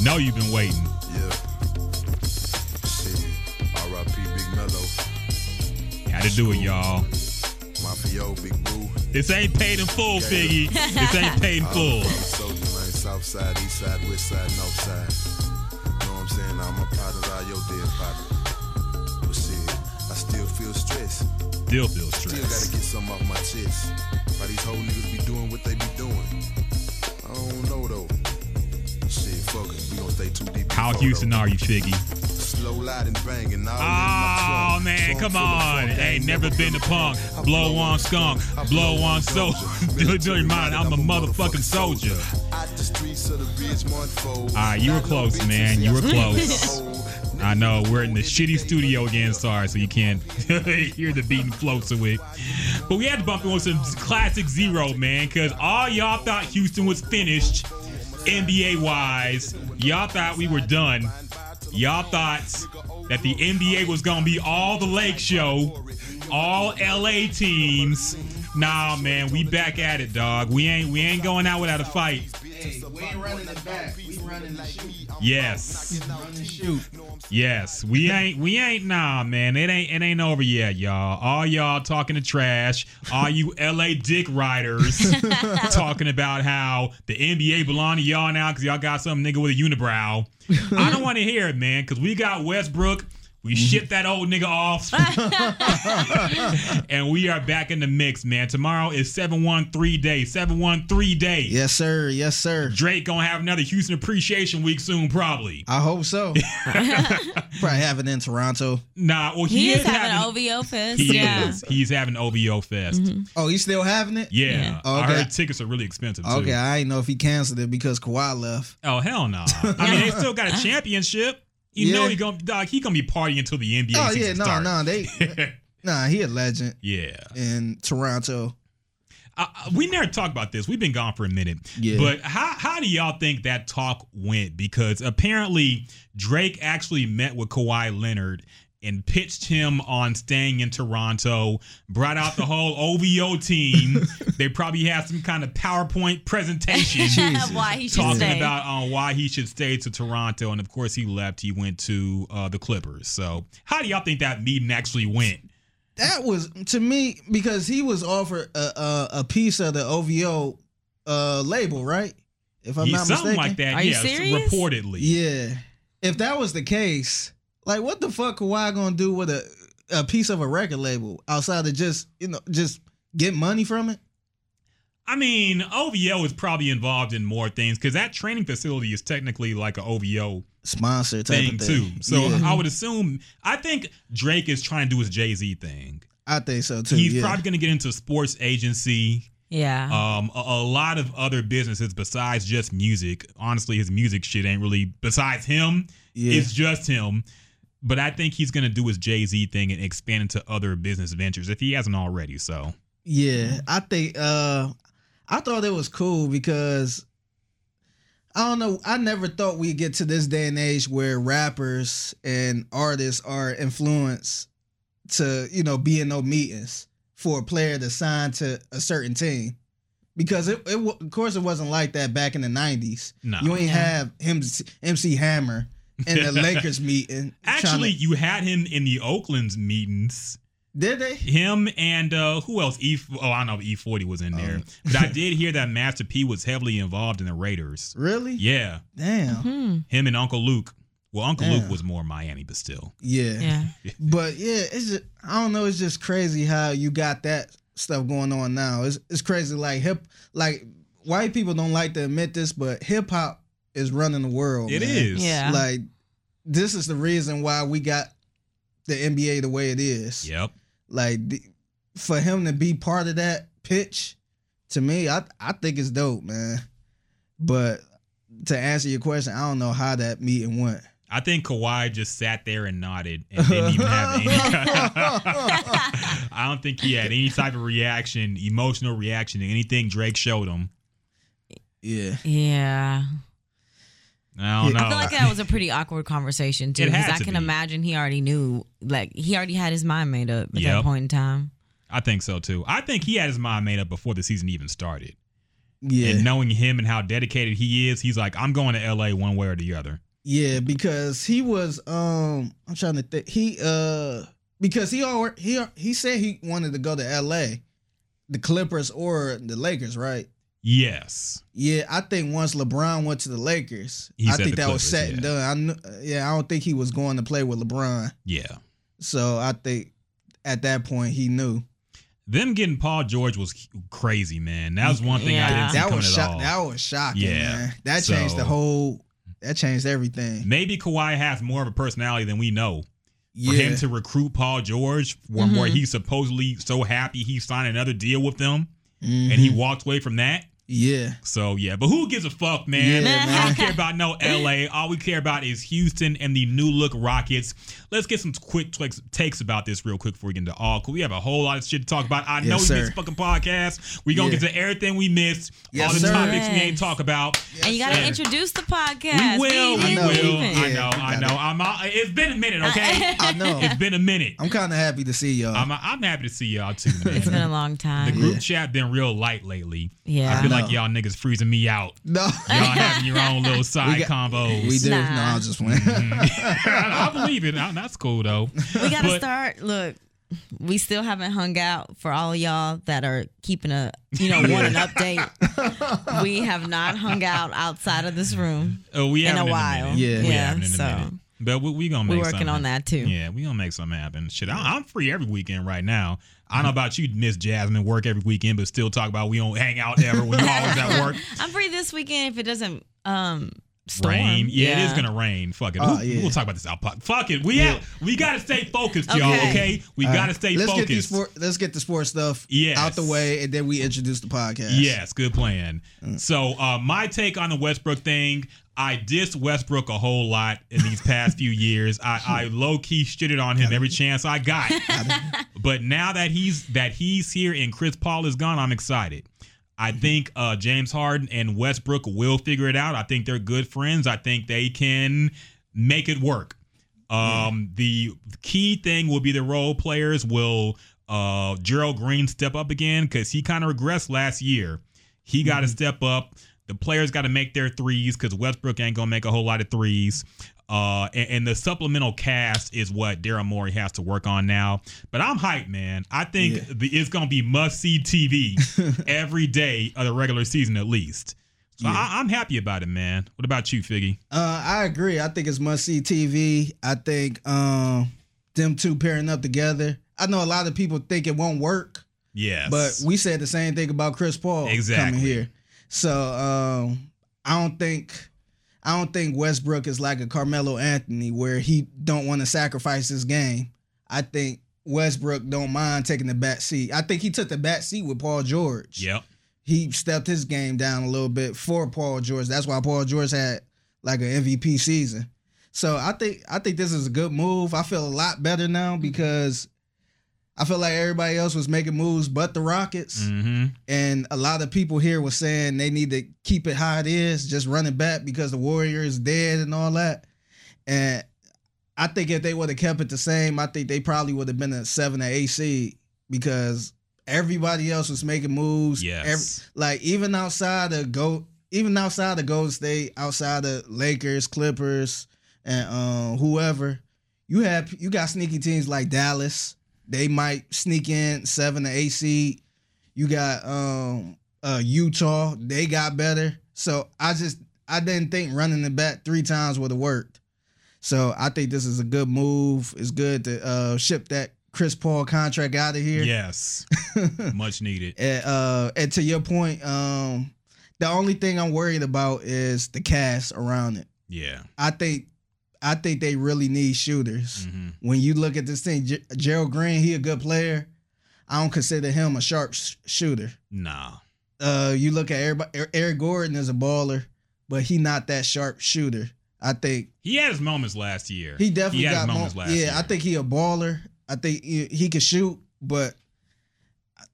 You know you've been waiting. Yeah. Shit. R.I.P. Big Mello. Had to do it, y'all. Mafio, Big Boo. This ain't paid in full, Figgy. This ain't paid in full. Soldier man, south side, east side, west side, north side. You Know what I'm saying? Now my partners are your dead partner. But shit, I still feel stressed. Still feel stressed. Still gotta get something off my chest. Why these whole niggas be doing what they be doing? Too deep. in the How photo. Houston are you, Figgy? Slow lighting, banging. All Oh in my man, come Trunk full of on! Ain't never been to punk. Blow on skunk, blow on soul. Do it to your mind. I'm a motherfucking soldier. Out the streets of the Ridgemont fold. All right, you were close, man. You were close. I know we're in the shitty studio again. Sorry, so you can't hear the beating floats it. But we had to bump in with some classic zero, man, because all y'all thought Houston was finished, NBA wise. Y'all thought we were done. Y'all thought that the NBA was gonna be all the Lake Show, all LA teams. Nah, man, we back at it, dog. We ain't we ain't going out without a fight. Hey, we ain't running it back. We running the shoot. Yes. Shoot. Yes, we ain't we ain't nah man. It ain't it ain't over yet, y'all. All y'all talking to trash. All you LA dick riders talking about how the NBA belong to y'all now because y'all got some nigga with a unibrow. I don't want to hear it, man, because we got Westbrook. We mm-hmm. shipped that old nigga off. and we are back in the mix, man. Tomorrow is 713 day. 713 day. Yes, sir. Yes, sir. Drake gonna have another Houston Appreciation Week soon, probably. I hope so. Probably have it in Toronto. Nah, well, he, He is having having OVO Fest. He yeah. is. He's having OVO Fest. Mm-hmm. Oh, he's still having it? Yeah. Yeah. Oh, I okay. heard tickets are really expensive too. Okay, I didn't know if he canceled it because Kawhi left. Oh hell no. I mean, they still got a championship. You know Yeah. he gonna dog. He gonna be partying until the NBA Oh yeah, no, no, they, nah, he a legend yeah. in Toronto. Uh, we never talked about this. We've been gone for a minute. Yeah. But how how do y'all think that talk went? Because apparently Drake actually met with Kawhi Leonard and pitched him on staying in Toronto, brought out the whole OVO team. they probably had some kind of PowerPoint presentation. Why he should talking stay. about uh, why he should stay to Toronto, and of course he left. He went to uh, the Clippers. So, how do y'all think that meeting actually went? That was to me because he was offered a a, a piece of the OVO uh, label, right? If I'm He- not something mistaken. like that. Are you yes, serious? reportedly. Yeah. If that was the case, like what the fuck Kawhi gonna do with a a piece of a record label outside of just you know just get money from it? I mean, OVO is probably involved in more things because that training facility is technically like an OVO Sponsor type thing of too. So Yeah, I would assume. I think Drake is trying to do his Jay Z thing. I think so too. He's yeah. probably going to get into sports agency. Yeah. um, a, a lot of other businesses besides just music. Honestly, his music shit ain't really besides him. Yeah. It's just him. But I think he's gonna do his Jay Z thing and expand into other business ventures if he hasn't already. So Yeah, I think uh I thought it was cool because I don't know, I never thought we'd get to this day and age where rappers and artists are influenced to, you know, be in those meetings for a player to sign to a certain team. Because it, it of course it wasn't like that back in the 90s. No. You ain't have him MC Hammer in the Lakers meeting. trying to- actually, you had him in the Oakland's meetings. did they? Him and uh, who else? E. Oh, I know E Forty was in there. Oh. but I did hear that Master P was heavily involved in the Raiders. Really? Yeah, Damn. Hmm. him and Uncle Luke. Well, Uncle Damn. Luke was more Miami, but still. Yeah. Yeah. But yeah, it's just I don't know. It's just crazy how you got that stuff going on now. It's it's crazy. Like hip, like white people don't like to admit this, but hip hop is running the world. It man. is. Yeah. Like this is the reason why we got the NBA the way it is. Yep. Like the, for him to be part of that pitch, to me, I I think it's dope, man. But to answer your question, I don't know how that meeting went. I think Kawhi just sat there and nodded and didn't even have any. I don't think he had any type of reaction, emotional reaction to anything Drake showed him. Yeah. Yeah. I Yeah. don't know. I feel like that was a pretty awkward conversation too, It had because I can be. imagine he already knew, like he already had his mind made up at Yep. that point in time. I think so too. I think he had his mind made up before the season even started. Yeah, And knowing him and how dedicated he is, he's like, I'm going to LA one way or the other. yeah, because he was. Um, I'm trying to think. He uh, because he already he he said he wanted to go to L.A., the Clippers or the Lakers, right? Yes. Yeah, I think once LeBron went to the Lakers, He I think the that was Clippers, set and done. I knew, yeah, I don't think he was going to play with LeBron. Yeah. So I think at that point he knew. Them getting Paul George was crazy, man. That was one thing I didn't see That coming was at shock, all. that was shocking, Yeah. man. That changed the whole. That changed everything. Maybe Kawhi has more of a personality than we know. Yeah. For him to recruit Paul George, where, where Mhm. he's supposedly so happy he signed another deal with them, Mhm. and he walked away from that. Yeah, So yeah, but who gives a fuck, man? Yeah, I don't care about no LA. All we care about is Houston and the new look Rockets. Let's get some quick takes, takes about this real quick before we get into all. Cause we have a whole lot of shit to talk about. I know Yes, we sir. missed fucking podcast. We gonna Yeah. get to everything we missed. Yes, all the sir. topics we ain't talk about. and you got to sir. introduce the podcast. we will. We We I know. will. even. I know. I know. it. I'm. uh, It's been a minute. Okay. I know. it's been a minute. I'm kind of happy to see y'all. I'm. I'm happy to see y'all too, man. It's been a long time. the group Yeah. chat been real light lately. Yeah. I feel I like y'all niggas freezing me out. no, Y'all having your own little side got- combos. we do. Nah. No, I was just playing. Mm-hmm. I, I believe it. I- That's cool though. we got to But- start. Look, we still haven't hung out for all y'all that are keeping a, you know, want an update. we have not hung out outside of this room. Oh, we In a haven't while. Yeah. we Yeah, haven't in a so minute. But we, we gonna make We're working something. on that too. Yeah, we gonna make something happen. Shit, I, I'm free every weekend right now. I don't know about you, Miss Jasmine, work every weekend, but still talk about we don't hang out ever when you always at work. I'm free this weekend if it doesn't um storm. Rain, yeah, it is gonna rain. Fuck it. Oh, We'll- yeah. We'll talk about this out. Fuck it. We Yeah. out. We gotta stay focused, y'all. Okay. Okay, we All gotta right. stay let's focused. Get these sport, let's get the sports stuff Yes. out the way, and then we introduce the podcast. Yes, good plan. Mm. So, uh, my take on the Westbrook thing, I dissed Westbrook a whole lot in these past few years. I, I low key shitted on him every chance I got. but now that he's that he's here and Chris Paul is gone, I'm excited. I think uh, James Harden and Westbrook will figure it out. I think they're good friends. I think they can make it work. Um, the key thing will be the role players. Will uh, Gerald Green step up again? Because he kind of regressed last year. He got to step up. The players got to make their threes because Westbrook ain't gonna make a whole lot of threes. Uh, and, and the supplemental cast is what Daryl Morey has to work on now. But I'm hyped, man. I think Yeah. the, it's gonna be must see TV every day of the regular season at least. So Yeah. I, I'm happy about it, man. What about you, Figgy? Uh, I agree. I think it's must see TV. I think um, them two pairing up together. I know a lot of people think it won't work, Yes, but we said the same thing about Chris Paul Exactly. coming here. So um, I don't think I don't think Westbrook is like a Carmelo Anthony where he don't want to sacrifice his game. I think Westbrook don't mind taking the back seat. I think he took the back seat with Paul George. Yep. He stepped his game down a little bit for Paul George. That's why Paul George had like an MVP season. So I think I think this is a good move. I feel a lot better now because I feel like everybody else was making moves but the Rockets. Mm-hmm. And a lot of people here were saying they need to keep it how it is, just run it back because the Warrior is dead and all that. And I think if they would have kept it the same, I think they probably would have been a seven or eight seed because everybody else was making moves. Yes. Every- like even outside of go, even outside of Golden State, outside of Lakers, Clippers, and um, whoever, you have you got sneaky teams like Dallas. They might sneak in seven to eight seed. You got um uh Utah. They got better. So I just I didn't think running it back three times would have worked. So I think this is a good move. It's good to uh ship that Chris Paul contract out of here. Yes, much needed. And, uh, and to your point, um, the only thing I'm worried about is the cast around it. Yeah. I think, I think they really need shooters. hmm When you look at this thing, Ger- Gerald Green, he a good player. I don't consider him a sharp sh- shooter. Nah. Uh, you look at everybody. Er- Eric Gordon is a baller, but he not that sharp shooter. I think He had his moments last year. he definitely had his got moments mo- last Yeah, year. I think he a baller. I think he, he can shoot, but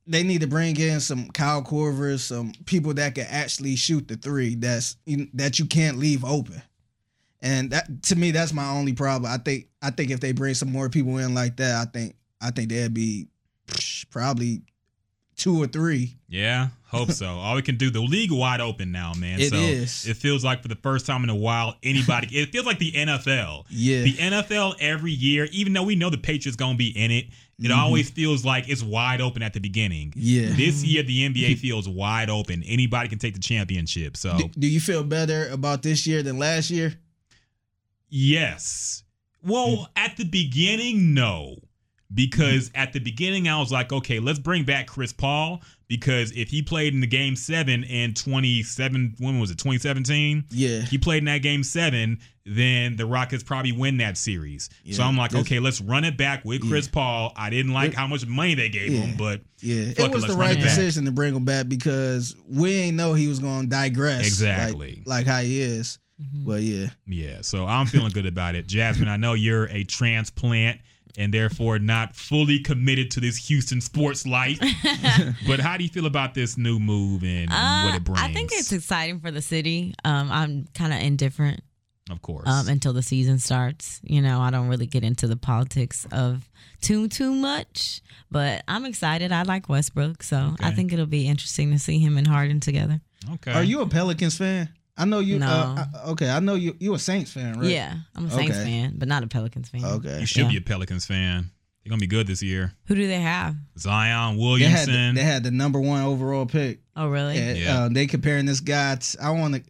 they need to bring in some Kyle Korvers, some people that can actually shoot the three. That's that you can't leave open. And that to me, that's my only problem. I think I think if they bring some more people in like that, I think I think they'd be probably two or three. Yeah, hope so. All we can do, the league wide open now, man. It so is. It feels like for the first time in a while, anybody. it feels like the NFL. Yeah. The NFL every year, even though we know the Patriots gonna be in it, it always feels like it's wide open at the beginning. Mm-hmm. Yeah. This year, the NBA feels wide open. Anybody can take the championship. So Do, do you feel better about this year than last year? Yes. Well, hmm. at the beginning, no. Because hmm. at the beginning, I was like, okay, let's bring back Chris Paul. Because if he played in the game seven in 27, when was it, 2017? Yeah. He played in that game seven, then the Rockets probably win that series. so I'm like, okay, let's run it back with Chris Paul. I didn't like how much money they gave Yeah. him, but Yeah, it was let's the right decision to bring him back because we ain't know he was going to digress like- Exactly. like, how he is. But yeah, Yeah, so I'm feeling good about it. Jasmine, I know you're a transplant and therefore not fully committed to this Houston sports life. but how do you feel about this new move and, and what Uh, it brings? I think it's exciting for the city. Um, I'm kind of indifferent of course. um, until the season starts. You know, I don't really get into the politics of too too much, but I'm excited. I like Westbrook, so I think it'll be interesting to see him and Harden together. okay. are you a Pelicans fan? I know you. No. Uh, I- okay, I know you. You a Saints fan, right? Yeah, I'm a Saints Okay. fan, but not a Pelicans fan. Okay. You should Yeah. be a Pelicans fan. They're gonna be good this year. Who do they have? Zion They had Williamson. the, they had the number one overall pick. Oh, really? And, Yeah. uh, they comparing this guy. To, I want to.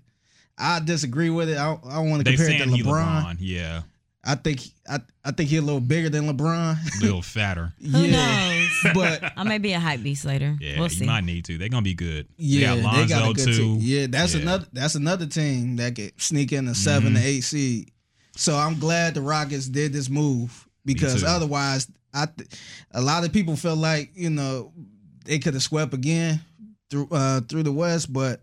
I disagree with it. I, I want to compare it to LeBron. LeBron. Yeah, I think I I think he's a little bigger than LeBron. a little fatter. Who knows? but I may be a hype beast later. Yeah, we'll you see. might need to. They're gonna be good. yeah, they got Lonzo a good too. team. Yeah, that's Yeah. another that's another team that could sneak in a 7 Mm-hmm. to eight seed. So I'm glad the Rockets did this move because otherwise, I th- a lot of people felt like you know they could have swept again through uh through the West, but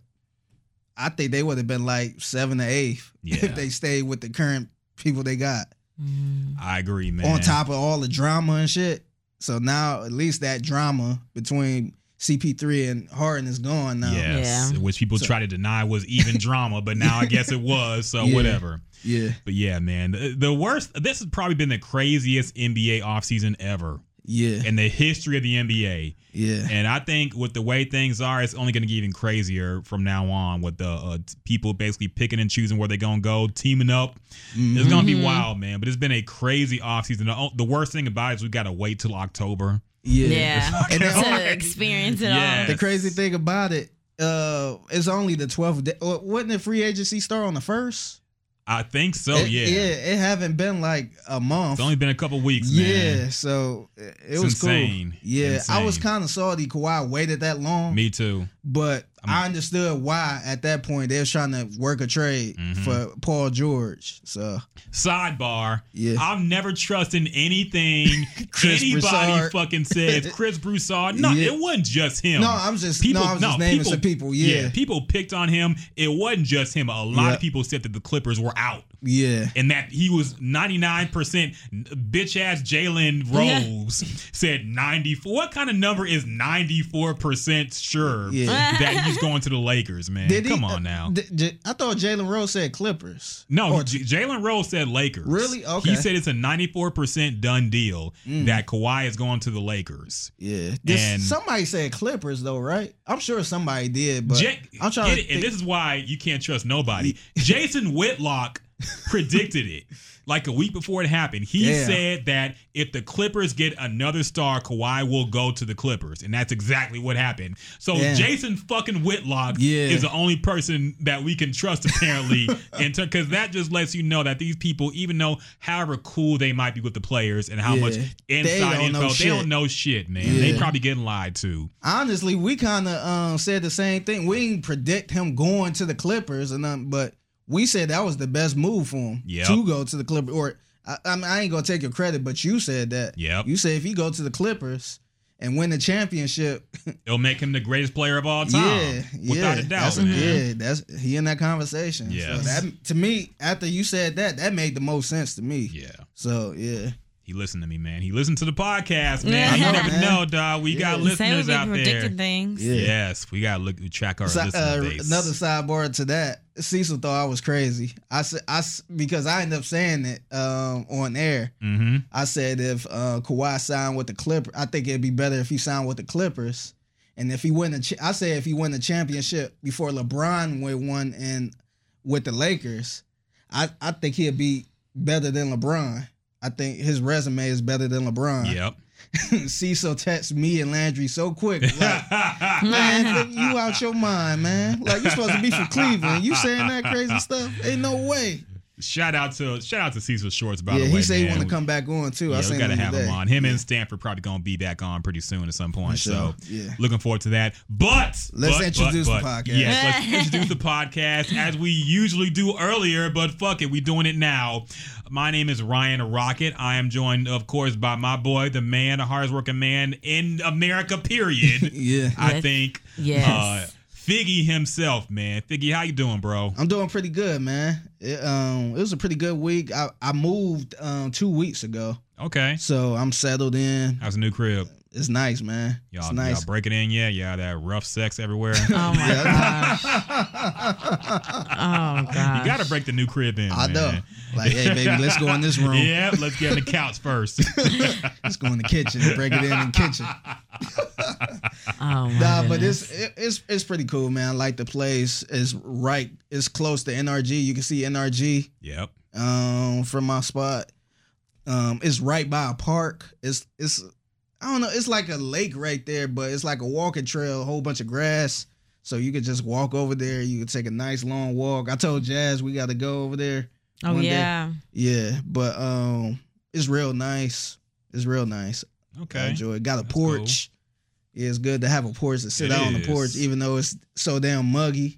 I think they would have been like seven to eight Yeah. if they stayed with the current people they got Mm. I agree, man. on top of all the drama and shit. So now at least that drama between CP3 and Harden is gone now. Yes, Yeah. which people So- try to deny was even drama, but now I guess it was. So Yeah. whatever. Yeah. But yeah, man, the, the worst. This has probably been the craziest NBA offseason ever Yeah. in the history of the NBA. Yeah. And I think with the way things are, it's only going to get even crazier from now on. With the uh, t- people basically picking and choosing where they're going to go, teaming up. It's going to be wild, man. But it's been a crazy offseason. The, the worst thing about it is we got to wait till October. Yeah. Yeah, And the, to experience it Yeah. the crazy thing about it, uh, it's only the 12th day. Wasn't the free agency start on the first? I think so. It- yeah. Yeah. It haven't been like a month. It's only been a couple weeks, yeah. So it, it was insane. cool. Yeah. I was kind of salty Kawhi waited that long. Me too. But I understood why at that point they was trying to work a trade Mm-hmm. for Paul George. So Sidebar. Yeah. I'm never trusting anything anybody Broussard. fucking says. Chris Broussard. No, Yeah. it wasn't just him. no, I'm just people. no, I was just naming some people. Yeah, people picked on him. It wasn't just him. A lot Yeah. of people said that the Clippers were out. Yeah. And that he was 99% bitch ass Jalen Rose said 94. What kind of number is 94% sure Yeah. that he's going to the Lakers, man? Did he- Come on now. J- I thought Jalen Rose said Clippers. No, Or- J- Jalen Rose said Lakers. Really? Okay. He said it's a 94% done deal Mm. that Kawhi is going to the Lakers. yeah. This, And- somebody said Clippers though, right? I'm sure somebody did, but Ja- I'm trying it- to and this is why you can't trust nobody. Jason Whitlock predicted it like a week before it happened. He Damn. said that if the Clippers get another star, Kawhi will go to the Clippers, and that's exactly what happened. So Damn. Jason fucking Whitlock Yeah. is the only person that we can trust apparently, because that just lets you know that these people, even though however cool they might be with the players and how Yeah. much inside know info, they don't know shit, man. They Yeah. probably getting lied to. honestly, we kind of um, said the same thing. We didn't predict him going to the Clippers, and um, but we said that was the best move for him Yep. to go to the Clippers. Or I, I, mean, I ain't gonna take your credit, but you said that. Yep. You said if he go to the Clippers and win the championship, It'll make him the greatest player of all time. yeah, without yeah, a doubt, that's, man. yeah, that's he in that conversation. Yes. So that to me, after you said that, that made the most sense to me. Yeah. So yeah, He listened to me, man. He listened to the podcast, man. Yeah. You I never man. know, dog. We got Yeah. Say we listeners be out there. predicting things. Yeah. Yes, we got to look track our Si- listener uh, base. another sidebar to that. Cecil thought I was crazy. I said I s- because I ended up saying it um, on air. Mm-hmm. I said if uh, Kawhi signed with the Clippers, I think it'd be better if he signed with the Clippers. And if he win a, ch- I say if he win the championship before LeBron win one and with the Lakers, I I think he'd be better than LeBron. I think his resume is better than LeBron. Yep. Cecil texts me and Landry so quick. Like, man, you out your mind, man. Like you supposed to be from Cleveland. You saying that crazy stuff? Ain't no way. Shout out to shout out to Cecil Shorts by yeah, the way. he said he want to come back on too. Yeah, I we seen gotta have today. him on. Him and Stanford probably gonna be back on pretty soon at some point. Sure. So Yeah. looking forward to that. But Let's but, introduce but, the podcast. Yes, let's introduce the podcast as we usually do earlier, but fuck it, we doing it now. My name is Ryan Rocket. I am joined, of course, by my boy, the man, the hardest working man in America, period. Yeah. I Yes. think. Yes. Uh, Figgy himself, man. Figgy, how you doing, bro? I'm doing pretty good, man. It, um, it was a pretty good week. I, I moved um two weeks ago, Okay. so I'm settled in. How's the new crib? It's nice, man. Y'all, it's nice. y'all breaking in yet? Yeah, that rough sex everywhere. Oh my gosh. Oh gosh. You gotta break the new crib in. I man. know. Like, hey, baby, let's go in this room. Yeah, let's get on the couch first. Let's go in the kitchen and break it in the kitchen. Oh my Nah, but it's it, it's it's pretty cool, man. I like the place. It's right. It's close to NRG. You can see NRG yep. um from my spot. Um, it's right by a park. It's it's I don't know. It's like a lake right there, but it's like a walking trail, a whole bunch of grass. So you could just walk over there. You could take a nice long walk. I told Jazz we got to go over there. oh one day. yeah. Yeah, but um, it's real nice. It's real nice. I Okay. enjoy it. Got a That's porch. Yeah, it's good to have a porch to sit It out on the porch, even though it's so damn muggy.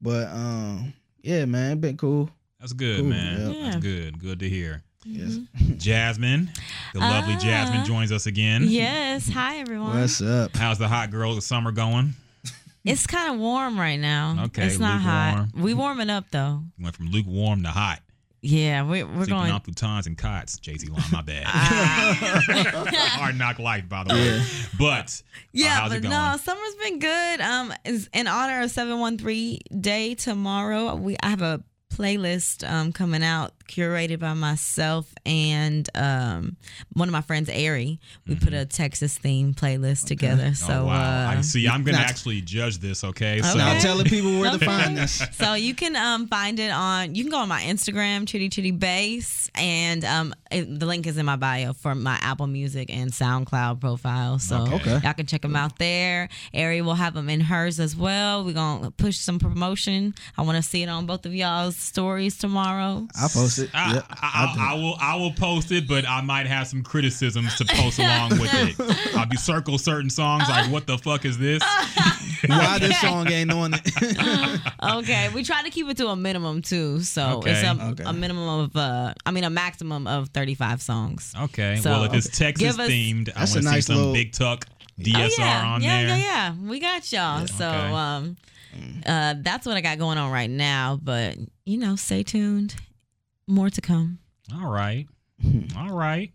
But um, yeah, man, it been cool. That's good, Cool, man. yeah. Yeah. That's good. Good to hear. Yes. Jasmine, the lovely Ah. Jasmine, joins us again. Yes. Hi everyone. What's up? How's the hot girl of summer going? It's kind of warm right now. Okay, It's not hot. lukewarm. We warming up though. Went from lukewarm to hot. Yeah, we're we're Sleeping going. on futons and cots. Jay Z line, my bad. Ah. Hard knock life, by the way. But uh, Yeah, how's but it going? no, summer's been good. Um, in honor of seven one three day tomorrow. We I have a playlist um coming out curated by myself and um one of my friends, Ari. We put a Texas theme playlist together. So Mm-hmm. oh, wow. uh, I see. I'm gonna actually judge this. Okay. So Now Okay. telling people where to find this. so you can um find it on you can go on my Instagram, Chitty Chitty Bass, and um it, the link is in my bio for my Apple Music and SoundCloud profile. So Okay. Okay. y'all can check them out there. Ari will have them in hers as well. We're gonna push some promotion. I want to see it on both of y'all's stories tomorrow. I post it. I, Yep, I, do. I, I will I will post it, but I might have some criticisms to post along with it. I'll be circle certain songs like what the fuck is this? Why this song ain't on it? okay, we try to keep it to a minimum too. So Okay. it's a, Okay. a minimum of uh I mean a maximum of 35 songs. Okay. So, well, if it's Texas give us- themed, I want a to see some little- big tuck Oh, DSR yeah. on yeah, there. Yeah, yeah, yeah. We got y'all. So Okay. um uh that's what I got going on right now. But you know, stay tuned. More to come. All right. All right.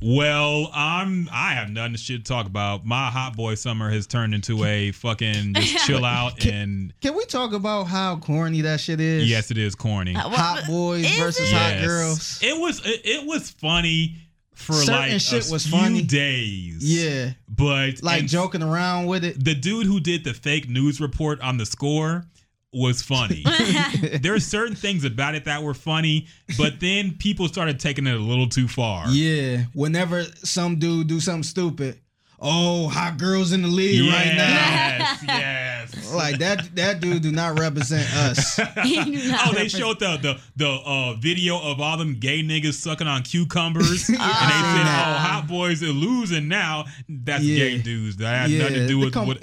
Well, I'm I have nothing to shit to talk about. My hot boy summer has turned into a fucking just chill out and Can we talk about how corny that shit is? yes, it is corny. Uh, Hot boys Is versus it? hot Yes. girls. It was it, it was funny for Certain like shit a was few funny. days. Yeah, But like joking around with it. the dude who did the fake news report on the score was funny. there are certain things about it that were funny, but then people started taking it a little too far. Yeah, whenever some dude do something stupid, oh, hot girls in the league right now. Yes, yes. Like that, that dude do not represent us. You do not Oh, they represent- showed the the the uh, video of all them gay niggas sucking on cucumbers, and they said. "Oh, hot boys are losing now." That's Yeah. gay dudes. That had yeah, nothing to do with com- what.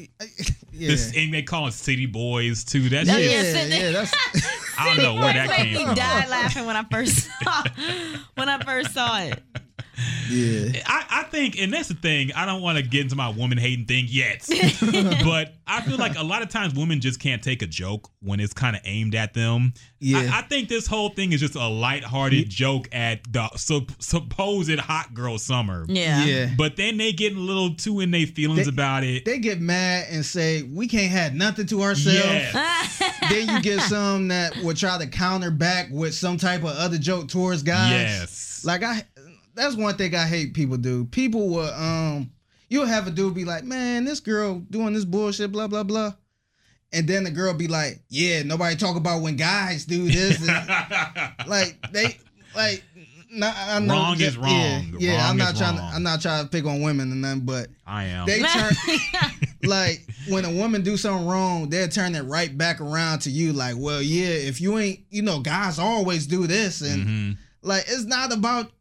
Yeah. This, and they call it city boys too. That's yeah, just, Yeah, yeah, that's I don't know where that It came made me from. die laughing when I first saw when I first saw it. Yeah. I, I think, and that's the thing. I don't want to get into my woman hating thing yet, but I feel like a lot of times women just can't take a joke when it's kind of aimed at them. Yeah. I, I think this whole thing is just a lighthearted joke at the sup- supposed hot girl summer. Yeah. Yeah. But then they get a little too in their feelings They- about it. They get mad and say we can't have nothing to ourselves. Yeah. Then you get some that will try to counter back with some type of other joke towards guys. Yes. Like I, that's one thing I hate people do. People will um you'll have a dude be like, man, this girl doing this bullshit, blah blah blah, and then the girl be like, yeah, nobody talk about when guys do this, and, like they like. Not, I know Wrong that- is wrong. Yeah, yeah Wrong I'm not is trying. To. I'm not trying to pick on women and nothing, but I am. they turn like when a woman do something wrong, they'll turn it right back around to you. Like, well, yeah, if you ain't, you know, guys always do this, and Mhm. like it's not about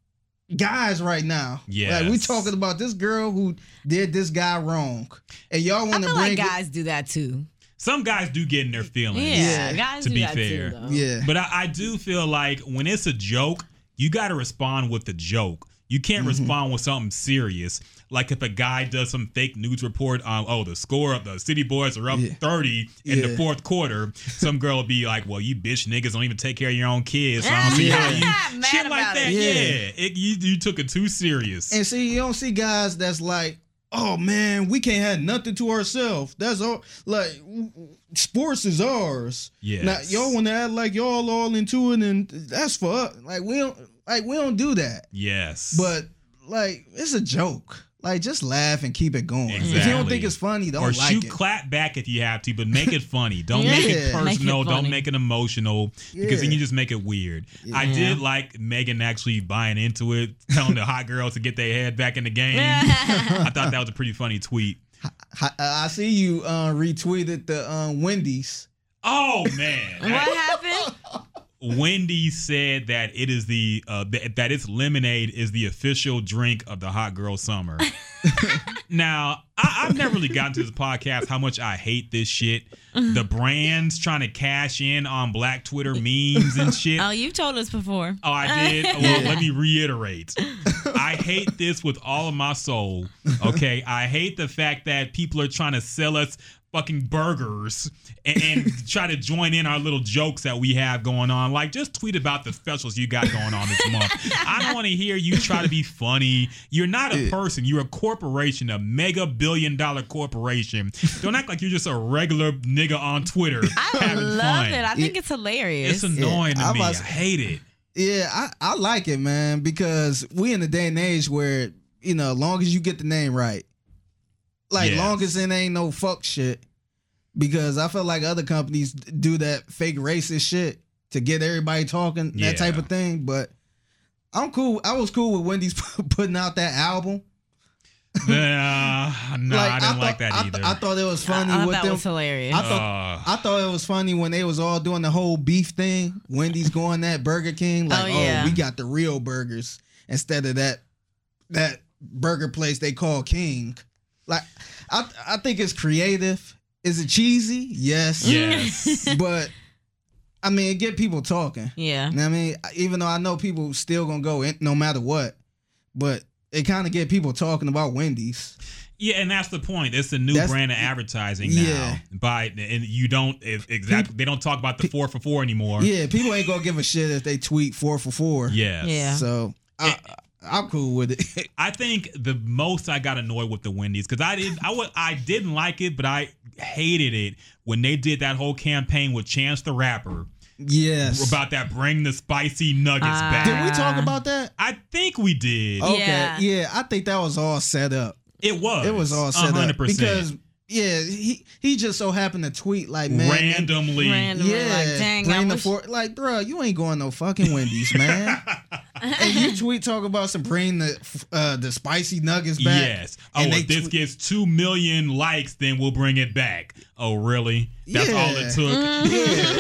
guys right now. like we talking about this girl who did this guy wrong, and y'all want to bring like it- guys do that too. Some guys do get in their feelings. Yeah, Yeah, guys to do be that fair. too. Yeah, But I, I do feel like when it's a joke, you got to respond with the joke. You can't Mm-hmm. respond with something serious. Like if a guy does some fake news report on, oh, the score of the City Boys are up Yeah. 30 in the fourth quarter, some girl will be like, well, you bitch niggas don't even take care of your own kids. So I don't see how you. Mad Shit like that. it. Yeah. Yeah. It, you, you took it too serious. and see, you don't see guys that's like. Oh man, we can't have nothing to ourselves. That's all. Like, sports is ours. Yeah. Now y'all want to act like y'all all into it, and that's for us. Like we don't, like we don't do that. yes. But like, it's a joke. Like, just laugh and keep it going. If you don't think it's funny, don't or like shoot it. clap back if you have to, but make it funny. Don't make it Yeah. Make it personal. don't make it emotional because then you just make it weird. I did like Megan actually buying into it, telling the hot girls to get their head back in the game. I thought that was a pretty funny tweet. I, I see you uh, retweeted the uh, Wendy's. Oh man, What happened? Wendy said that it is the uh, th- that its lemonade is the official drink of the hot girl summer. now, I, I've never really gotten to this podcast how much I hate this shit. The brands trying to cash in on Black Twitter memes and shit. Oh, you've told us before. Oh, I did. Well, let me reiterate. I hate this with all of my soul. Okay, I hate the fact that people are trying to sell us fucking burgers and, and try to join in our little jokes that we have going on. Like, just tweet about the specials you got going on this month. I don't want to hear you try to be funny. You're not a person. You're a corporation, a mega billion dollar corporation. Don't act like you're just a regular nigga on Twitter. I love fun. it. I think it's hilarious. It's annoying Yeah, to I me. was- I hate it. Yeah, I, I like it, man, because we in the day and age where, you know, long as you get the name right, like Yes. long as it ain't no fuck shit, because I feel like other companies do that fake racist shit to get everybody talking, Yeah. that type of thing. But I'm cool. I was cool with Wendy's putting out that album. Nah, no, I didn't thought, like that I, th- either. I thought it was funny I thought with that them. was hilarious. I thought Uh, I thought it was funny when they was all doing the whole beef thing. Wendy's going that Burger King, like, Oh, oh, yeah. we got the real burgers instead of that that burger place they call King. Like, I I think it's creative. Is it cheesy? Yes. yes. but I mean, it get people talking. yeah. You know what I mean, even though I know people still gonna go in, no matter what, but it kind of get people talking about Wendy's. Yeah, and that's the point. It's a new That's- brand of advertising now. Yeah. By and you don't if, exactly they don't talk about the four for four anymore. Yeah, people ain't gonna give a shit if they tweet four for four. Yeah. Yeah. So I, I'm cool with it. I think the most I got annoyed with the Wendy's because I didn't I would I didn't like it, but I hated it when they did that whole campaign with Chance the Rapper yes. about that bring the spicy nuggets Ah. back. Did we talk about that? I think we did. Okay. Yeah. Yeah. I think that was all set up. It was. It was all set hundred up because yeah, he he just so happened to tweet like man. randomly. Random. Yeah, Like, dang, I bring the wish- four. Like, bro, you ain't going no fucking Wendy's, man. and you tweet talk about some bring the uh, the spicy nuggets back. Yes. Oh, And if this tweet- gets two million likes, then we'll bring it back. Oh, really? That's all it Yeah.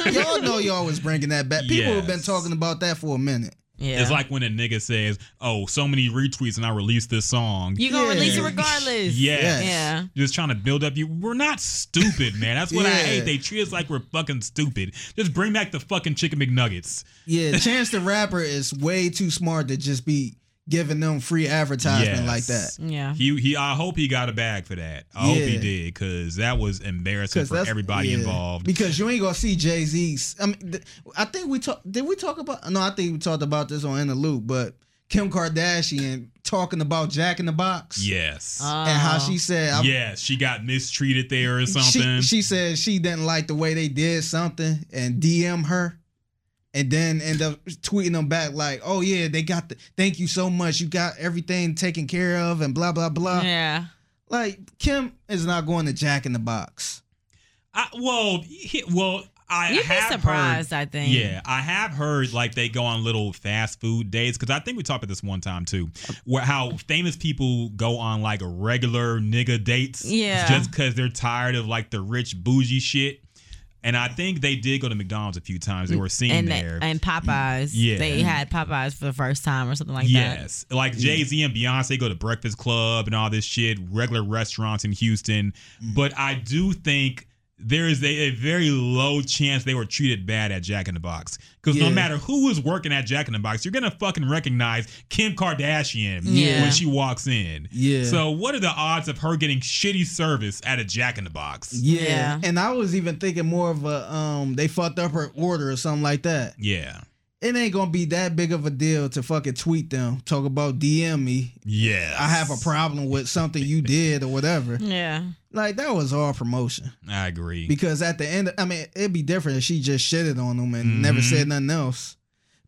took. Yeah, y'all know y'all was bringing that back. People have been talking about that for a minute. Yeah. It's like when a nigga says, "Oh, so many retweets and I released this song." you gonna Yeah. release it regardless. Yes. Yeah. Just trying to build up you. We're not stupid, man. That's what I hate. They treat us like we're fucking stupid. Just bring back the fucking chicken McNuggets. Yeah, Chance the Rapper is way too smart to just be giving them free advertisement Yes. like that. Yeah. He he. I hope he got a bag for that. I hope he did because that was embarrassing for everybody yeah. involved. Because you ain't gonna see Jay Z's. I mean, th- I think we talked. Did we talk about? No, I think we talked about this on In the Loop. But Kim Kardashian talking about Jack in the Box. Yes. Uh, And how she said, I'm- yes. She got mistreated there or she, something. she said she didn't like the way they did something and DM her. And then end up tweeting them back like, "Oh yeah, they got the thank you so much. You got everything taken care of and blah blah blah." Yeah. Like Kim is not going to Jack in the Box. I, well, he, well, I You'd be have surprised, Heard, I think. Yeah, I have heard like they go on little fast food dates because I think we talked about this one time too, where how famous people go on like regular nigga dates, Yeah. just because they're tired of like the rich bougie shit. And I think they did go to McDonald's a few times. They were seen and there. and Popeyes. Yeah. they had Popeyes for the first time or something like that. Yes, like Jay Z and Beyonce go to Breakfast Klub and all this shit, regular restaurants in Houston. Mm. But I do think there is a, a very low chance they were treated bad at Jack in the Box because no matter who is working at Jack in the Box, you're gonna fucking recognize Kim Kardashian Yeah. when she walks in. Yeah. So what are the odds of her getting shitty service at a Jack in the Box? Yeah. Yeah. And I was even thinking more of a um they fucked up her order or something like that. Yeah. It ain't gonna be that big of a deal to fucking tweet them, talk about DM me. Yeah. I have a problem with something you did or whatever. Yeah. Like that was all promotion. I agree. Because at the end, I mean, it'd be different if she just shitted on them and never Mhm. said nothing else.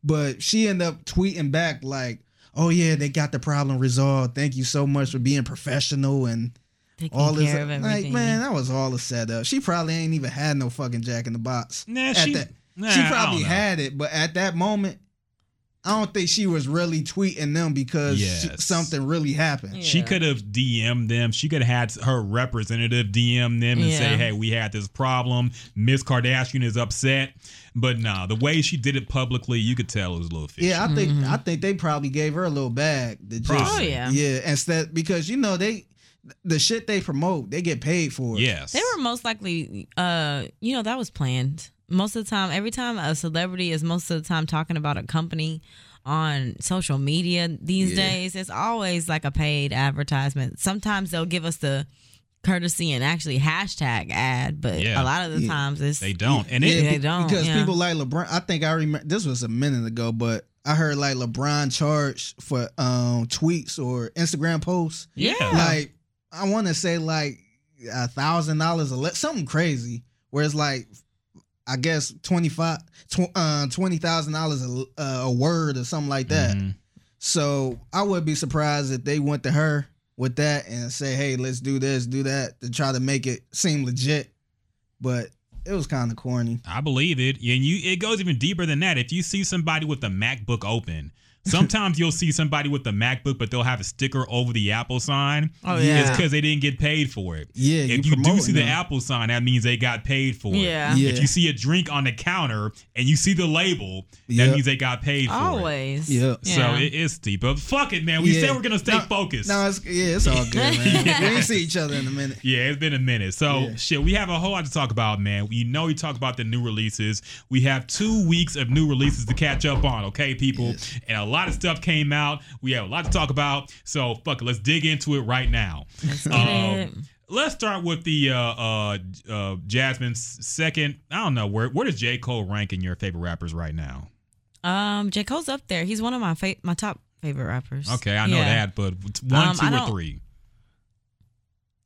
But she ended up tweeting back like, "Oh yeah, they got the problem resolved. Thank you so much for being professional and Taking all this." care of everything. Like, man, that was all a setup. She probably ain't even had no fucking Jack in the Box. Nah, At she- that- nah, she probably had it, but at that moment, I don't think she was really tweeting them because she- something really happened. She could have DM'd them. She could have had her representative DM them and say, "Hey, we had this problem. Miss Kardashian is upset." But nah, the way she did it publicly, you could tell it was a little fishy. Yeah, I think I think they probably gave her a little bag. To just, Oh, yeah. yeah. Instead, because you know they, the shit they promote, they get paid for. it. yes, They were most likely, uh, you know, that was planned. Most of the time, every time a celebrity is most of the time talking about a company on social media these Yeah. days, it's always like a paid advertisement. Sometimes they'll give us the courtesy and actually hashtag ad, but Yeah. a lot of the Yeah. times it's They don't, and Yeah, it. They don't, because yeah. people like LeBron. I think I remember this was a minute ago, but I heard like LeBron charged for um tweets or Instagram posts. Yeah, Like I want to say like a thousand dollars a le- something crazy. Where it's like I guess twenty five tw- uh, twenty thousand dollars a uh, word or something like that. Mhm. So I would be surprised if they went to her with that and say, "Hey, let's do this, do that," to try to make it seem legit. But it was kind of corny. I believe it. And you, it goes even deeper than that. If you see somebody with the MacBook open. Sometimes you'll see somebody with the MacBook, but they'll have a sticker over the Apple sign. Oh, yeah, It's because they didn't get paid for it. Yeah, if you do promoting see the. Apple sign, that means they got paid for it. Yeah. Yeah. If you see a drink on the counter and you see the label, that Yep. means they got paid for it. always. Yeah. So Yeah. it is steep. But fuck it, man. We Yeah. said we're gonna stay No, focused. No, it's yeah, it's all good, man. we ain't see each other in a minute. yeah, it's been a minute. So Yeah. shit, we have a whole lot to talk about, man. You know we talk about the new releases. We have two weeks of new releases to catch up on, okay, people? And a lot of stuff came out. We have a lot to talk about. So fuck it, let's dig into it right now. Let's Um. Let's start with the uh, uh, uh, Jasmine's second. I don't know where where does J Cole rank in your favorite rappers right now? Um, J Cole's up there. He's one of my fa- my top favorite rappers. Okay, I know Yeah. that, but one, Um, two, or three.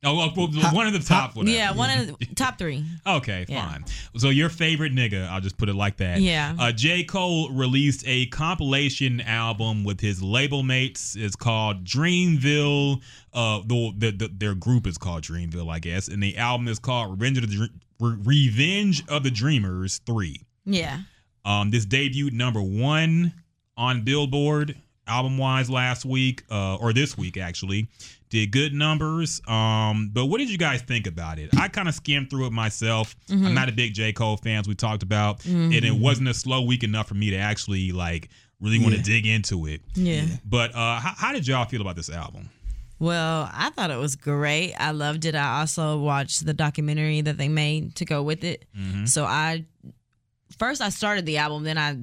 Oh, well, well, one of the top. whatever. Yeah, one of the top three. Okay, Yeah. fine. So your favorite nigga, I'll just put it like that. Yeah. Uh, J. Cole released a compilation album with his label mates. It's called Dreamville. Uh, the, the, the their group is called Dreamville, I guess, and the album is called Revenge of the Dr- Re- Revenge of the Dreamers Three. Yeah. Um, this debuted number one on Billboard album wise last week, uh, or this week actually. Did good numbers. Um, but what did you guys think about it? I kind of skimmed through it myself. I'm not a big J. Cole fan, as we talked about, and it wasn't a slow week enough for me to actually like really want to Yeah. dig into it. Yeah. But uh, how, how did y'all feel about this album? Well, I thought it was great. I loved it. I also watched the documentary that they made to go with it. Mm-hmm. So I first I started the album, then I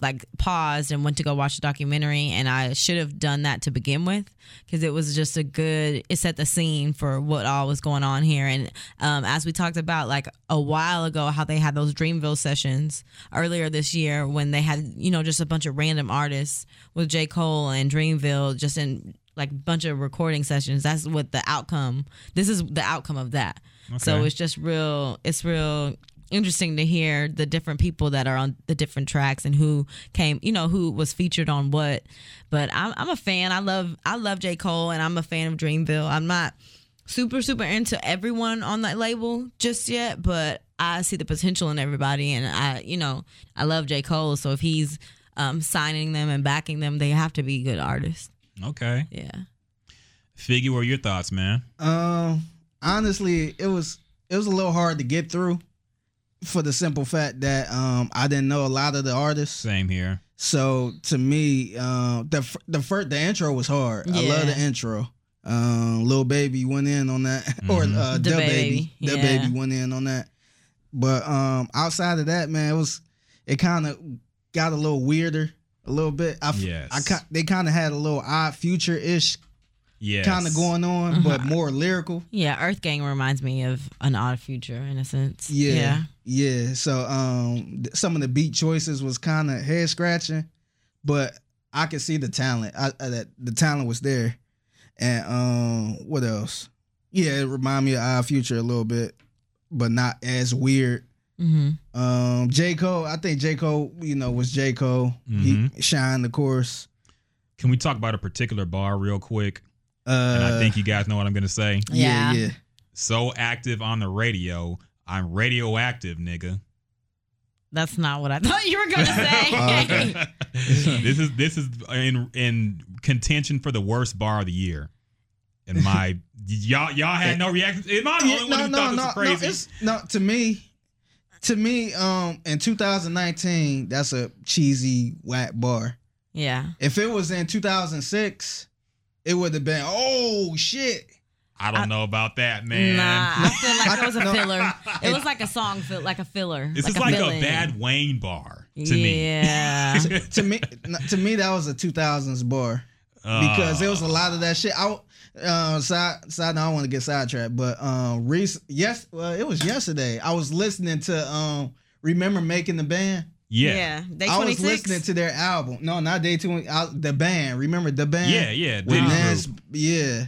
like paused and went to go watch the documentary and I should have done that to begin with because it was just a good it set the scene for what all was going on here. And um, as we talked about like a while ago how they had those Dreamville sessions earlier this year when they had you know just a bunch of random artists with J. Cole and Dreamville just in like a bunch of recording sessions. That's what the outcome this is the outcome of that. So it's just real it's real interesting to hear the different people that are on the different tracks and who came you know who was featured on what but i'm, I'm a fan i love i love j cole and i'm a fan of dreamville i'm not super super into everyone on that label just yet, but I see the potential in everybody, and I you know I love J Cole, so if he's um, signing them and backing them, they have to be good artists. Okay. Yeah. Figgy, what are your thoughts, man? Um, honestly, it was it was a little hard to get through for the simple fact that um I didn't know a lot of the artists. Same here. So to me, uh, the the first the intro was hard. I love the intro. Um, little baby went in on that, or Mhm. uh, DaBaby, baby, the yeah. baby went in on that. But um, outside of that, man, it was it kind of got a little weirder, a little bit. I, f- Yes. I ki- they kind of had a little odd future ish Yes. kind of going on, Mm-hmm. but more lyrical. Yeah, Earth Gang reminds me of an odd future in a sense. Yeah, yeah. Yeah, so um, some of the beat choices was kind of head scratching, but I could see the talent. I, I that the talent was there, and um, what else? Yeah, it reminded me of Odd Future a little bit, but not as weird. hmm Um, J Cole, I think J Cole, you know, was J Cole. He shined, of course. Can we talk about a particular bar real quick? Uh, And I think you guys know what I'm gonna say. yeah, Yeah. yeah. So active on the radio. I'm radioactive, nigga. That's not what I thought you were gonna say. Oh, okay. this is this is in in contention for the worst bar of the year. And my y'all y'all had no reaction. Am I the Yeah, only one who thought this was crazy? No, it's, no, to me, to me, um, in 2019, that's a cheesy whack bar. yeah. If it was in 2006, it would have been oh shit. I don't know about that, man. Nah, I feel like it was a filler. It was like a song, fil- like a filler. This like is like a bad Wayne bar to me. yeah. to me, to me, that was a 2000s bar because there was a lot of that shit. I uh, side side. note, I don't want to get sidetracked, but um, rec- yes, well, it was yesterday. I was listening to um, remember making the band. yeah. yeah. Day I was listening to their album. No, not day two. I, the band. Remember the band? Yeah, yeah. With Diddy's Nance, group. yeah.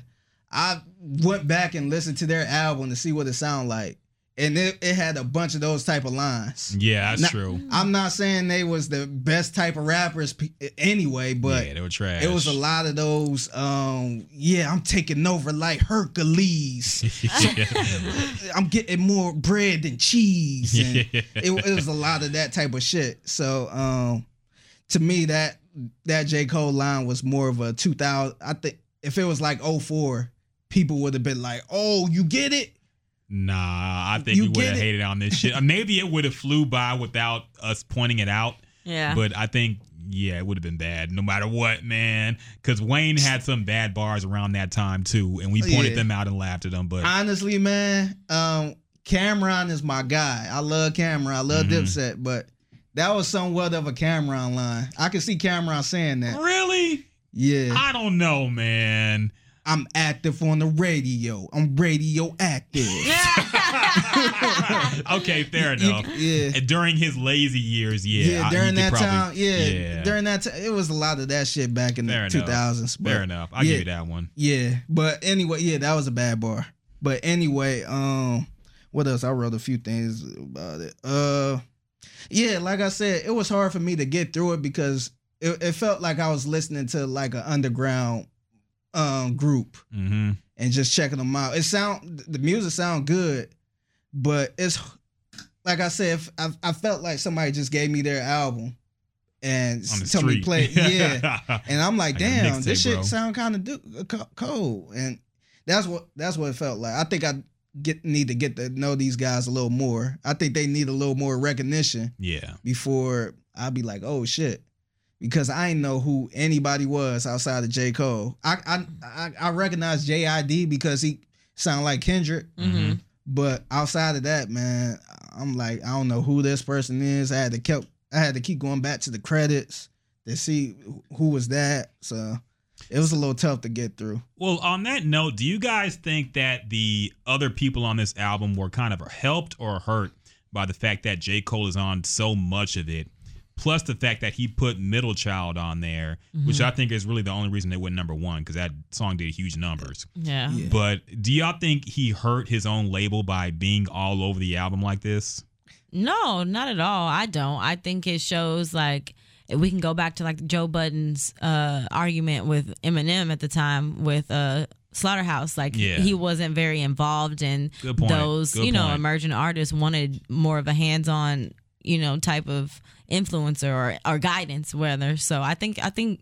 I went back and listened to their album to see what it sounded like, and it, it had a bunch of those type of lines. Yeah, that's Now- true. I'm not saying they was the best type of rappers pe- anyway, but yeah, they were trash. it was a lot of those. Um, yeah, I'm taking over like Hercules. I'm getting more bread than cheese. And Yeah. it, it was a lot of that type of shit. So um, to me, that that J Cole line was more of a 2000. I think if it was like 04, people would have been like, "Oh, you get it." Nah, I think You we would get have hated on this shit. Maybe it would have flew by without us pointing it out. Yeah. But I think, yeah, it would have been bad no matter what, man. Because Wayne had some bad bars around that time too, and we pointed Yeah. them out and laughed at them. But Honestly, man, um, Cam'ron is my guy. I love Cam'ron. I love Mhm. Dipset, but that was somewhat of a Cam'ron line. I can see Cam'ron saying that. really, Yeah, I don't know, man. I'm active on the radio. I'm radioactive. okay, fair You- enough. yeah. And during his lazy years, yeah, Yeah, during that probably- time, yeah, yeah. during that time, it was a lot of that shit back in Fair the enough. two thousands. Fair enough. I yeah, give you that one. Yeah, but anyway, yeah, that was a bad bar. But anyway, um, what else? I wrote a few things about it. Uh, yeah, like I said, it was hard for me to get through it because it, it felt like I was listening to like an underground um group Mm-hmm. and just checking them out. It sound the music sound good, but it's like I said, if- I, I felt like somebody just gave me their album and told me play, yeah. And I'm like, Like damn, mixtape, this shit bro. sound kind of do- cold, and that's what that's what it felt like. I think I get need to get to know these guys a little more. I think they need a little more recognition yeah. before I'd be like, oh shit, because I didn't know who anybody was outside of J Cole. I I I, I recognize JID because he sounded like Kendrick, hmm but outside of that, man, I'm like, I don't know who this person is. I had to keep I had to keep going back to the credits to see who was that. So it was a little tough to get through. Well, on that note, do you guys think that the other people on this album were kind of helped or hurt by the fact that J. Cole is on so much of it? Plus the fact that he put Middle Child on there, which I think is really the only reason they went number one because that song did huge numbers. Yeah. Yeah. But do y'all think he hurt his own label by being all over the album like this? No, not at all. I don't. I think it shows like we can go back to like Joe Budden's uh, argument with Eminem at the time with uh, Slaughterhouse. Like Yeah. he wasn't very involved in those, Good you know, point. emerging artists wanted more of a hands-on, you know, type of influencer or or guidance, whether. So I think I think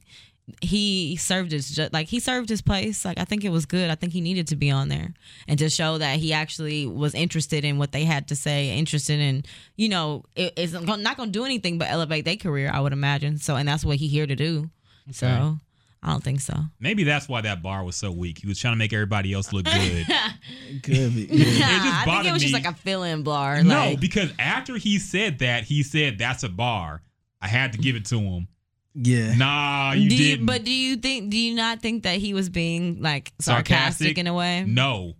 he served his like he served his place. Like I think it was good. I think he needed to be on there and to show that he actually was interested in what they had to say, interested in you know it, it's not going to do anything but elevate their career. I would imagine. So and that's what he here to do. So I don't think so. Maybe that's why that bar was so weak. He was trying to make everybody else look good. Could be. Yeah. just I think it was just like a fill-in bar. no, like, because after he said that, he said that's a bar. I had to give it to him. yeah. Nah, you do you, didn't. but do you think? Do you not think that he was being like Sarcastic? sarcastic, in a way? No.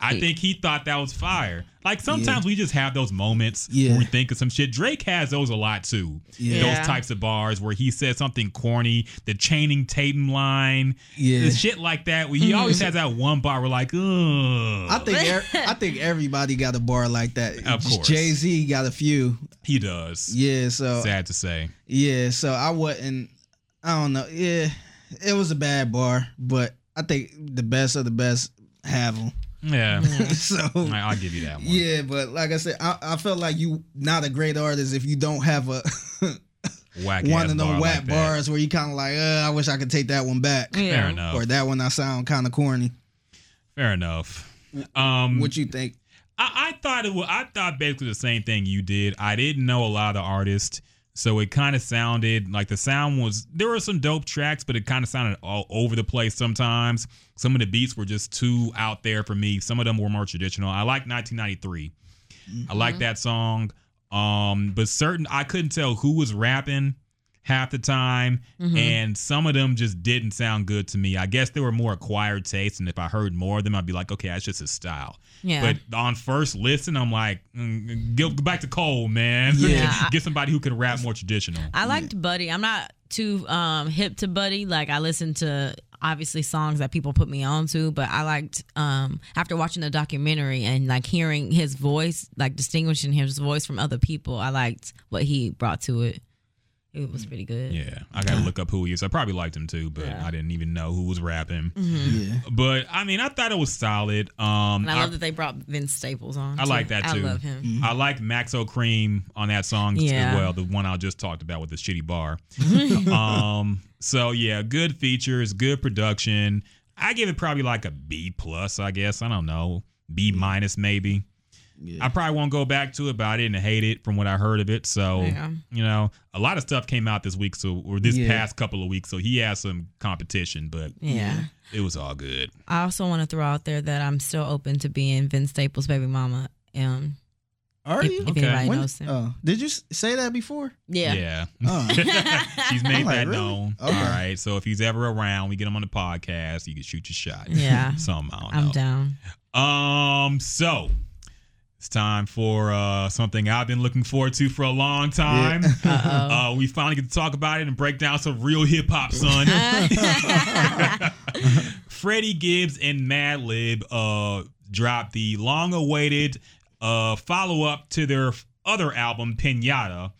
I think he thought that was fire. Like sometimes we just have those moments Yeah. where we think of some shit. Drake has those a lot too. Yeah. Yeah. Those types of bars where he says something corny, the Channing Tatum line, Yeah. the shit like that. Where he always has that one bar where like, ugh. I think er- I think everybody got a bar like that. Of course. Jay Z got a few. he does. Yeah, so Sad to say. yeah, so I wasn't. I don't know. Yeah, it was a bad bar, but I think the best of the best have them. Yeah. so I- I'll give you that one. yeah, but like I said, I, I felt like you not a great artist if you don't have a Whack one of bar them like whack that. bars where you kind of like, uh, I wish I could take that one back, Fair enough. or that one I sound kind of corny. Fair enough. Um, What you think? I, I thought it was. I thought basically the same thing you did. I didn't know a lot of the artists, so it kind of sounded like the sound was. There were some dope tracks, but it kind of sounded all over the place sometimes. Some of the beats were just too out there for me. Some of them were more traditional. I like 1993. I like that song. Um, but certain I couldn't tell who was rapping half the time, and some of them just didn't sound good to me. I guess they were more acquired tastes, and if I heard more of them, I'd be like, okay, that's just his style. Yeah. But on first listen, I'm like, mm, go, go back to Cole, man. Yeah. Get somebody who can rap more traditional. I liked Buddy. I'm not too um, hip to Buddy. Like I listen to obviously songs that people put me on to, but I liked um, after watching the documentary and like hearing his voice, like distinguishing his voice from other people. I liked what he brought to it. It was pretty good. Yeah, I gotta look up who he is. I probably liked him too, but I didn't even know who was rapping. Yeah, But I mean, I thought it was solid. Um, And I love that they brought Vince Staples on. I too. like that, too. I love him. I like Maxo Kream on that song Yeah. as well, the one I just talked about with the shitty bar. um, so yeah, good features, good production. I give it probably like a B plus, I guess. I don't know, B minus maybe. Yeah. I probably won't go back to it, but I didn't hate it from what I heard of it. So Yeah. you know, a lot of stuff came out this week, so or this Yeah. past couple of weeks. So he has some competition, but Yeah. it was all good. I also want to throw out there that I'm still open to being Vince Staples' baby mama. Um, are if, you? if Okay. anybody When- knows him. oh, did you say that before? yeah. yeah. Oh. She's made like, that really? known. Okay. All right. So if he's ever around, we get him on the podcast. You can shoot your shot. Yeah. Some I don't I'm know. down. Um. So it's time for uh something I've been looking forward to for a long time. Uh-oh. Uh, we finally get to talk about it and break down some real hip hop, son. Freddie Gibbs and Madlib uh dropped the long-awaited uh follow-up to their other album Pinata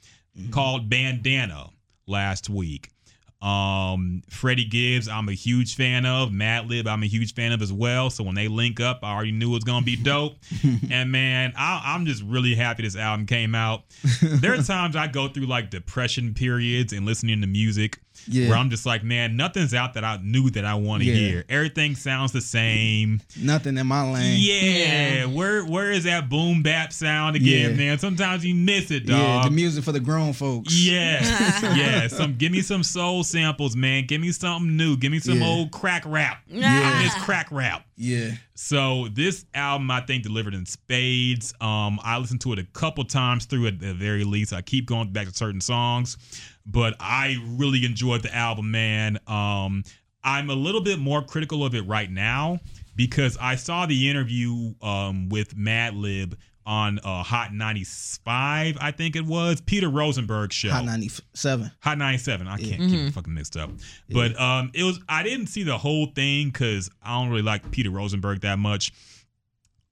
called Bandana last week. Um, Freddie Gibbs, I'm a huge fan of. Madlib, I'm a huge fan of as well. So when they link up, I already knew it was gonna be dope. and man, I, I'm just really happy this album came out. There are times I go through like depression periods and listening to music Yeah. where I'm just like, man, nothing's out that I knew that I want to Yeah. hear. Everything sounds the same. Nothing in my lane. Yeah, where where is that boom bap sound again, Yeah. man? Sometimes you miss it, Yeah, dog. the music for the grown folks. Yes, yes. Some give me some soul samples, man. Give me something new. Give me some Yeah. old crack rap. Yeah. It's crack rap. Yeah. So this album, I think, delivered in spades. Um, I listened to it a couple times through at the very least. I keep going back to certain songs, but I really enjoyed the album, man. Um, I'm a little bit more critical of it right now because I saw the interview um, with Madlib on uh, Hot 95, I think it was Peter Rosenberg show. Hot 97. Hot 97. I can't keep it fucking mixed up. But um it was I didn't see the whole thing because I don't really like Peter Rosenberg that much.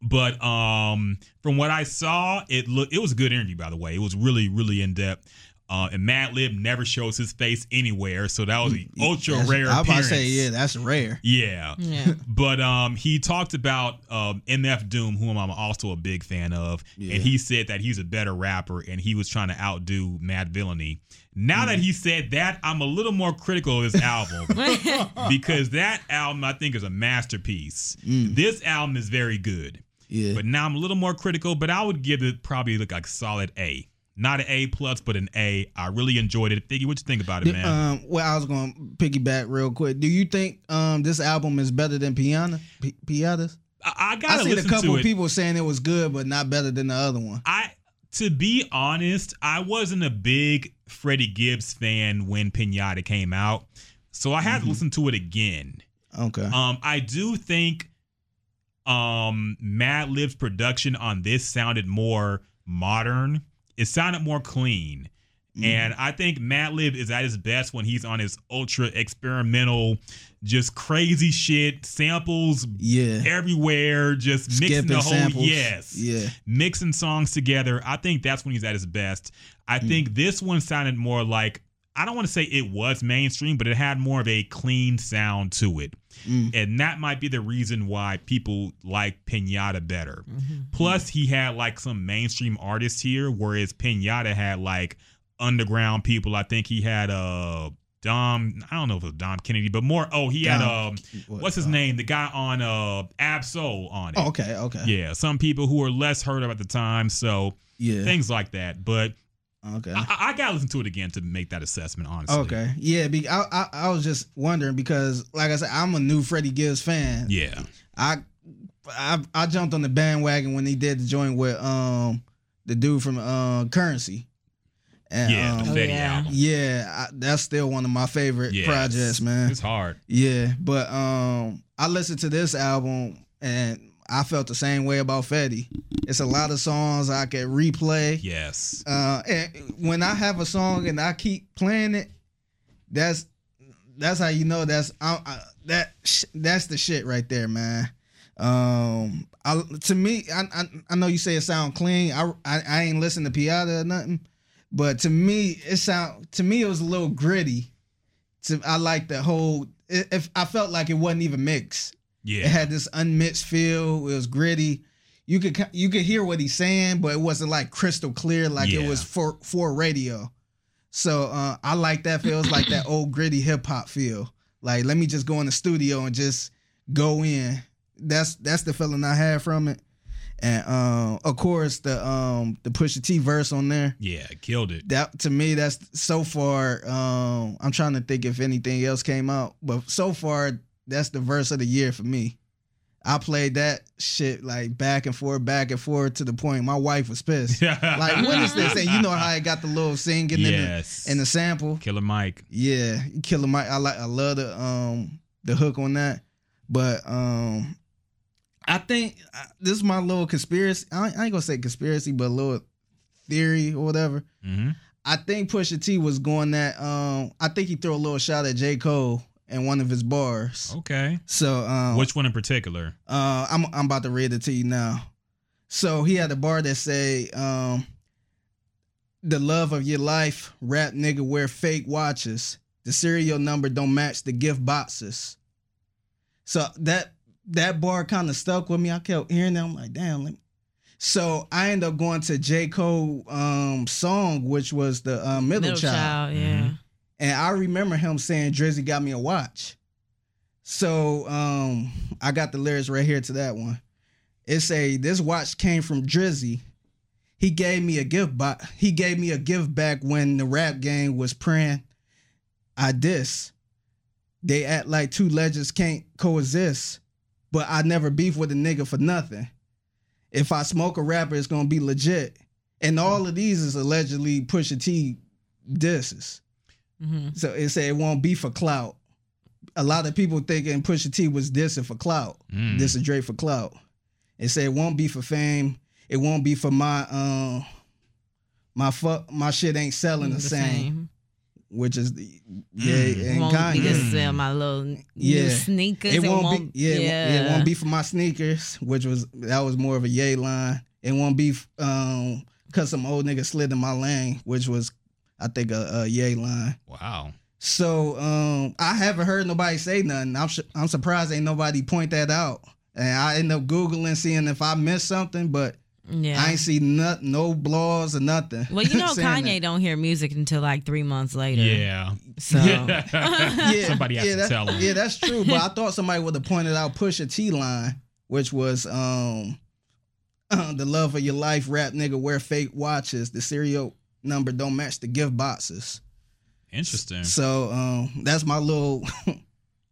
But um from what I saw, it looked it was a good interview, by the way. It was really, really in depth. Uh, and Madlib never shows his face anywhere, so that was an ultra That's- rare I was about to say, yeah, that's rare. Yeah. Yeah. But um, he talked about um, MF Doom, whom I'm also a big fan of, Yeah. and he said that he's a better rapper and he was trying to outdo Madvillainy. Now that he said that, I'm a little more critical of this album because that album I think is a masterpiece. This album is very good, Yeah. but now I'm a little more critical. But I would give it probably like a solid A, not an A plus, but an A. I really enjoyed it. Figgy, what you think about it, man? Um, well, I was going to piggyback real quick. Do you think um this album is better than Pinata? P- Pinata's? I, I I gotta seen a couple of people saying it was good, but not better than the other one. I to be honest, I wasn't a big Freddie Gibbs fan when Pinata came out. So I had to listen to it again. Okay. Um I do think um Madlib's production on this sounded more modern. It sounded more clean. And I think Madlib is at his best when he's on his ultra experimental, just crazy shit, samples yeah. everywhere, just mixing the whole samples. yes Yeah. mixing songs together. I think that's when he's at his best. I Mm. think this one sounded more like I don't want to say it was mainstream, but it had more of a clean sound to it. Mm. And that might be the reason why people like Pinata better. Mm-hmm. Plus, he had like some mainstream artists here, whereas Pinata had like underground people. I think he had uh Dom, I don't know if it was Dom Kennedy, but more oh, he had Dom- um what, what's his uh, name? The guy on uh Ab-Soul on it. Oh, okay. Okay. Yeah, some people who were less heard of at the time, so Yeah. things like that. But Okay. I, I gotta listen to it again to make that assessment. Honestly, Okay. Yeah. Be, I, I I was just wondering because, like I said, I'm a new Freddie Gibbs fan. Yeah, I I I jumped on the bandwagon when he did the joint with um the dude from uh Curren$y. And, yeah, um, the Oh, yeah. album. yeah, I, that's still one of my favorite Yes. projects, man. It's hard. Yeah, but um, I listened to this album and I felt the same way about Fetti. It's a lot of songs I could replay. Yes, Uh, and when I have a song and I keep playing it, that's that's how you know that's I, I, that sh- that's the shit right there, man. Um, I, to me, I, I I know you say it sound clean. I I, I ain't listen to Pinata or nothing, but to me, it sound to me it was a little gritty. To I like the whole. If I felt like it wasn't even mixed, yeah, it had this unmixed feel. It was gritty. You could you could hear what he's saying, but it wasn't like crystal clear like Yeah. it was for for radio. So uh, I like that feel. It's like that old gritty hip hop feel. Like let me just go in the studio and just go in. That's that's the feeling I had from it. And um, of course the um the Pusha T verse on there. yeah, killed it. That to me, that's so far. Um, I'm trying to think if anything else came out, but so far, that's the verse of the year for me. I played that shit like back and forth, back and forth to the point my wife was pissed. like, what is this? And you know how I got the little singing yes, in the in the sample. Killer Mike. Yeah, Killer Mike. I like. I love the um the hook on that. But um, I think uh, this is my little conspiracy. I ain't, I ain't gonna say conspiracy, but a little theory or whatever. hmm I think Pusha T was going that. Um, I think he threw a little shot at J Cole in one of his bars. Okay, So um, which one in particular? uh, I'm I'm about to read it to you now. So he had a bar that say, um, "The love of your life, rap nigga wear fake watches. The serial number don't match the gift boxes." So that that bar kind of stuck with me. I kept hearing that. I'm like, damn. Let me. So I ended up going to J Cole um song, which was the uh, middle, child. yeah. Mhm. And I remember him saying Drizzy got me a watch. So um I got the lyrics right here to that one. It say this watch came from Drizzy. He gave me a gift back. He gave me a gift back when the rap game was praying. I diss. They act like two legends can't coexist. But I never beef with a nigga for nothing. If I smoke a rapper, it's gonna be legit. And all of these is allegedly Pusha T disses. Hmm So it said it won't be for clout. A lot of people thinking Pusha T was dissing for clout. Mm. This is Drake for clout. It said it won't be for fame. It won't be for my um my fuck my shit ain't selling the, same, which is the yeah Mm. and Won't be to Kanye. sell my little new Yeah. sneakers. It won't, be yeah, it won't- it won't be for my sneakers, which was that was more of a yay line. It won't be um cause some old nigga slid in my lane, which was I think a, a yay line. Wow. So um, I haven't heard nobody say nothing. I'm su- I'm surprised ain't nobody point that out. And I end up googling seeing if I missed something, but Yeah. I ain't see not, no blogs or nothing. well, you know, Kanye that. don't hear music until like three months later. Yeah. So Yeah, Somebody has yeah, to that- tell him. Yeah, that's true. But I thought somebody would have pointed out Pusha T line, which was um the love of your life rap nigga wear fake watches. The serial number don't match the gift boxes. Interesting. So um that's my little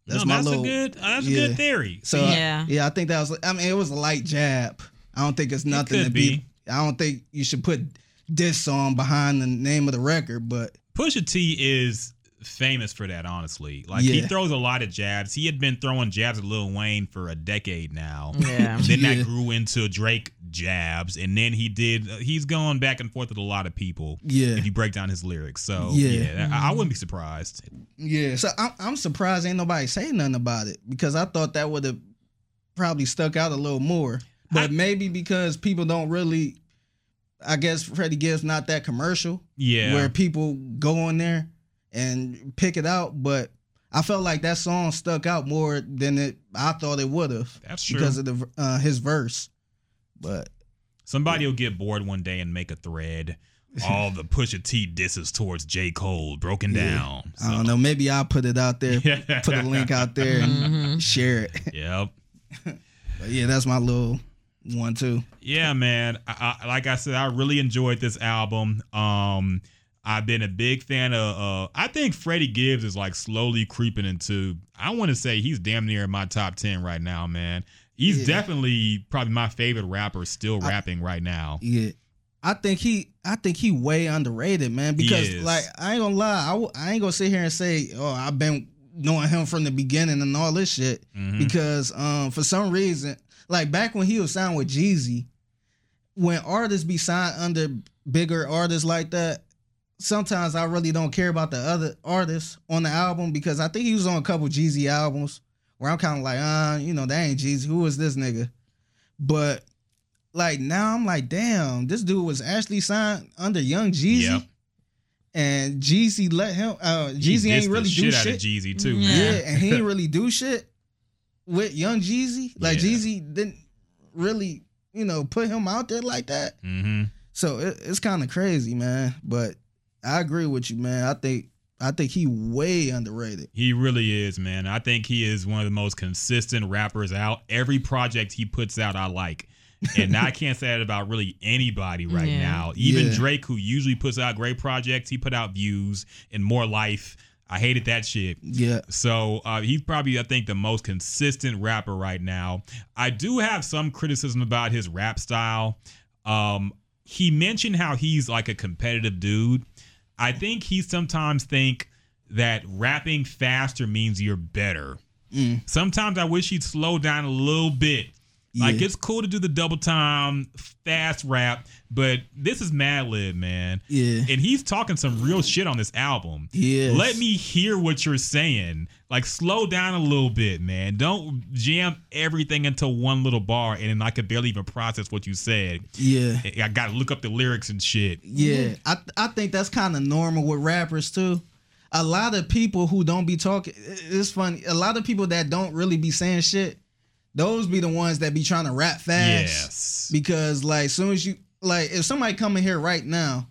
that's no, my that's little a good. That's a good theory. so Yeah. yeah. I think that was I mean it was a light jab. I don't think it's nothing could to be. be. I don't think you should put this on behind the name of the record, but Pusha T is famous for that, honestly. Like he throws a lot of jabs. He had been throwing jabs at Lil Wayne for a decade now. Yeah. Then Yeah. that grew into Drake jabs, and then he did. Uh, he's gone back and forth with a lot of people. Yeah. if you break down his lyrics, so Yeah. yeah, I, I wouldn't be surprised. Yeah, so I'm, I'm surprised ain't nobody saying nothing about it because I thought that would have probably stuck out a little more. But I- maybe because people don't really, I guess Freddie Gibbs not that commercial Yeah, where people go on there and pick it out. But I felt like that song stuck out more than it I thought it would have that's true. because of the uh, his verse. But Somebody will get bored one day and make a thread. All the Pusha T disses towards J Cole broken Yeah. down. I don't know. Maybe I'll put it out there, put a link out there, and share it. Yep. But yeah, that's my little one too. Yeah, man. I, I, like I said, I really enjoyed this album. Um, I've been a big fan of. Uh, I think Freddie Gibbs is like slowly creeping into. I want to say he's damn near in my top ten right now, man. He's Yeah. definitely probably my favorite rapper still rapping right now. Yeah. I think he I think he way underrated, man. Because like I ain't gonna lie, I, w- I ain't gonna sit here and say, oh, I've been knowing him from the beginning and all this shit. Mhm. Because um for some reason, like back when he was signed with Jeezy, when artists be signed under bigger artists like that, sometimes I really don't care about the other artists on the album because I think he was on a couple Jeezy albums where I'm kind of like, uh, you know, that ain't Jeezy. Who is this nigga? But like now I'm like, damn, this dude was actually signed under Young Jeezy. Yep. And Jeezy let him uh Jeezy dissed ain't the really do shit out of. Jeezy too, Yeah. Yeah, man. and he ain't really do shit with Young Jeezy. Like Yeah. Jeezy didn't really, you know, put him out there like that. hmm So it, it's kind of crazy, man. But I agree with you, man. I think I think he way underrated. He really is, man. I think he is one of the most consistent rappers out. Every project he puts out, I like. And I can't say that about really anybody right Yeah. now. Even Yeah. Drake, who usually puts out great projects, he put out Views and More Life. I hated that shit. Yeah. So uh, he's probably, I think, the most consistent rapper right now. I do have some criticism about his rap style. Um, he mentioned how he's like a competitive dude. I think he sometimes think that rapping faster means you're better. Mm. Sometimes I wish he'd slow down a little bit. Like Yeah. it's cool to do the double time fast rap, but this is Madlib, man. Yeah. And he's talking some real shit on this album. Yeah. Let me hear what you're saying. Like slow down a little bit, man. Don't jam everything into one little bar and then I could barely even process what you said. Yeah. I gotta look up the lyrics and shit. Yeah, I I think that's kind of normal with rappers too. A lot of people who don't be talking, it's funny. A lot of people that don't really be saying shit, those be the ones that be trying to rap fast. Yes. Because like, soon as you like, if somebody come in here right now,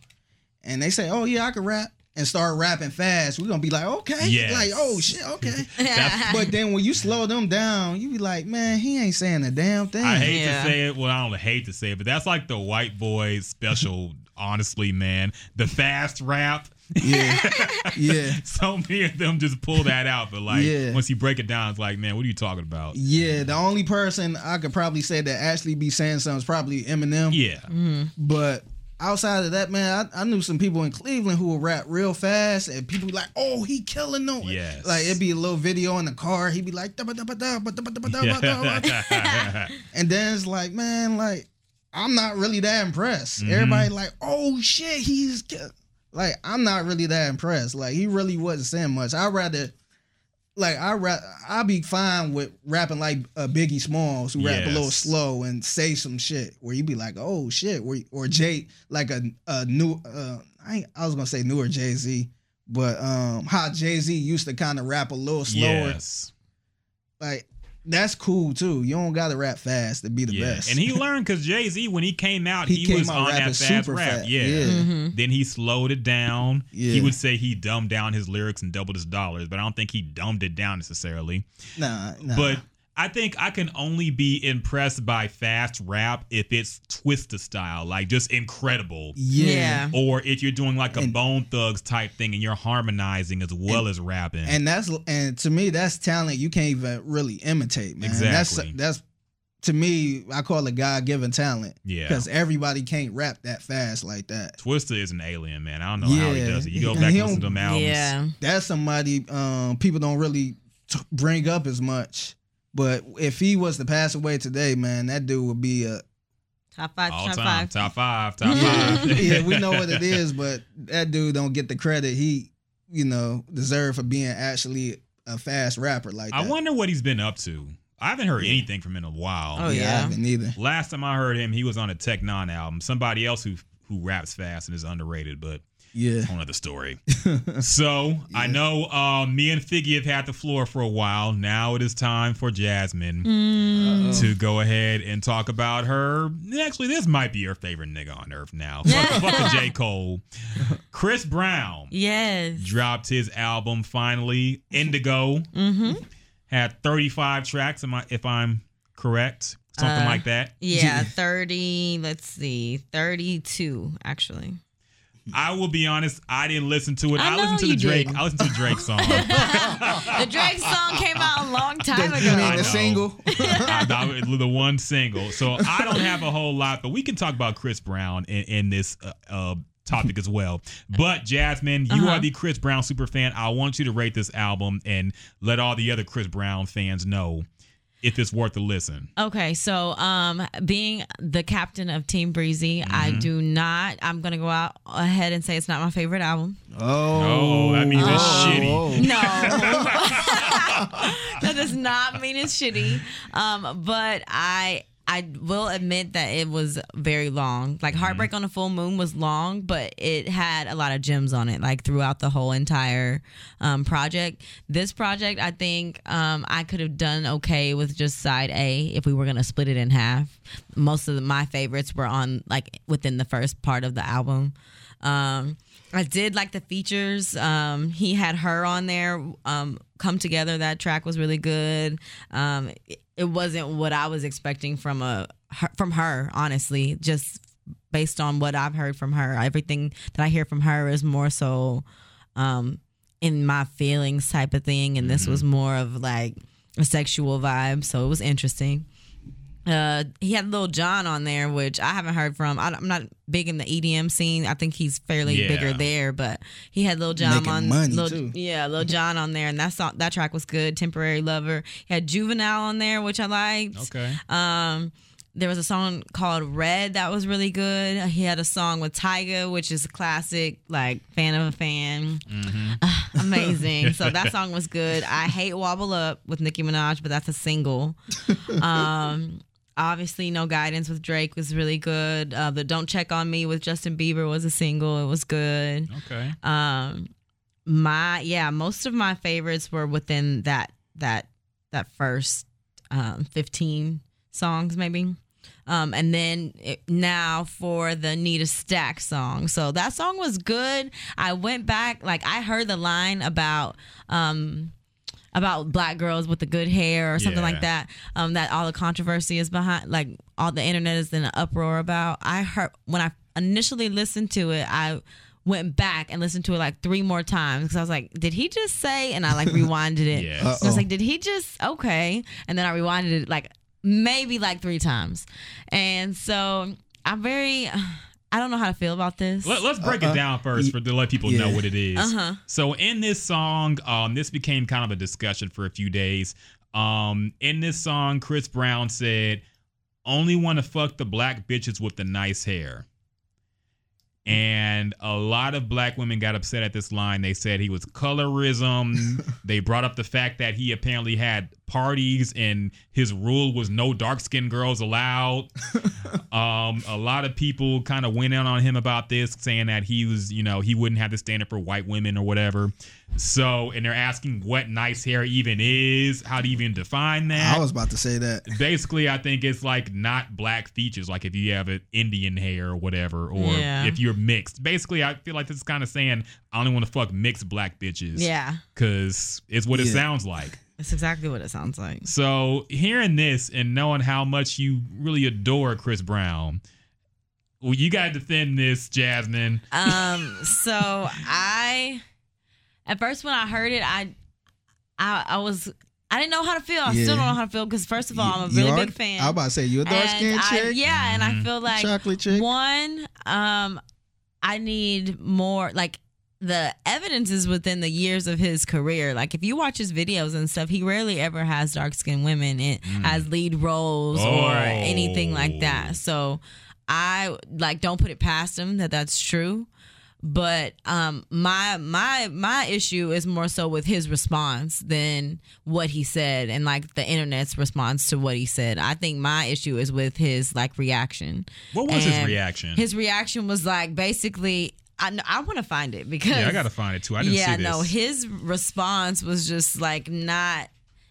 and they say, "Oh yeah, I can rap," and start rapping fast, we're gonna be like, "Okay," Yes. like, "Oh shit, okay." But then when you slow them down, you be like, "Man, he ain't saying a damn thing." I hate Yeah. to say it. Well, I don't hate to say it, but that's like the white boy special. honestly, man, the fast rap. Yeah, yeah. So many of them just pull that out, but like Yeah. once you break it down, it's like, man, what are you talking about? Yeah, the only person I could probably say that actually be saying something is probably Eminem. Yeah, But outside of that, man, I, I knew some people in Cleveland who would rap real fast, and people be like, "Oh, he killing them." Yes. Like it'd be a little video in the car. He'd be like, yeah. and then it's like, man, like I'm not really that impressed. Mhm. Everybody like, "Oh shit, he's kill-" like I'm not really that impressed. Like he really wasn't saying much. I'd rather. Like I rap, I'd be fine with rapping like uh, Biggie Smalls, who rap a little slow and say some shit where you be like, "Oh shit," or, or Jay like a a new, uh, I, ain't- I was gonna say newer Jay Z, but um, how Jay Z used to kind of rap a little slower. Yes. Like that's cool too. You don't gotta rap fast to be the yeah. best. And he learned because Jay Z, when he came out, He he, came was out on that fast super rap. fast. Yeah. Yeah. Mhm. Then he slowed it down. He would say he dumbed down his lyrics and doubled his dollars, but I don't think he dumbed it down necessarily. nah, nah. But I think I can only be impressed by fast rap if it's Twista style, like just incredible. yeah. Or if you're doing like a And- Bone Thugs type thing and you're harmonizing as well as rapping. And that's and to me that's talent you can't even really imitate, man. Exactly. That's that's to me I call it God given talent. Yeah. Because everybody can't rap that fast like that. Twista is an alien, man. I don't know how he does it. You go back he and listen to don't- them albums. Yeah. That's somebody um people don't really t- bring up as much. But if he was to pass away today, man, that dude would be a Top five. All top time. five. Top five. Top yeah, five. yeah, we know what it is, but that dude don't get the credit he, you know, deserve for being actually a fast rapper like that. I wonder what he's been up to. I haven't heard anything from him in a while. Oh, yeah, I haven't either. Last time I heard him, he was on a Tech N9ne album. Somebody else who who raps fast and is underrated, but Yeah. whole other story. so I know um, me and Figgy have had the floor for a while. Now it is time for Jasmine Mm. To go ahead and talk about her. Actually, this might be her favorite nigga on earth now. Fuck, fuck the J. Cole. Chris Brown Yes. dropped his album finally. Indigo Mm-hmm. had 35 tracks. Am I, if I'm correct, something Uh, like that. Yeah, 30, let's see, 32, actually. I will be honest, I didn't listen to it. I I, listened to the Drake. didn't. I listened to the Drake song. The Drake song came out a long time You mean ago. the single? I, I, the one single. So I don't have a whole lot, but we can talk about Chris Brown in, in this uh, uh, topic as well. But Jasmine, you Uh-huh. are the Chris Brown super fan. I want you to rate this album and let all the other Chris Brown fans know if it's worth a listen. Okay, so um, being the captain of Team Breezy, I Mm-hmm. do not. I'm gonna go out ahead and say it's not my favorite album. Oh, no, that means it's shitty. Oh. No, that does not mean it's shitty. Um, but I I will admit that it was very long. Like Heartbreak on a Full Moon was long, but it had a lot of gems on it, like throughout the whole entire um, project. This project, I think um, I could have done okay with just side A if we were gonna split it in half. Most of the, my favorites were on like within the first part of the album. Um, I did like the features. Um, he had H.E.R. on there. Um, come together. That track was really good. Um, it, wasn't what I was expecting from a H.E.R., from her. Honestly, just based on what I've heard from H.E.R., everything that I hear from H.E.R. is more so um, in my feelings type of thing, and this was more of like a sexual vibe. So it was interesting. Uh, he had Lil Jon on there, which I haven't heard from. I, am not big in the EDM scene. I think he's fairly Yeah. bigger there, but he had Lil Jon Making on. money, Lil, too. Yeah, Lil John on there, and that song, that track was good. Temporary Lover. He had Juvenile on there, which I liked. Okay. Um, there was a song called Red that was really good. He had a song with Tyga, which is a classic, like fan of a fan. Ah, amazing. so that song was good. I hate Wobble Up with Nicki Minaj, but that's a single. Um, obviously, No Guidance with Drake was really good. Uh, the Don't Check on Me with Justin Bieber was a single. It was good. Okay. Um, my yeah, most of my favorites were within that that that first um, fifteen songs maybe. Um, and then it, now for the Need a Stack song. So that song was good. I went back, like I heard the line about um about black girls with the good hair or something Yeah. like that. Um, that all the controversy is behind, like all the internet is in an uproar about. I heard when I initially listened to it, I went back and listened to it like three more times because I was like, did he just say? And I like rewinded it. Yes. And I was like, did he just okay? And then I rewinded it like maybe like three times. And so I'm very I don't know how to feel about this. Let, us break Uh-uh. it down first for to let people know what it is. Uh-huh. So in this song, um, this became kind of a discussion for a few days. Um, in this song, Chris Brown said, "Only want to fuck the black bitches with the nice hair." And a lot of black women got upset at this line. They said he was colorism. they brought up the fact that he apparently had parties and his rule was no dark skinned girls allowed. um, a lot of people kind of went in on him about this, saying that he was, you know, he wouldn't have to stand up for white women or whatever. So, and they're asking what nice hair even is, how to even define that. I was about to say that. Basically, I think it's like not black features, like if you have an Indian hair or whatever, or Yeah. if you're mixed. Basically, I feel like this is kind of saying I only want to fuck mixed black bitches. Yeah. Because it's what it sounds like. That's exactly what it sounds like. So hearing this and knowing how much you really adore Chris Brown, well, you got to defend this, Jasmine. Um, so I at first when I heard it, I I, I was I didn't know how to feel. I Yeah. still don't know how to feel because first of all, I'm a really are- big fan. I was about to say you're a dark And skinned I- chick. Yeah, and I feel like Chocolate chick. one, um, I need more like the evidence is within the years of his career. Like if you watch his videos and stuff, he rarely ever has dark skinned women in as lead roles or anything like that. So I like don't put it past him that that's true. But um my my my issue is more so with his response than what he said and like the internet's response to what he said. I think my issue is with his like reaction. What was his reaction? His reaction was like basically I I want to find it because yeah, I got to find it too. I didn't yeah, see this. no, his response was just like not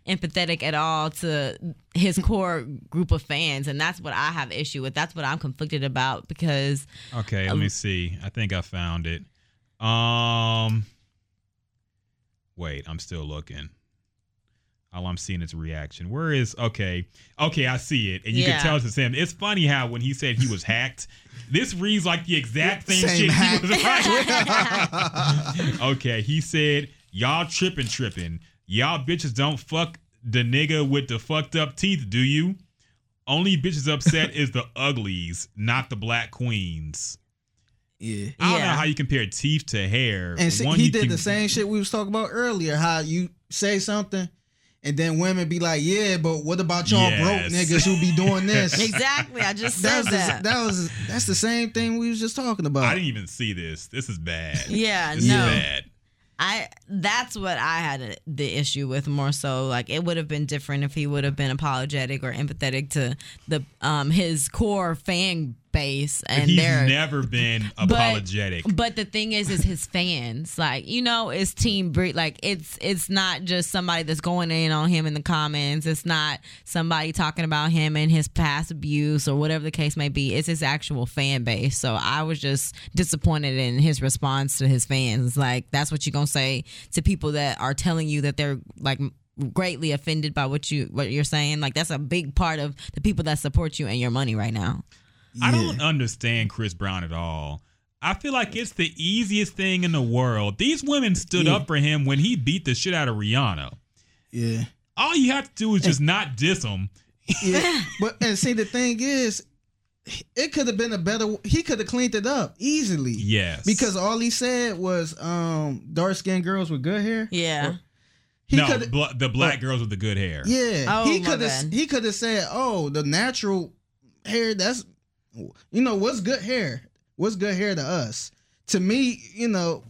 empathetic at all to his core group of fans, and that's what I have issue with. That's what I'm conflicted about because Okay, let me see. I think I found it. Um Wait, I'm still looking. All I'm seeing is reaction. Where is okay? Okay, I see it. And you Yeah. can tell it's him. It's funny how when he said he was hacked, this reads like the exact same, Same shit hack. he was right. okay, he said, Y'all tripping, tripping. Y'all bitches don't fuck the nigga with the fucked up teeth, do you? Only bitches upset is the uglies, not the black queens. yeah. I don't Yeah. know how you compare teeth to hair. And see, One he did can- the same shit we was talking about earlier. How you say something, and then women be like, "Yeah, but what about y'all Yes. broke niggas who be doing this?" exactly, I just said That was that. the, that was that's the same thing we was just talking about. I didn't even see this. This is bad. yeah, This no. is bad. I that's what I had a, the issue with more so like it would have been different if he would have been apologetic or empathetic to the um his core fan base and He's never been apologetic. But the thing is, is his fans. Like you know, it's Team Brit. Like it's it's not just somebody that's going in on him in the comments. It's not somebody talking about him and his past abuse or whatever the case may be. It's his actual fan base. So I was just disappointed in his response to his fans. Like that's what you're gonna say to people that are telling you that they're like greatly offended by what you what you're saying. Like that's a big part of the people that support you and your money right now. I don't understand Chris Brown at all. I feel like it's the easiest thing in the world. These women stood Yeah. up for him when he beat the shit out of Rihanna. yeah. All you have to do is just not diss him. Yeah. but and see the thing is, it could have been a better. He could have cleaned it up easily. Yes. Because all he said was um dark skinned girls with good hair. Yeah. He no, bl- the black girls with the good hair. Yeah. Oh, he could have he could have said, "Oh, the natural hair that's you know, what's good hair? What's good hair to us?" To me, you know,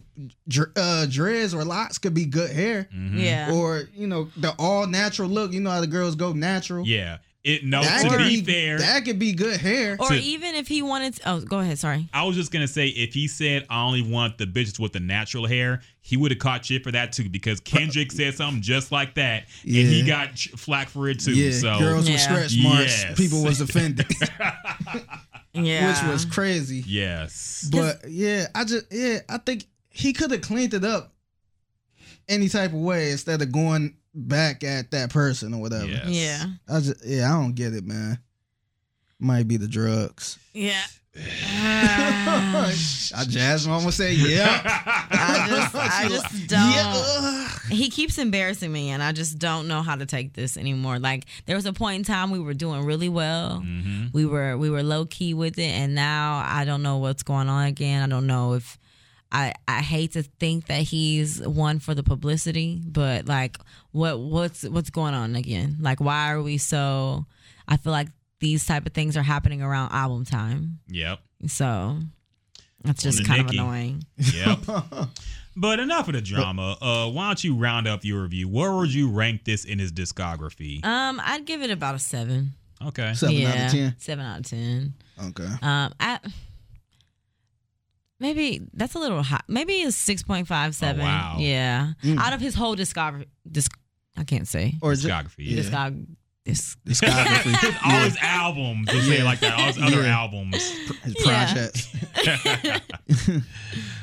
dr- uh dreads or locks could be good hair. Mhm. Yeah. Or, you know, the all natural look, you know how the girls go natural. Yeah. It no That to could be be fair. That could be good hair. Or to- even if he wanted to, oh, go ahead. Sorry. I was just gonna say if he said I only want the bitches with the natural hair, he would have caught shit for that too because Kendrick said something just like that, and he got flack for it too. yeah, so girls with Yeah. stretch marks. Yes. People was offended, Yeah. which was crazy. yes, But yeah, I just yeah, I think he could have cleaned it up any type of way instead of going back at that person or whatever. yes. Yeah. I just yeah, I don't get it, man. Might be the drugs. Yeah. I Jasmine almost say yeah. I just, I She just don't. Yeah. He keeps embarrassing me, and I just don't know how to take this anymore. Like there was a point in time we were doing really well. hmm We were we were low key with it, and now I don't know what's going on again. I don't know if I I hate to think that he's one for the publicity, but like what what's what's going on again? Like why are we so? I feel like these type of things are happening around album time. Yep. So That's just the kind of annoying. Yep. but enough of the drama. Uh, why don't you round up your review? Where would you rank this in his discography? Um, I'd give it about a seven. Okay. Seven yeah, out of ten. Seven out of ten. Okay. Um, I maybe that's a little high. Maybe a six point five seven. Oh, wow. Yeah, Mm. out of his whole discography. Disc, I can't say Or ju- Discography. Yeah. Yeah. discog. This. discography. all his albums. Let's say it like that. All his other Yeah. albums. His Yeah. projects.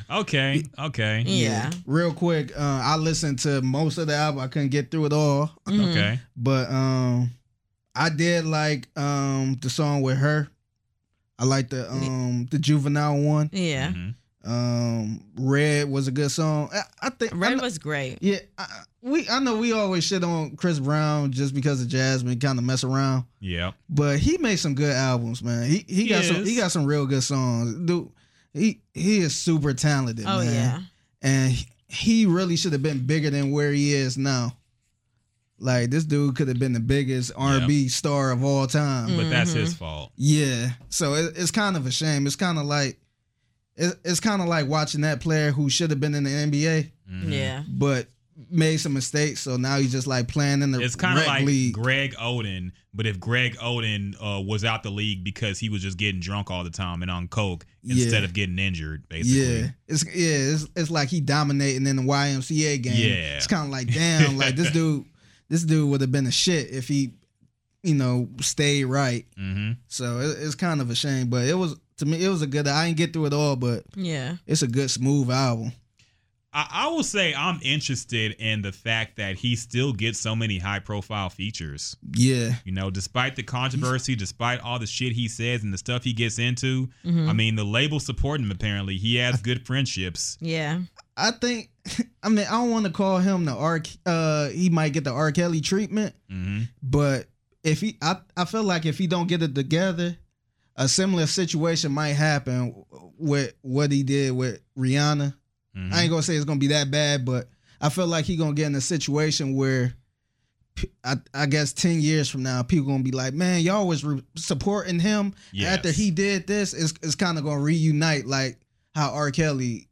Okay. Okay. Yeah. Real quick, uh, I listened to most of the album. I couldn't get through it all, Mhm. Okay. but um, I did like um the song with her. I like the um the juvenile one. Yeah. Mhm. Um, Red was a good song. I, I think Red know- was great. yeah. I, we I know we always shit on Chris Brown just because of Jasmine, kind of mess around. Yeah. But he made some good albums, man. He he, He got some he got some real good songs. Dude, he he is super talented, Oh man. yeah. And he- he really should have been bigger than where he is now. Like this dude could have been the biggest R&B star of all time. But that's Mm-hmm. his fault. Yeah. So it, it's kind of a shame. It's kind of like it, it's kind of like watching that player who should have been in the NBA Mhm. Yeah. but made some mistakes. So now he's just like playing in the It's kind of like league. Greg Oden, but if Greg Oden uh, was out the league because he was just getting drunk all the time and on coke instead Yeah. of getting injured, basically. Yeah, it's yeah, it's, it's like he dominating in the YMCA game. Yeah. it's kind of like damn, like this dude, this dude would have been a shit if he, you know, stayed right. hmm So it, it's kind of a shame, but it was to me, it was a good. I didn't get through it all, but Yeah. it's a good smooth album. I, I will say I'm interested in the fact that he still gets so many high profile features. Yeah, You know, despite the controversy, despite all the shit he says and the stuff he gets into, Mhm. I mean, the label supporting him apparently. He has good friendships. Yeah. I think. I mean, I don't want to call him the R. Uh, he might get the R. Kelly treatment, hmm but if he, I, I feel like if he don't get it together, a similar situation might happen with what he did with Rihanna. Hmm I ain't gonna say it's gonna be that bad, but I feel like he gonna get in a situation where I guess ten years from now, people gonna be like, "Man, y'all was re- supporting him after he did this." It's it's kind of gonna reunite like how R. Kelly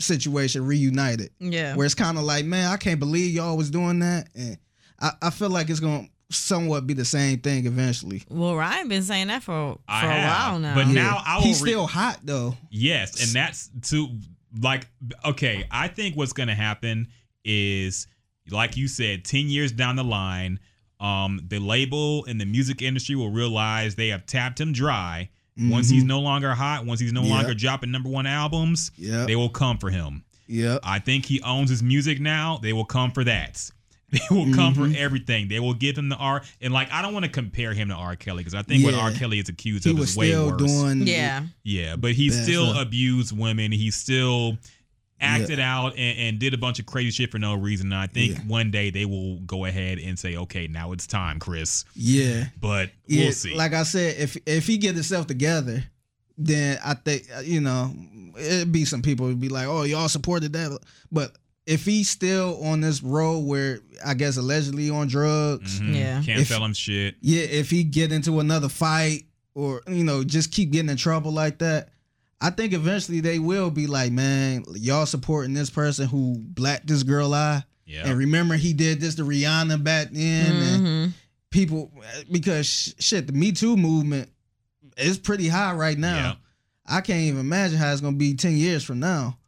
situation reunited, Yeah. where it's kind of like, "Man, I can't believe y'all was doing that," and I, I feel like it's gonna somewhat be the same thing eventually. Well, Ryan been saying that for for I a have, while now. but Yeah. now I will he's re- still hot though. Yes, and that's to like okay, I think what's going to happen is like you said 10 years down the line, um the label and the music industry will realize they have tapped him dry. Once he's no longer hot, once he's no Yep. longer dropping number 1 albums, Yep. they will come for him. Yeah, I think he owns his music now. They will come for that. They will come Mm-hmm. for everything. They will give him the R. And like, I don't want to compare him to R. Kelly because I think what R. Kelly is accused He of was is way still worse. doing. yeah. Yeah, but he still stuff. abused women. He still acted out and, and did a bunch of crazy shit for no reason. And I think Yeah. one day they will go ahead and say, "Okay, now it's time, Chris." Yeah. But Yeah, we'll see. Like I said, if if he get himself together, then I think uh, you know it'd be some people would be like, "Oh, y'all supported that," but if he's still on this road where I guess allegedly on drugs, Mhm. Yeah. can't If- tell him shit. yeah, if he get into another fight or you know just keep getting in trouble like that. I think eventually they will be like, man, y'all supporting this person who blacked this girl eye. Yeah, And remember, he did this to Rihanna back then. And Mhm. people because shit the me too movement is pretty high right now Yeah. i can't even imagine how it's gonna be 10 years from now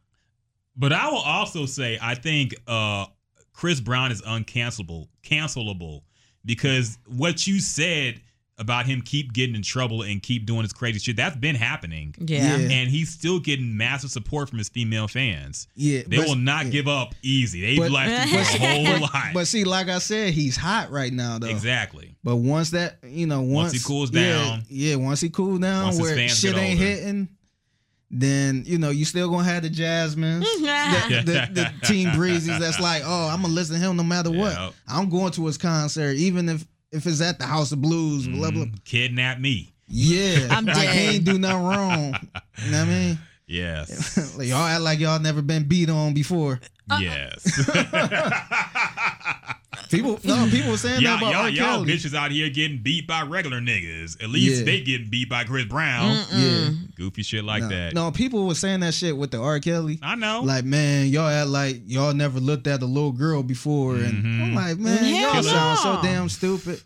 But I will also say I think uh Chris Brown is uncancelable, cancelable because what you said about him keep getting in trouble and keep doing his crazy shit that's been happening. Yeah. Yeah. And he's still getting massive support from his female fans. yeah They but- will not yeah. give up easy. They've But- lasted for a whole lot. but see like i said he's hot right now though exactly. but once that you know once, Once he cools down. yeah once he cools down Once his where fans shit get ain't older. hitting then you know you still gonna have the jasmines the, the, the team breezes that's like oh i'm gonna listen to him no matter what Yeah. i'm going to his concert even if if it's at the house of blues blah blah Mm, Kidnap me. Yeah, I'm like dead. he ain't do nothing wrong. You know what I mean? Yes. like y'all act like y'all never been beat on before. yes. People, no, people were saying Y'all, that about y'all, R. y'all Kelly. bitches out here getting beat by regular niggas. At least Yeah. they getting beat by Chris Brown. Yeah, Goofy shit like no, that. no, people were saying that shit with the R. Kelly. I know. Like, man, y'all act like y'all never looked at a little girl before, and Mhm. I'm like, man, Hell y'all sound no. so damn stupid.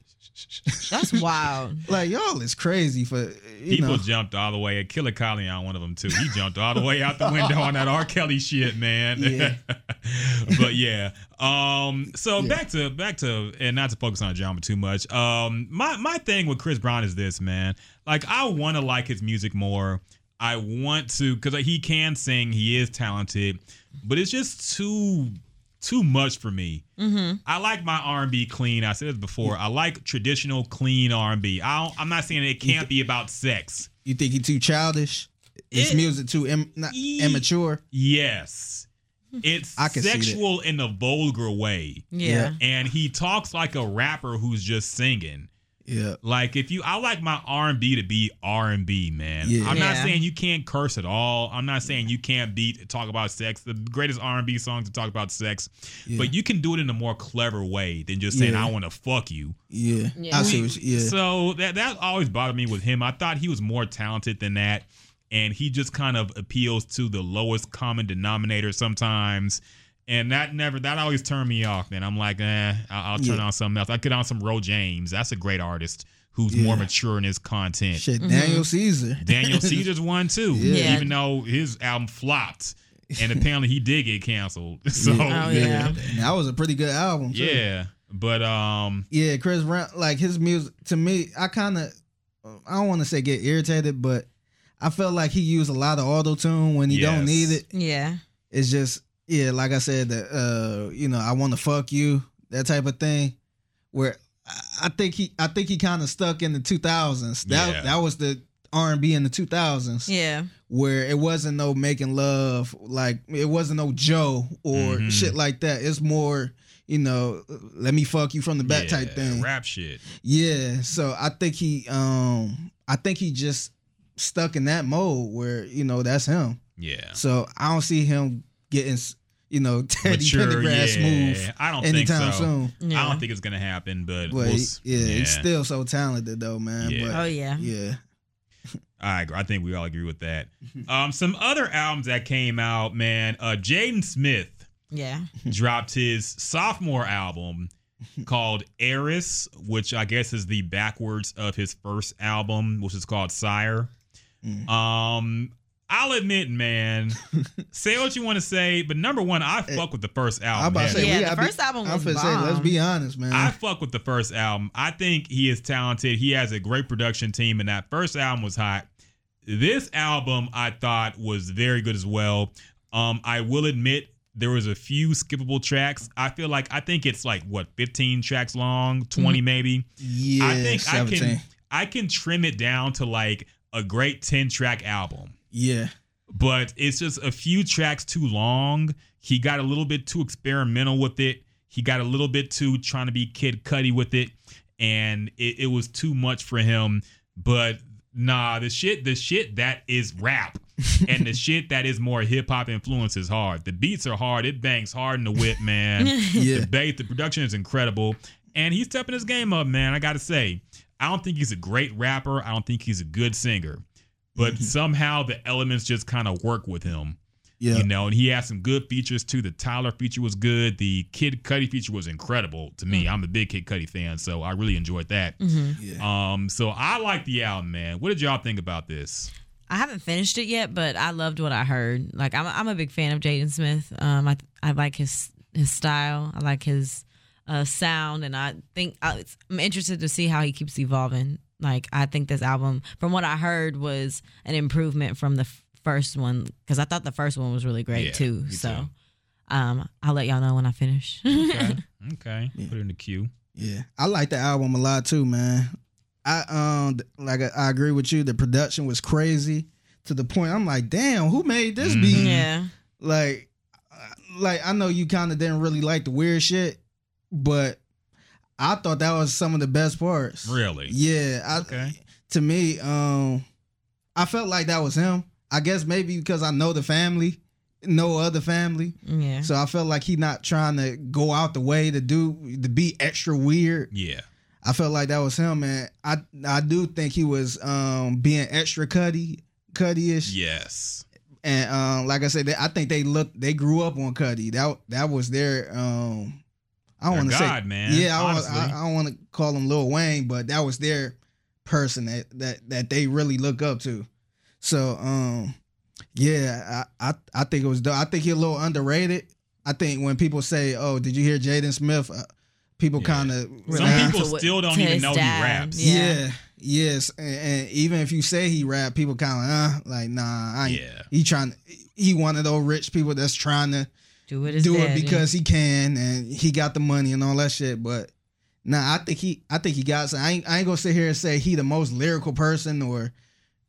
That's wild. Like, y'all is crazy for you People know. jumped all the way. at Killer Collie on one of them too. He jumped all the way out the window on that R. Kelly shit, man. Yeah. but yeah. Um. So Yeah. back to back to and not to focus on drama too much. Um. My my thing with Chris Brown is this, man. Like I want to like his music more. I want to because he can sing. He is talented, but it's just too too much for me. Mm-hmm. I like my R&B clean. I said this before. I like traditional clean R&B. I don't, I'm not saying it can't be about sex. You think he too childish? His It- music too Im- not, Ye- immature? Yes. It's I can sexual in a vulgar way. Yeah. And he talks like a rapper who's just singing. Yeah, Like if you I like my R&B to be R&B, man. Yeah. I'm not Yeah. saying you can't curse at all. I'm not saying you can't beat talk about sex. The greatest R&B songs to talk about sex. Yeah. But you can do it in a more clever way than just saying Yeah. I want to fuck you. yeah. Yeah. I see. What you, yeah, So that that always bothered me with him. I thought he was more talented than that, and he just kind of appeals to the lowest common denominator sometimes. And that never that always turned me off. Man, I'm like, eh, I'll, I'll turn Yeah. on something else. I get on some Ro James. That's a great artist who's more mature in his content. shit. Daniel Caesar. Daniel Caesar's one too, Yeah. even though his album flopped, and apparently he did get canceled. So Oh, yeah. And that was a pretty good album. Too. yeah, but um, yeah. Chris Brown, like his music to me, I kind of, I don't want to say get irritated, but I felt like he used a lot of auto tune when he don't need it. Yeah. It's just yeah, like I said, that uh, you know, I want to fuck you, that type of thing. Where I- I think he, I think he kind of stuck in the 2000s. That Yeah. that was the R and B in the 2000s, Yeah. where it wasn't no making love, like it wasn't no Joe or Mhm. shit like that. It's more, you know, let me fuck you from the back type thing. rap shit. Yeah, so I think he, um, I think he just stuck in that mode where you know that's him. Yeah. So I don't see him getting, you know, Teddy mature, Pendergrass yeah. move I don't think anytime so. soon. Yeah. I don't think it's gonna happen, but But we'll, he- s- yeah, he's still so talented though, man. Yeah. But Oh yeah. yeah, I agree. I think we all agree with that. Um, some other albums that came out, man. Uh, Jaden Smith Yeah. dropped his sophomore album called Erys, which I guess is the backwards of his first album, which is called Syre. Mm. Um, I'll admit, man, say what you want to say, but number one, I fuck with the first album. I'm about to say. Yeah, we the gotta be- first album I'm was finna say, let's be honest, man. I fuck with the first album. I think he is talented. He has a great production team, and that first album was hot. This album I thought was very good as well. Um, I will admit there was a few skippable tracks. I feel like I think it's like what 15 tracks long, 20 maybe. yeah, I think I 17. can I can trim it down to like a great 10 track album Yeah, but it's just a few tracks too long. He got a little bit too experimental with it. He got a little bit too trying to be Kid Cudi with it, and it, it was too much for him. But nah, the shit, the shit that is rap, and the shit that is more hip hop influence is hard. The beats are hard. It bangs hard in the whip, man. yeah, The bass, the production is incredible, and he's stepping his game up, man. I got to say, I don't think he's a great rapper. I don't think he's a good singer, but somehow the elements just kind of work with him. yeah. You know, and he had some good features too. The Tyler feature was good. The Kid Cudi feature was incredible to me. I'm a big Kid Cudi fan, so I really enjoyed that. yeah. Um, so I like the album, man. What did y'all think about this? I haven't finished it yet, but I loved what I heard. Like I'm, a, I'm a big fan of Jaden Smith. Um, I, I like his his style. I like his uh, sound, and I think I, I'm interested to see how he keeps evolving. Like I think this album, from what I heard, was an improvement from the f- first one because I thought the first one was really great Yeah, too. So, too. um, I'll let y'all know when I finish. Okay, okay. Put it in the queue. Yeah, I like the album a lot too, man. I um like I, I agree with you. The production was crazy to the point I'm like, damn, who made this Mhm. beat? yeah, Like, uh, like I know you kind of didn't really like the weird shit, but I thought that was some of the best parts. Really? Yeah. I, Okay. To me, um, I felt like that was him. I guess maybe because I know the family, no other family. Yeah. So I felt like he not trying to go out the way to do to be extra weird. Yeah. I felt like that was him, and I I do think he was um being extra Cudi Cudi-ish. Yes. And um like I said, they, I think they look they grew up on Cudi. That that was their um I don't want to say God, man, Yeah, I, want, honestly. I, I don't want to call him Lil Wayne, but that was their person that that that they really look up to. So um yeah, I I, I think it was dope. I think he's a little underrated. I think when people say, "Oh, did you hear Jaden Smith?" Uh, people Yeah. kind of Some people still don't even his know he raps. Yeah. yeah. Yes, and, and even if you say he rap, people kind of uh, like, nah, I ain't, Yeah. he trying. to. He one of those rich people that's trying to Do it his do dad, it because he can and he got the money and all that shit. But nah, I think he, I think he got. Some, I ain't, I ain't gonna sit here and say he the most lyrical person or,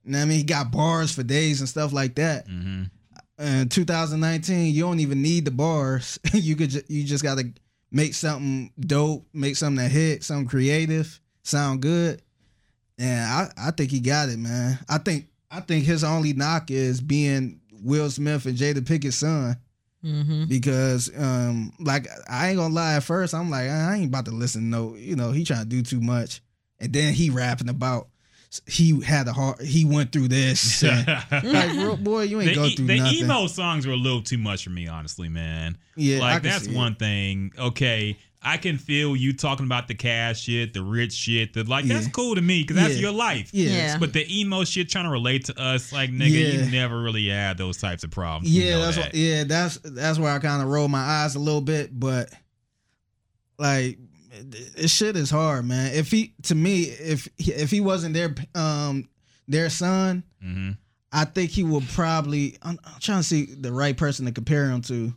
you know what I mean, he got bars for days and stuff like that. hmm In 2019, you don't even need the bars. you could, ju- you just gotta make something dope, make something that hit, something creative, sound good. And I, I think he got it, man. I think, I think his only knock is being Will Smith and Jada Pickett's son Mm-hmm. because um like I ain't gonna lie at first I'm like I ain't about to listen no you know he trying to do too much and then he rapping about he had a hard he went through this and, like real boy you ain't the go through the nothing emo songs were a little too much for me, honestly, man. yeah like that's see it. one thing. Okay, I can feel you talking about the cash shit, the rich shit. The like that's cool to me because that's your life. yeah Yeah. But the emo shit trying to relate to us, like nigga, Yeah. you never really had those types of problems. You yeah know that's that. what, yeah that's that's where I kind of roll my eyes a little bit but like this shit is hard man if he to me if if he wasn't their um their son hmm I think he would probably. I'm, I'm trying to see the right person to compare him to.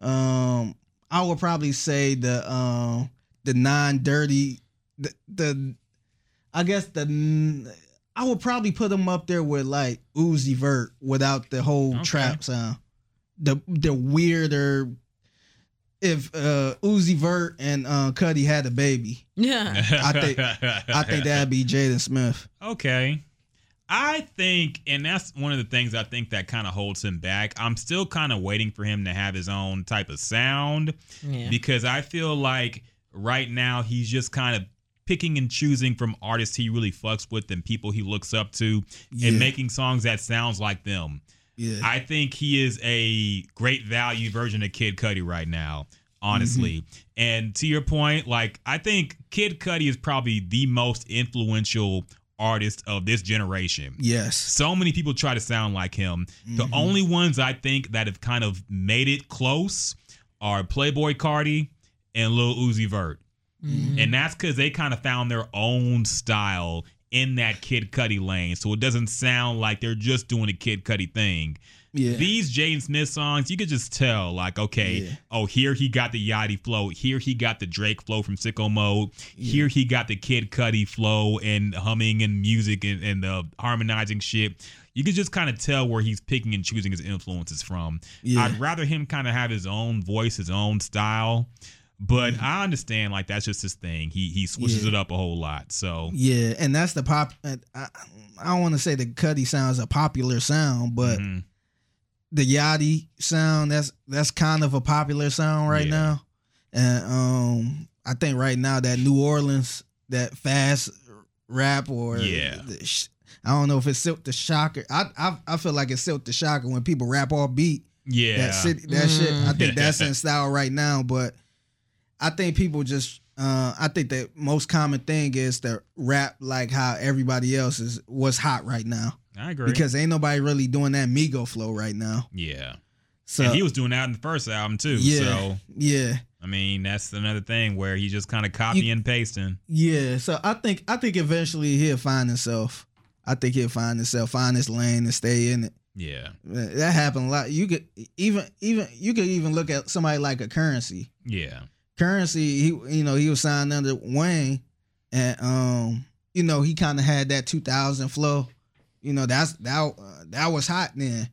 Um, I would probably say the um the non dirty the, the I guess the I would probably put him up there with like Uzi Vert without the whole Okay. trap sound. The the weirder. If uh Uzi Vert and uh Cudi had a baby, Yeah. I think- I think that'd be Jaden Smith. Okay. I think, and that's one of the things I think that kind of holds him back. I'm still kind of waiting for him to have his own type of sound Yeah. because I feel like right now he's just kind of picking and choosing from artists he really fucks with and people he looks up to Yeah. and making songs that sounds like them. Yeah, I think he is a great value version of Kid Cudi right now, honestly. Mm-hmm. And to your point, like I think Kid Cudi is probably the most influential artist of this generation. yes, So many people try to sound like him. The Mhm. only ones I think that have kind of made it close are Playboi Carti and Lil Uzi Vert. Mhm. And that's because they kind of found their own style in that Kid Cudi lane. So it doesn't sound like they're just doing a Kid Cudi thing. Yeah. These Jaden Smith songs, you could just tell, like, okay, Yeah. oh, here he got the Yachty flow. Here he got the Drake flow from Sicko Mode. Here he got the Kid Cudi flow and humming and music and, and the harmonizing shit. You could just kind of tell where he's picking and choosing his influences from. Yeah. I'd rather him kind of have his own voice, his own style. But I understand, like, that's just his thing. He he switches Yeah. it up a whole lot. So, Yeah, and that's the pop. I, I don't want to say the Cudi sounds a popular sound, but mhm. The Yachty sound that's that's kind of a popular sound right Yeah. now. And um, I think right now that New Orleans that fast rap or Yeah. the sh- I don't know if it's Silkk the Shocker. I, I I feel like it's Silkk the Shocker when people rap all beat. yeah. That city, that shit. I think that's in style right now. But I think people just. Uh, I think the most common thing is to rap like how everybody else is what's hot right now I agree. because ain't nobody really doing that Migo flow right now. yeah. So and he was doing that in the first album, too. Yeah. So, yeah, I mean, that's another thing where he just kind of copy and pasting. yeah. So I think I think eventually he'll find himself. I think he'll find himself, find his lane, and stay in it. Yeah. That happened a lot. You could even even you could even look at somebody like a Curren$y. Yeah. Curren$y, he you know he was signed under Wayne, and um you know he kind of had that 2000 flow. You know that's that uh, that was hot then,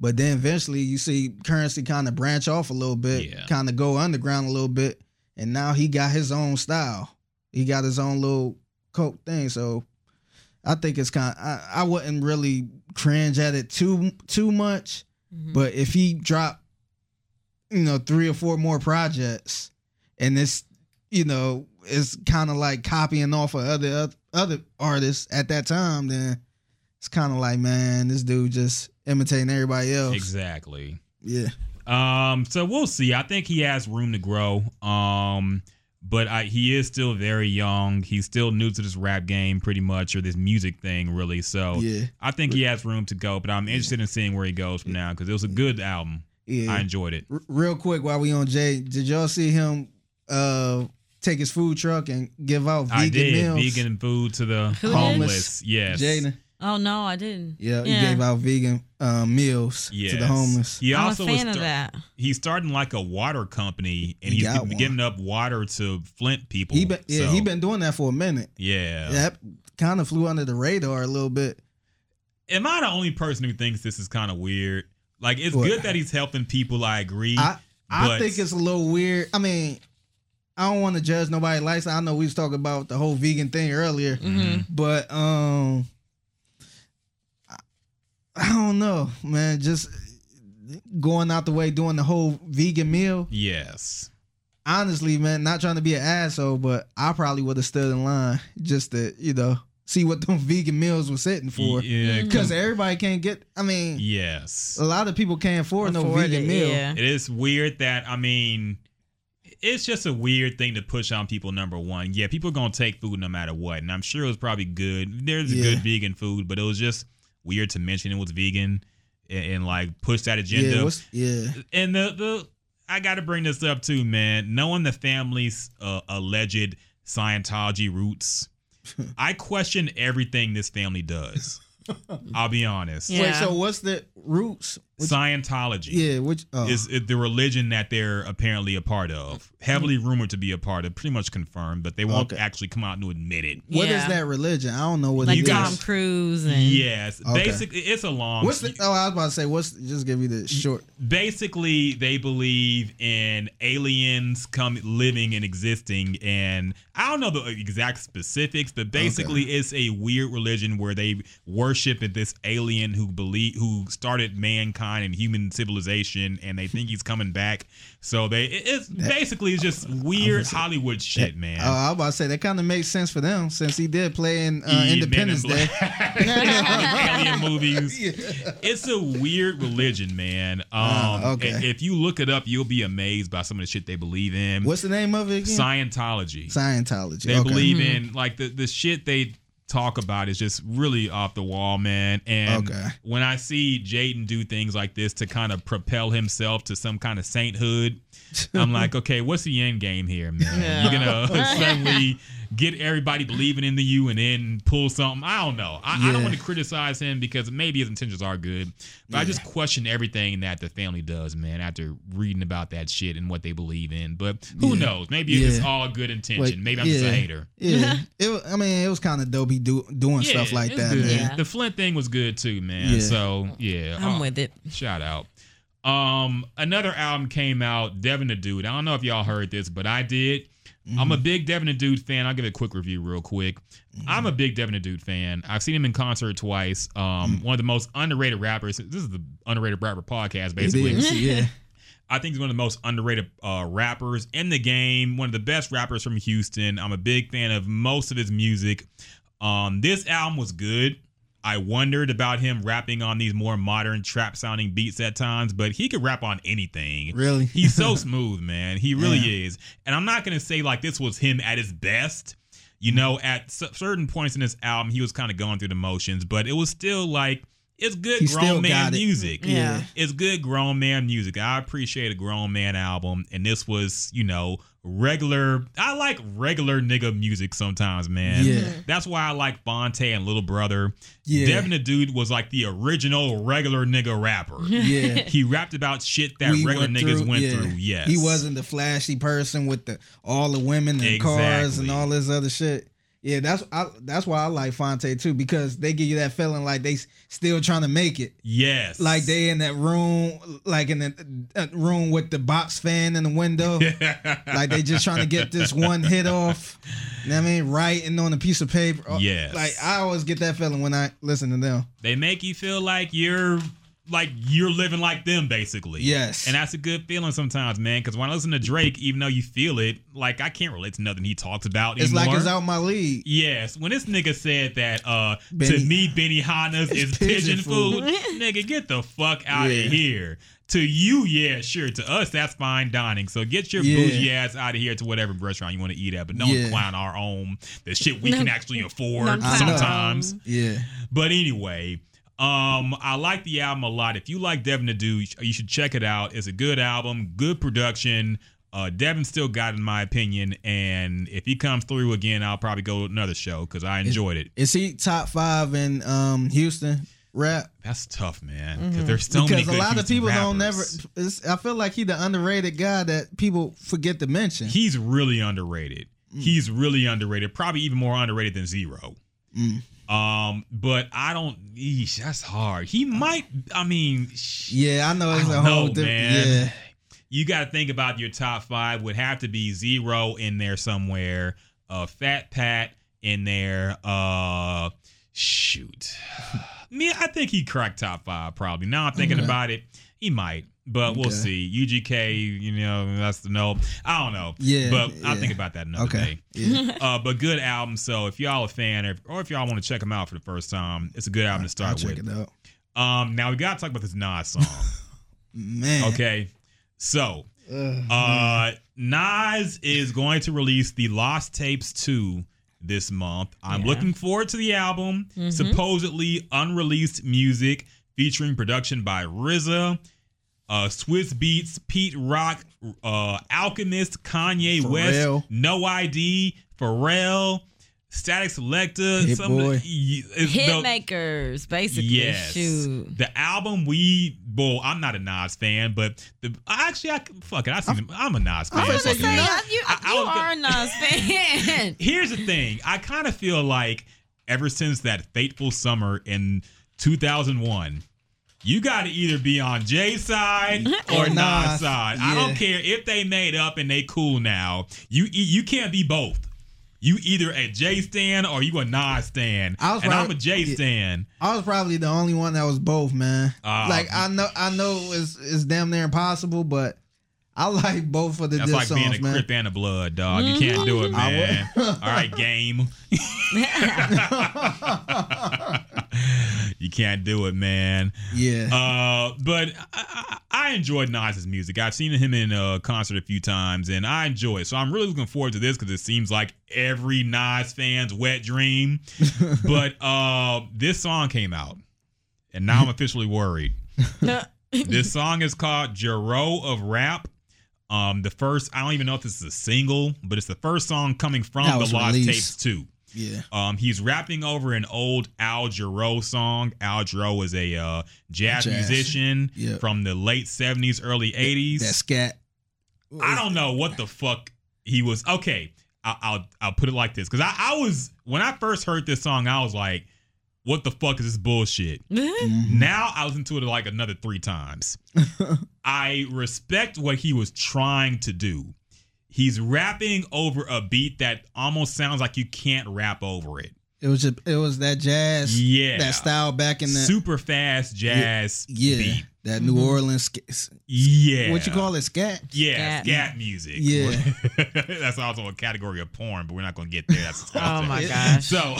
but then eventually you see Curren$y kind of branch off a little bit, Yeah. kind of go underground a little bit, and now he got his own style. He got his own little coke thing. So I think it's kind. I I wouldn't really cringe at it too too much. But if he drop, you know, three or four more projects, and this, you know, is kind of like copying off of other other artists at that time, then it's kind of like, man, this dude just imitating everybody else. Exactly. Yeah. Um, so we'll see. I think he has room to grow. Um, but I, he is still very young. He's still new to this rap game, pretty much, or this music thing, really. So Yeah. I think he has room to go. But I'm interested in seeing where he goes from now because it was a good album. Yeah. I enjoyed it. R- real quick while we on Jay, did y'all see him uh take his food truck and give out vegan I did meals? vegan food to the Who did? homeless. Yes. Jaden. Oh no, I didn't. Yeah, he gave out vegan uh, meals Yes. to the homeless. He I'm a also fan was of star- that. He's starting like a water company, and He he's got gi- one. giving up water to Flint people. He been yeah, So, he been doing that for a minute. Yeah. That kind of flew under the radar a little bit. Am I the only person who thinks this is kind of weird? Like, it's What? good that he's helping people. I agree. I I but- think it's a little weird. I mean, I don't want to judge nobody's lifestyle. I know we was talking about the whole vegan thing earlier, Mhm. but um, I, I don't know, man. Just going out the way doing the whole vegan meal. Yes. honestly, man, not trying to be an asshole, but I probably would have stood in line just to, you know, see what them vegan meals was sitting for. Yeah. Because everybody can't get. I mean, Yes. a lot of people can't afford no vegan it, meal. yeah. It is weird that I mean, it's just a weird thing to push on people. Number one, yeah, people are gonna take food no matter what, and I'm sure it was probably good. There's Yeah. good vegan food, but it was just weird to mention it was vegan and, and like push that agenda. Yeah, what's, yeah, and the the I got to bring this up too, man. Knowing the family's uh, alleged Scientology roots, I question everything this family does. I'll be honest. Yeah. Wait, so what's the roots? Which, Scientology yeah, which oh, is is the religion that they're apparently a part of. Heavily mm-hmm. rumored to be a part of, pretty much confirmed, but they won't Okay. actually come out and admit it. what is Yeah. that religion? I don't know what Like it You is. guys- Tom Cruise and Yes, Okay. basically, it's a long. What's the? Oh, I was about to say. What's? Just give me the short. basically they believe in aliens come living and existing and i don't know the exact specifics but basically it's a weird religion where they worship at this alien who believe who started mankind and human civilization and they think he's coming back so they it- it's basically it's just weird hollywood shit man Oh, I was about to say that kind of makes sense for them since he did play in uh, Yeah, in Independence Day. Alien movies. It's a weird religion, man. Um, Ah, okay. If you look it up, you'll be amazed by some of the shit they believe in. What's the name of it again? Scientology? Scientology. They okay. believe in like the the shit they talk about is just really off the wall, man. And Okay. when I see Jaden do things like this to kind of propel himself to some kind of sainthood, I'm like, okay, what's the end game here, man? Yeah. You're gonna suddenly get everybody believing in the you and then pull something. I don't know. I, I don't want to criticize him because maybe his intentions are good, but I just question everything that the family does, man. After reading about that shit and what they believe in, but who Yeah. knows? Maybe it's all good intention. Wait, maybe I'm just a hater. Yeah, it. I mean, it was kind of dope. He do doing Yeah, stuff like that. Man. Yeah. The Flint thing was good too, man. Yeah. So yeah, I'm uh, with it. shout out. Um, another album came out, Devin the Dude. I don't know if y'all heard this, but I did. I'm a big Devin the Dude fan. I'll give a quick review real quick. I'm a big Devin the Dude fan. I've seen him in concert twice. Um, one of the most underrated rappers. This is the underrated rapper podcast, basically. yeah. I think he's one of the most underrated uh, rappers in the game. One of the best rappers from Houston. I'm a big fan of most of his music. Um, this album was good. I wondered about him rapping on these more modern trap sounding beats at times, but he could rap on anything. Really? He's so smooth, man. He really Yeah. is. And I'm not going to say like this was him at his best. You know, at s- certain points in this album, he was kind of going through the motions, but it was still like, it's good He grown man got it. music Yeah. it's good grown man music. I appreciate a grown man album, and this was, you know, regular. I like regular nigga music sometimes, man. Yeah. Mm-hmm. that's why I like Phonte and Little Brother. Yeah. Devin the Dude was like the original regular nigga rapper. Yeah. he rapped about shit that We regular went niggas through- went yeah. through. Yes, He wasn't the flashy person with the all the women and cars and all this other shit. Yeah, that's I, that's why I like Phonte too because they give you that feeling like they still trying to make it. Yes, Like they in that room, like in the uh, room with the box fan in the window. like they just trying to get this one hit off. You know what I mean? Writing on a piece of paper. Yes. Like I always get that feeling when I listen to them. they make you feel like you're like you're living like them basically. Yes. And that's a good feeling sometimes, man. Because when I listen to Drake, even though you feel it, like I can't relate to nothing he talks about It's anymore. like it's out my league. Yes, when this nigga said that uh Benny- to me Benihana's is pigeon, pigeon food, food. nigga, get the fuck out Yeah. of here. To you, yeah, sure. To us, that's fine dining. So get your Yeah. bougie ass out of here to whatever restaurant you want to eat at, but don't Yeah. clown our own the shit we can actually afford sometimes. Yeah. But anyway, um, I like the album a lot. If you like Devin the Dude, you should check it out. It's a good album, good production. Uh, Devin still got, it, in my opinion, and if he comes through again, I'll probably go to another show because I enjoyed it. Is he top five in um Houston rap? That's tough, man, because there's so many because a good lot of Houston people don't never. It's, I feel like he the underrated guy that people forget to mention. He's really underrated. Mm. He's really underrated. Probably even more underrated than Z-Ro. Mm. Um, but I don't. Eesh, that's hard. He might. I mean, yeah, I know it's I a whole know, different. man. Yeah, you got to think about your top five. Would have to be Z-Ro in there somewhere. Uh, Fat Pat in there. Uh, shoot. Me, I think he cracked top five probably. Now I'm thinking Okay. about it, he might, but we'll Okay. see. UGK, you know, that's the no. I don't know. Yeah, but I'll think about that another okay. day. Yeah. Uh, but good album. So if y'all a fan, or, or if y'all want to check them out for the first time, it's a good album to I'll start check with. it out. Um, now we gotta talk about this Nas song. Man. okay, so uh, Nas is going to release the Lost Tapes 2 this month. I'm Yeah. looking forward to the album. Supposedly unreleased music featuring production by RZA, uh, Swizz Beatz, Pete Rock, uh, Alchemist, Kanye West, Pharrell. No ID, Pharrell, Statik Selektah, Hit some of Boy. the, it's Hit the- makers, basically. Yes. Shoot. The album we well, I'm not a Nas fan, but the actually I fuck it. I see I'm a Nas fan. I was gonna say, Say, you, I- I you was are a Nas fan. Here's the thing. I kind of feel like ever since that fateful summer in 2001, you got to either be on Jay's side or Nas Nas. side. I don't care if they made up and they cool now. You you can't be both. You either a Jay stan or you a Nas stan, I was and I'm a Jay yeah. stan. I was probably the only one that was both, man. Ah. like I know, I know it's it's damn near impossible, but I like both of the That's like songs, being a man. Crip and a Blood, dog. You can't do it, man. All right, game. you can't do it, man. yeah, Uh, but I, I, I enjoyed Nas's music. I've seen him in a concert a few times, and I enjoy it. So I'm really looking forward to this because it seems like every Nas fan's wet dream. but uh, this song came out, and now I'm officially worried. this song is called Jarreau of Rap. Um, the first, I don't even know if this is a single, but it's the first song coming from the Lost released. Tapes 2. Yeah. Um, he's rapping over an old Al Jarreau song. Al Jarreau is a uh, jazz, Jazz. musician Yeah. from the late 70s, early 80s. That scat. I don't know what the fuck he was. Okay, I, I'll I'll put it like this because I, I was when I first heard this song, I was like, "What the fuck is this bullshit?" Mhm. Now I listened to it like another three times. I respect what he was trying to do. He's rapping over a beat that almost sounds like you can't rap over it. It was just it was that jazz, Yeah. that style back in the Super fast jazz yeah, beat. that New Orleans. Sc- Yeah. What you call it, scat? Yeah, Scat. scat, music. Yeah. That's also a category of porn, but we're not going to get there. That's oh disgusting. my gosh. So,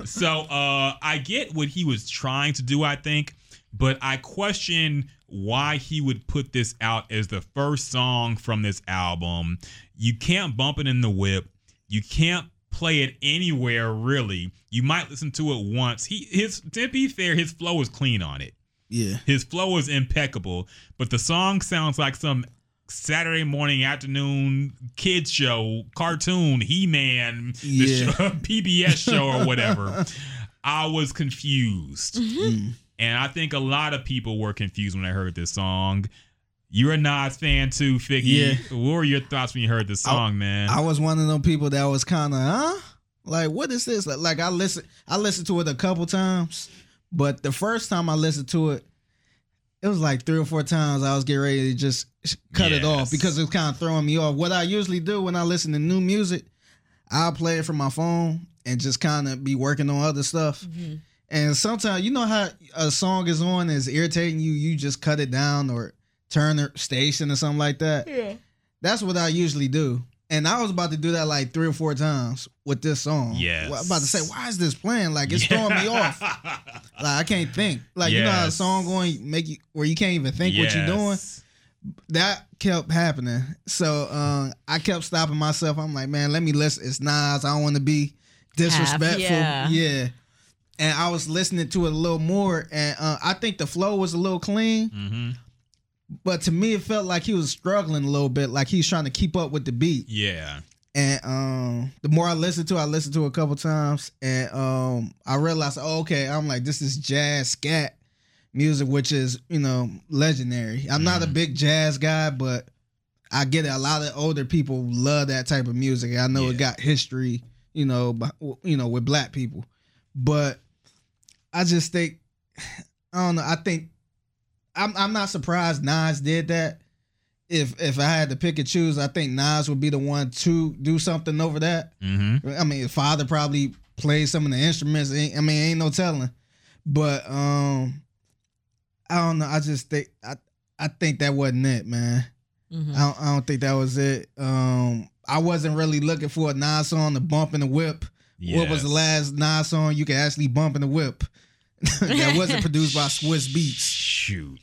so uh, I get what he was trying to do, I think, but I question why he would put this out as the first song from this album. You can't bump it in the whip. You can't play it anywhere really. You might listen to it once. He his to be fair, his flow is clean on it. Yeah, His flow is impeccable, but the song sounds like some Saturday morning, afternoon kids show, cartoon, He Man, the Yeah. show, PBS show or whatever. I was confused, Mm. And I think a lot of people were confused when I heard this song. You're a Nas fan too, Figgy. Yeah. What were your thoughts when you heard this song, man? I was one of them people that was kind of huh, like what is this? Like, like I listen, I listened to it a couple times, but the first time I listened to it, it was like three or four times I was getting ready to just cut it off because it was kind of throwing me off. What I usually do when I listen to new music, I'll play it from my phone and just kind of be working on other stuff. Mm-hmm. And sometimes you know how a song is on and is irritating you, you just cut it down or turn the station or something like that. Yeah. That's what I usually do. And I was about to do that like three or four times with this song. Yes. Well, I'm about to say, why is this playing? Like it's throwing me off. Like I can't think. Like you know how a song going make you where you can't even think what you're doing. That kept happening. So um, I kept stopping myself. I'm like, man, let me listen. It's Nas. I don't want to be disrespectful. yeah. yeah. And I was listening to it a little more, and uh, I think the flow was a little clean. hmm But to me, it felt like he was struggling a little bit, like he's trying to keep up with the beat. Yeah. And um, the more I listened to, it, I listened to it a couple times, and um, I realized, oh, okay, I'm like, this is jazz scat music, which is you know legendary. I'm not a big jazz guy, but I get it. A lot of older people love that type of music. I know Yeah. it got history, you know, you know, with black people, but I just think, I don't know. I think I'm I'm not surprised Nas did that. If if I had to pick and choose, I think Nas would be the one to do something over that. hmm I mean, his father probably played some of the instruments. Ain't- I mean, ain't no telling. But um, I don't know. I just think I I think that wasn't it, man. Mhm. I don't, I don't think that was it. Um, I wasn't really looking for a Nas song to bump in the whip. What was the last Nas song you could actually bump in the whip? that wasn't produced by Swizz Beatz. Shoot.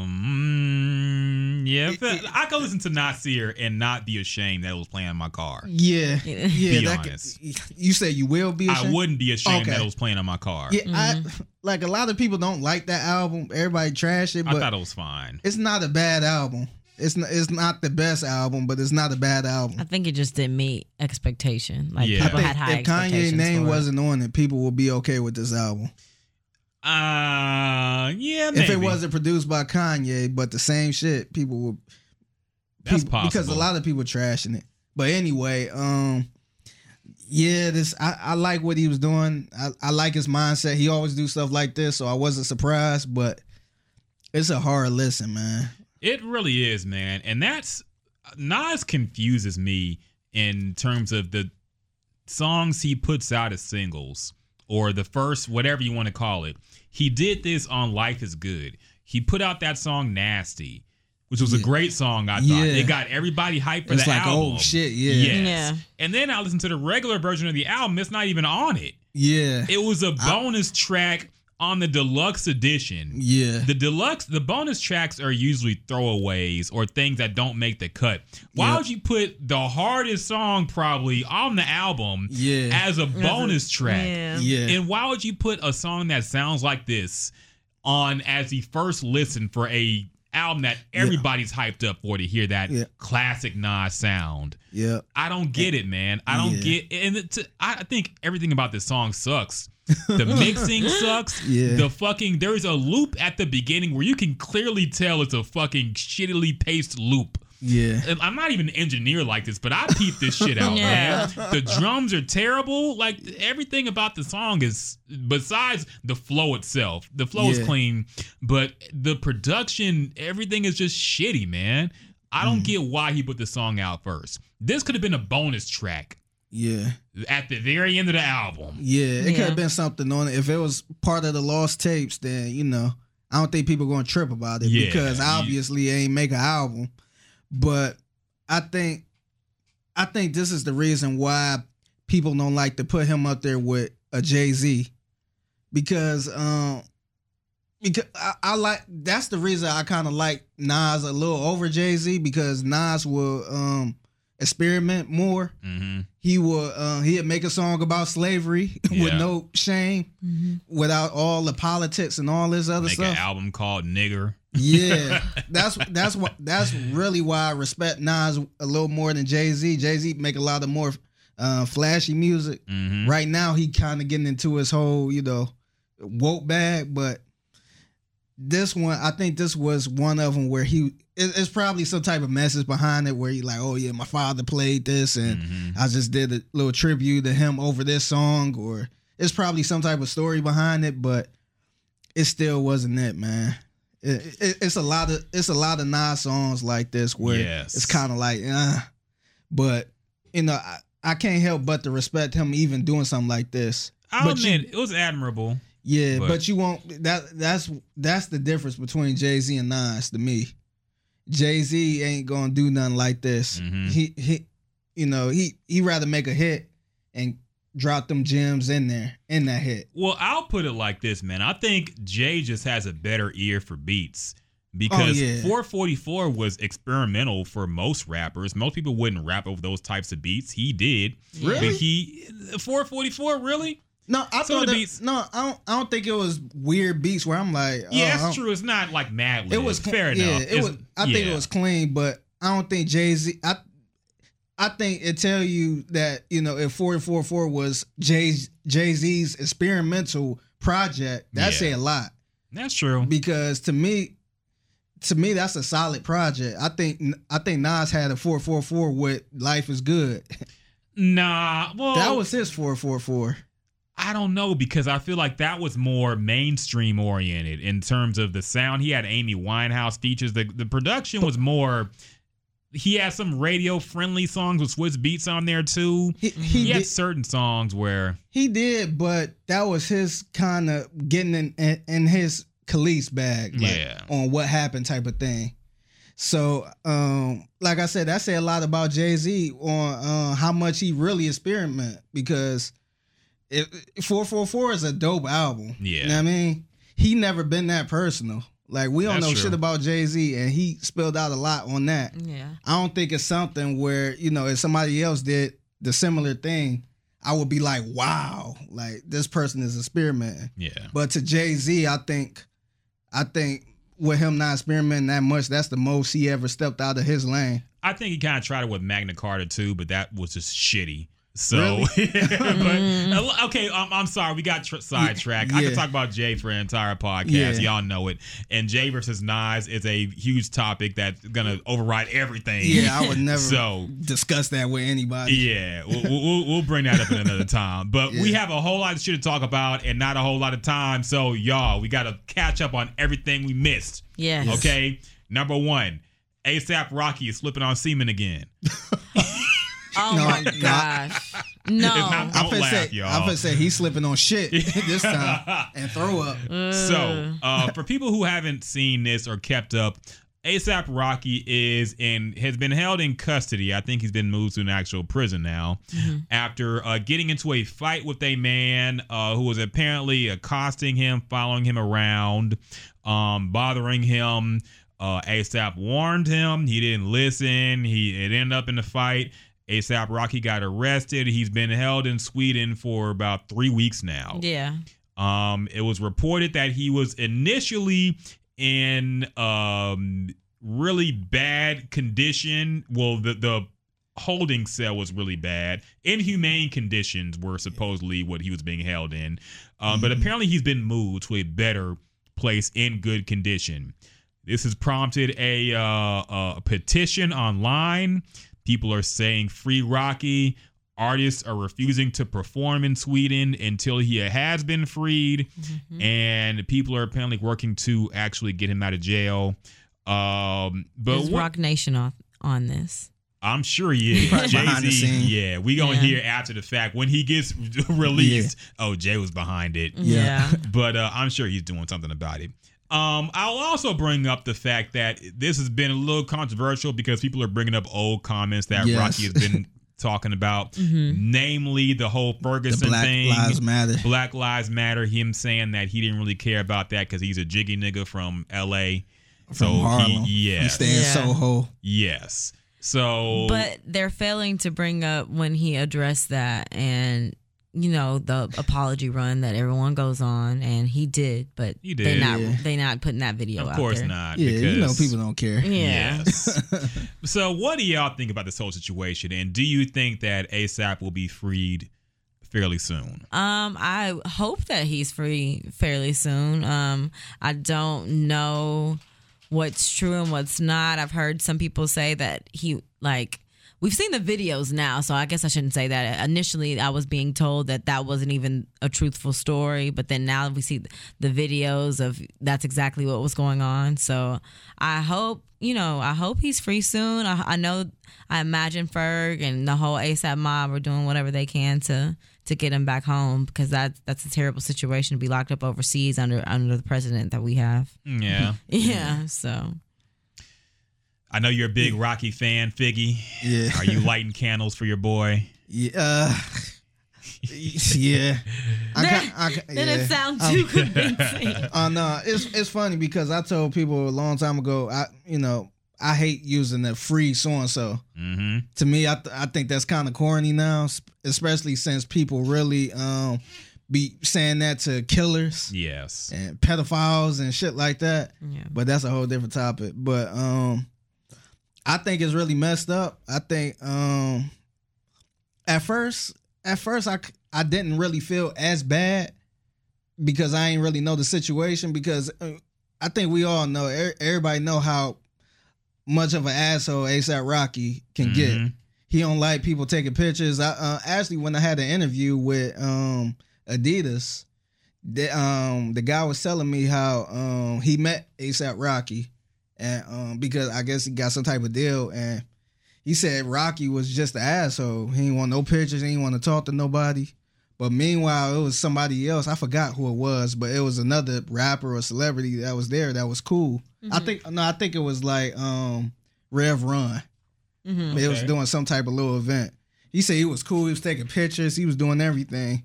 Um. yeah. if it- I could listen to Nasir and not be ashamed that it was playing in my car. Yeah, Yeah. yeah. Be that could- honest. you say you will be. I ashamed? wouldn't be ashamed Okay. that it was playing on my car. Yeah, I like a lot of people don't like that album. Everybody trashed it, I but thought it was fine. it's not a bad album. It's not, it's not the best album, but it's not a bad album. I think it just didn't meet expectation. Like Yeah. I people think had high if Kanye's name for it. wasn't on it, people would be okay with this album. Uh, yeah, maybe. If it wasn't produced by Kanye, but the same shit, people would That's people- because a lot of people trashing it. But anyway, um, yeah, this I, I like what he was doing. I, I like his mindset. He always do stuff like this, so I wasn't surprised. But it's a hard listen, man. It really is, man. And that's Nas confuses me in terms of the songs he puts out as singles or the first whatever you want to call it. He did this on Life is Good. He put out that song Nasty, which was a great song, I thought. Yeah. It got everybody hyped for It's the like, oh, album. oh shit, yeah, Yes. Yeah. And then I listened to the regular version of the album. It's not even on it. yeah, It was a bonus track on the deluxe edition. yeah. The deluxe, the bonus tracks are usually throwaways or things that don't make the cut. Why Yep. would you put the hardest song probably on the album Yeah. as a bonus track? Yeah. Yeah. And why would you put a song that sounds like this on as the first listen for a album that everybody's hyped up for to hear that Yeah. classic Nas sound? yeah. I don't get it, man. I don't Yeah. get, and it's, I think everything about this song sucks. The mixing sucks. Yeah. The fucking there's a loop at the beginning where you can clearly tell it's a fucking shittily paced loop. Yeah. I'm not even an engineer like this, but I peeped this shit out, Yeah. man. The drums are terrible. Like everything about the song is besides the flow itself. The flow is clean, but the production, everything is just shitty, man. I Mm. don't get why he put the song out first. This could have been a bonus track Yeah. at the very end of the album. Yeah. It could have been something on it. If it was part of the lost tapes, then you know, I don't think people gonna trip about it Yeah, because you- obviously it ain't make an album. But I think I think this is the reason why people don't like to put him up there with a Jay Z. Because um because I, I like that's the reason I kind of like Nas a little over Jay Z because Nas will um experiment more. Mm-hmm. He will uh, he'd make a song about slavery with no shame, without all the politics and all this other Make stuff. an album called Nigger. Yeah, that's that's what that's really why I respect Nas a little more than Jay Z. Jay Z make a lot of more uh, flashy music. Mm-hmm. Right now, he kind of getting into his whole you know woke bag, but this one, I think this was one of them where he it, it's probably some type of message behind it where he like, oh yeah, my father played this and Mhm. I just did a little tribute to him over this song, or it's probably some type of story behind it, but it still wasn't it, man. It, it- it's a lot of it's a lot of Nas songs like this where Yes. it's kind of like, uh, but you know, I, I can't help but to respect him even doing something like this. I'll But you- admit it was admirable. Yeah, But- but, you won't. That that's that's the difference between Jay Z and Nas to me. Jay Z ain't gonna do nothing like this. Mhm. He he, you know he he rather make a hit and drop them gems in there in that hit. Well, I'll put it like this, man. I think Jay just has a better ear for beats because Oh, yeah. 444 was experimental for most rappers. Most people wouldn't rap over those types of beats. He did. Really? But he 444 really? No, I Some thought the that, beats- no, I don't. I don't think it was weird beats where I'm like, oh, Yeah, that's true. It's not like Mad It was fair yeah, enough. It It's- was. I think it was clean, but I don't think Jay Z. I I think it tell you that you know if 444 was Jay Jay Z's experimental project, that Yeah. say a lot That's true. because to me, to me that's a solid project. I think I think Nas had a 444 with Life is Good. Nah, well, that was his 444. I don't know because I feel like that was more mainstream oriented in terms of the sound. He had Amy Winehouse features. The the production was more. He had some radio friendly songs with Swizz Beatz on there too. He, He, he had did, certain songs where he did, but that was his kind of getting in, in, in his Khalees bag, like, Yeah. on what happened type of thing. So, um, like I said, that say a lot about Jay Z on uh, how much he really experiment because it, 444 is a dope album. Yeah. You know what I mean? He never been that personal. Like we don't That's know true. shit about Jay Z, and he spilled out a lot on that. Yeah. I don't think it's something where you know if somebody else did the similar thing, I would be like, wow, like this person is experimenting. yeah. But to Jay Z, I think, I think with him not experimenting that much, that's the most he ever stepped out of his lane. I think he kind of tried it with Magna Carta too, but that was just shitty. So, Really? but okay, um, I'm sorry, we got tr- sidetracked. I Yeah. could talk about Jay for an entire podcast. Yeah. Y'all know it. And Jay versus Nas is a huge topic that's gonna override everything. Yeah, I would never So- discuss that with anybody. Yeah, we'll, we'll, we'll bring that up in another time. But we have a whole lot of shit to talk about and not a whole lot of time. So, y'all, we got to catch up on everything we missed. Yes. Okay. Number one, ASAP Rocky is slipping on semen again. Oh No, my gosh. No. not- I'm Don't finna laugh, say, y'all. I'm finna say he's slipping on shit this time and throw up. So, uh, for people who haven't seen this or kept up, ASAP Rocky is in has been held in custody. I think he's been moved to an actual prison now after uh, getting into a fight with a man uh, who was apparently accosting him, following him around, um, bothering him. Uh, ASAP warned him. He didn't listen. He it ended up in the fight. ASAP Rocky got arrested. He's been held in Sweden for about three weeks now. Yeah. Um, it was reported that he was initially in um really bad condition. Well, the the holding cell was really bad. Inhumane conditions were supposedly what he was being held in. Um, but apparently he's been moved to a better place in good condition. This has prompted a uh, a petition online. People are saying free Rocky. Artists are refusing to perform in Sweden until he has been freed, and people are apparently working to actually get him out of jail. Um, but Is what- Roc Nation on, on this? I'm sure he is. Jay Z, yeah, we gonna Yeah. hear after the fact when he gets released. Oh, Jay was behind it Yeah. but uh, I'm sure he's doing something about it. Um, I'll also bring up the fact that this has been a little controversial because people are bringing up old comments that Yes. Rocky has been talking about, namely the whole The Ferguson Black thing. Lives Matter. Black Lives Matter. Him saying that he didn't really care about that because he's a jiggy nigga from L.A. From so Harlem. he, He yes, stay in Yeah. Soho. yes. So, But they're failing to bring up when he addressed that and you know the apology run that everyone goes on and he did, but He they did. not Yeah. they not putting that video out. of out course there. not. Yeah, you know people don't care. Yeah. Yes. so, what do y'all think about this whole situation? And do you think that ASAP will be freed fairly soon? Um, I hope that he's free fairly soon. Um, I don't know what's true and what's not. I've heard some people say that he like we've seen the videos now, so I guess I shouldn't say that. Initially, I was being told that that wasn't even a truthful story, but then now we see the videos of that's exactly what was going on. So I hope, you know, I hope he's free soon. I, I know, I imagine Ferg and the whole ASAP mob are doing whatever they can to to get him back home because that that's a terrible situation to be locked up overseas under under the president that we have. Yeah. Yeah, so I know you're a big Rocky fan, Figgy. Yeah. Are you lighting candles for your boy? Yeah. Uh, yeah. I ca- I ca- that yeah. didn't sound too convincing. Uh, no, it's it's funny because I told people a long time ago. I you know I hate using the free so and so. Mm-hmm. To me, I th- I think that's kind of corny now, especially since people really um be saying that to killers Yes. and pedophiles and shit like that. Yeah. But that's a whole different topic. But um, I think it's really messed up. I think um, at first, at first I I didn't really feel as bad because I ain't really know the situation because uh, I think we all know er- everybody know how much of an asshole ASAP Rocky can get. Mhm. He don't like people taking pictures. I uh, actually when I had an interview with um Adidas, the um the guy was telling me how um he met ASAP Rocky and um because I guess he got some type of deal and he said Rocky was just an asshole. He didn't want no pictures, he didn't want to talk to nobody. But meanwhile, it was somebody else. I forgot who it was, but it was another rapper or celebrity that was there that was cool. I think no, I think it was like um Rev Run. hmm It was doing some type of little event. He said he was cool. He was taking pictures. He was doing everything,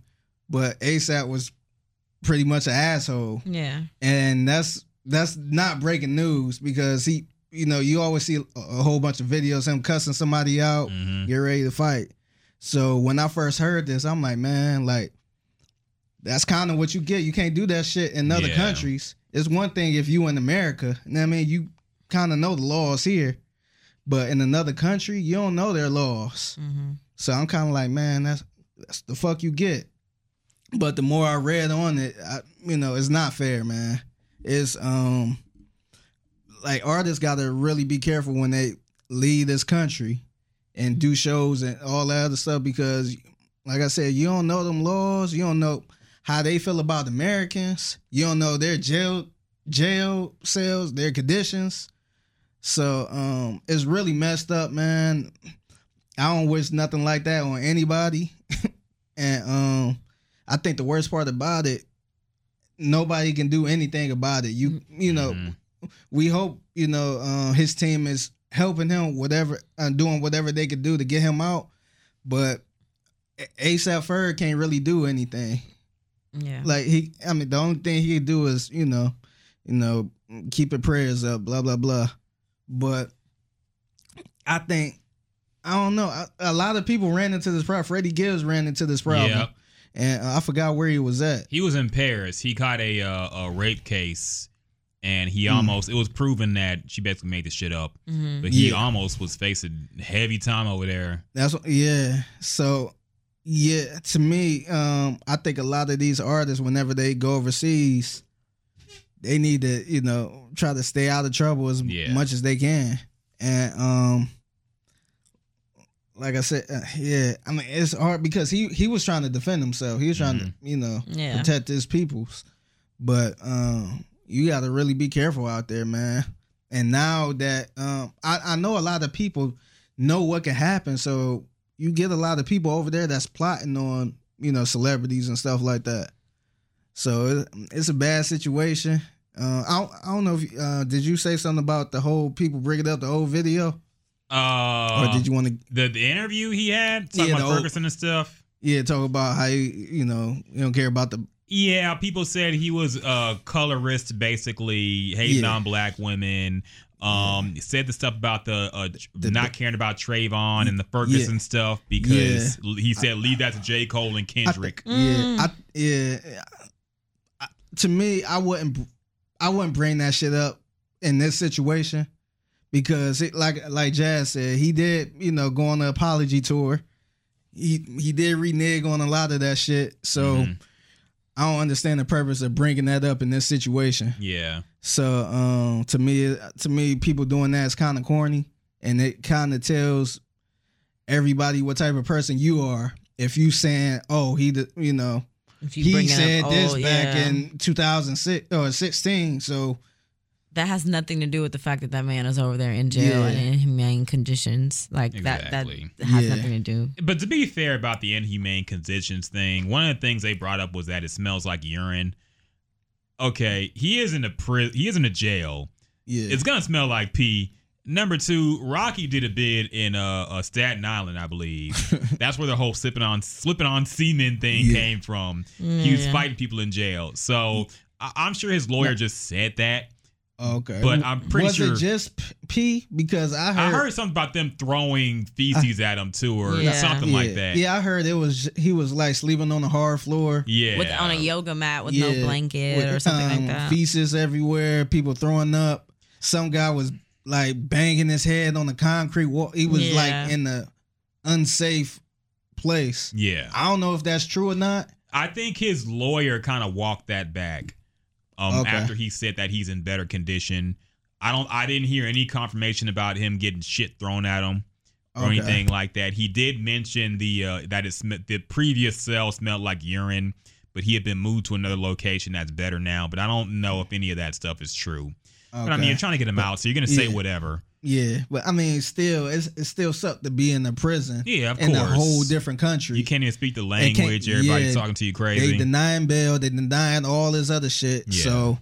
but ASAP was pretty much an asshole, Yeah. and that's that's not breaking news because he, you know, you always see a, a whole bunch of videos him cussing somebody out, Mhm. get ready to fight. So when I first heard this, I'm like, man, like that's kind of what you get. You can't do that shit in other Yeah. countries. It's one thing if you in America, and I mean, you kind of know the laws here, but in another country, you don't know their laws. hmm So I'm kind of like, man, that's that's the fuck you get. But the more I read on it, I, you know, it's not fair, man. It's um, like artists got to really be careful when they leave this country and do shows and all that other stuff because, like I said, you don't know them laws. You don't know how they feel about Americans. You don't know their jail jail cells, their conditions. So um, it's really messed up, man. I don't wish nothing like that on anybody. and um I think the worst part about it, nobody can do anything about it. You you know, Mhm. we hope, you know, uh, his team is helping him whatever uh, doing whatever they could do to get him out. But ASAP Ferg can't really do anything. Yeah. Like he I mean the only thing he can do is, you know, you know, keep your prayers up, blah blah blah. But I think I don't know. A, a lot of people ran into this problem. Freddie Gibbs ran into this problem, Yep. And uh, I forgot where he was at. He was in Paris. He caught a uh, a rape case, and he Hmm. almost. It was proven that she basically made this shit up, but he Yeah. almost was facing heavy time over there. That's what, yeah. So yeah, to me, um, I think a lot of these artists, whenever they go overseas, they need to, you know, try to stay out of trouble as Yeah. much as they can. And um, like I said, uh, yeah, I mean it's hard because he he was trying to defend himself. He was trying to, you know, Yeah. protect his peoples. But um, you got to really be careful out there, man. And now that um, I, I know a lot of people know what can happen, so you get a lot of people over there that's plotting on you know celebrities and stuff like that. So it, it's a bad situation. Uh, I don't, I don't know if uh, did you say something about the whole people bringing up the old video, Uh, or did you want to the the interview he had talking Yeah, about the old- Ferguson and stuff? yeah talk about how you you know you don't care about the Yeah, people said he was a colorist, basically hating Yeah. on black women. Um, said the stuff about the, uh, The- not caring about Trayvon and the Ferguson stuff because he said leave that to J Cole and I Kendrick. thi- yeah, I, yeah. I- to me, I wouldn't, I wouldn't bring that shit up in this situation because, it, like, like Jazz said, he did, you know, go on the apology tour. He he did renege on a lot of that shit. So Mhm. I don't understand the purpose of bringing that up in this situation. yeah, So um, to me, to me, people doing that is kind of corny, and it kind of tells everybody what type of person you are. If you saying, "Oh, he, did- you know, If you he bring said up, this oh, back yeah. in 2006 or 16," so that has nothing to do with the fact that that man is over there in jail Yeah. and in inhumane conditions. Like Exactly. that, that has Yeah. nothing to do. But to be fair about the inhumane conditions thing, one of the things they brought up was that it smells like urine. Okay, he is in a pri- he is in a jail. yeah, It's gonna smell like pee. Number two, Rocky did a bid in uh, uh Staten Island, I believe. That's where the whole slipping on slipping on semen thing Yeah. came from. He was fighting people in jail, so I- I'm sure his lawyer just said that. Okay. but I'm pretty was sure- Was it just p- pee? Because I heard, I heard something about them throwing feces at him too, or Yeah. something yeah, like that. Yeah, I heard it was he was like sleeping on the hard floor. yeah. With on a yoga mat with Yeah, no blanket with, or something um, like that. Feces everywhere, people throwing up. Some guy was like banging his head on the concrete wall. He was Yeah. like in the unsafe place. yeah. I don't know if that's true or not. I think his lawyer kind of walked that back um, Okay. after he said that he's in better condition. I don't. I didn't hear any confirmation about him getting shit thrown at him or Okay. anything like that. He did mention the uh, that it sm- the previous cell smelled like urine, but he had been moved to another location that's better now. But I don't know if any of that stuff is true. But I mean, you're trying to get him out, so you're gonna say Yeah. whatever. Yeah, but I mean, still, it's it's still something to be in a prison. Yeah, of in course. a whole different country. You can't even speak the language. Everybody's yeah, talking to you crazy. They denying bail. They denying all this other shit. Yeah. So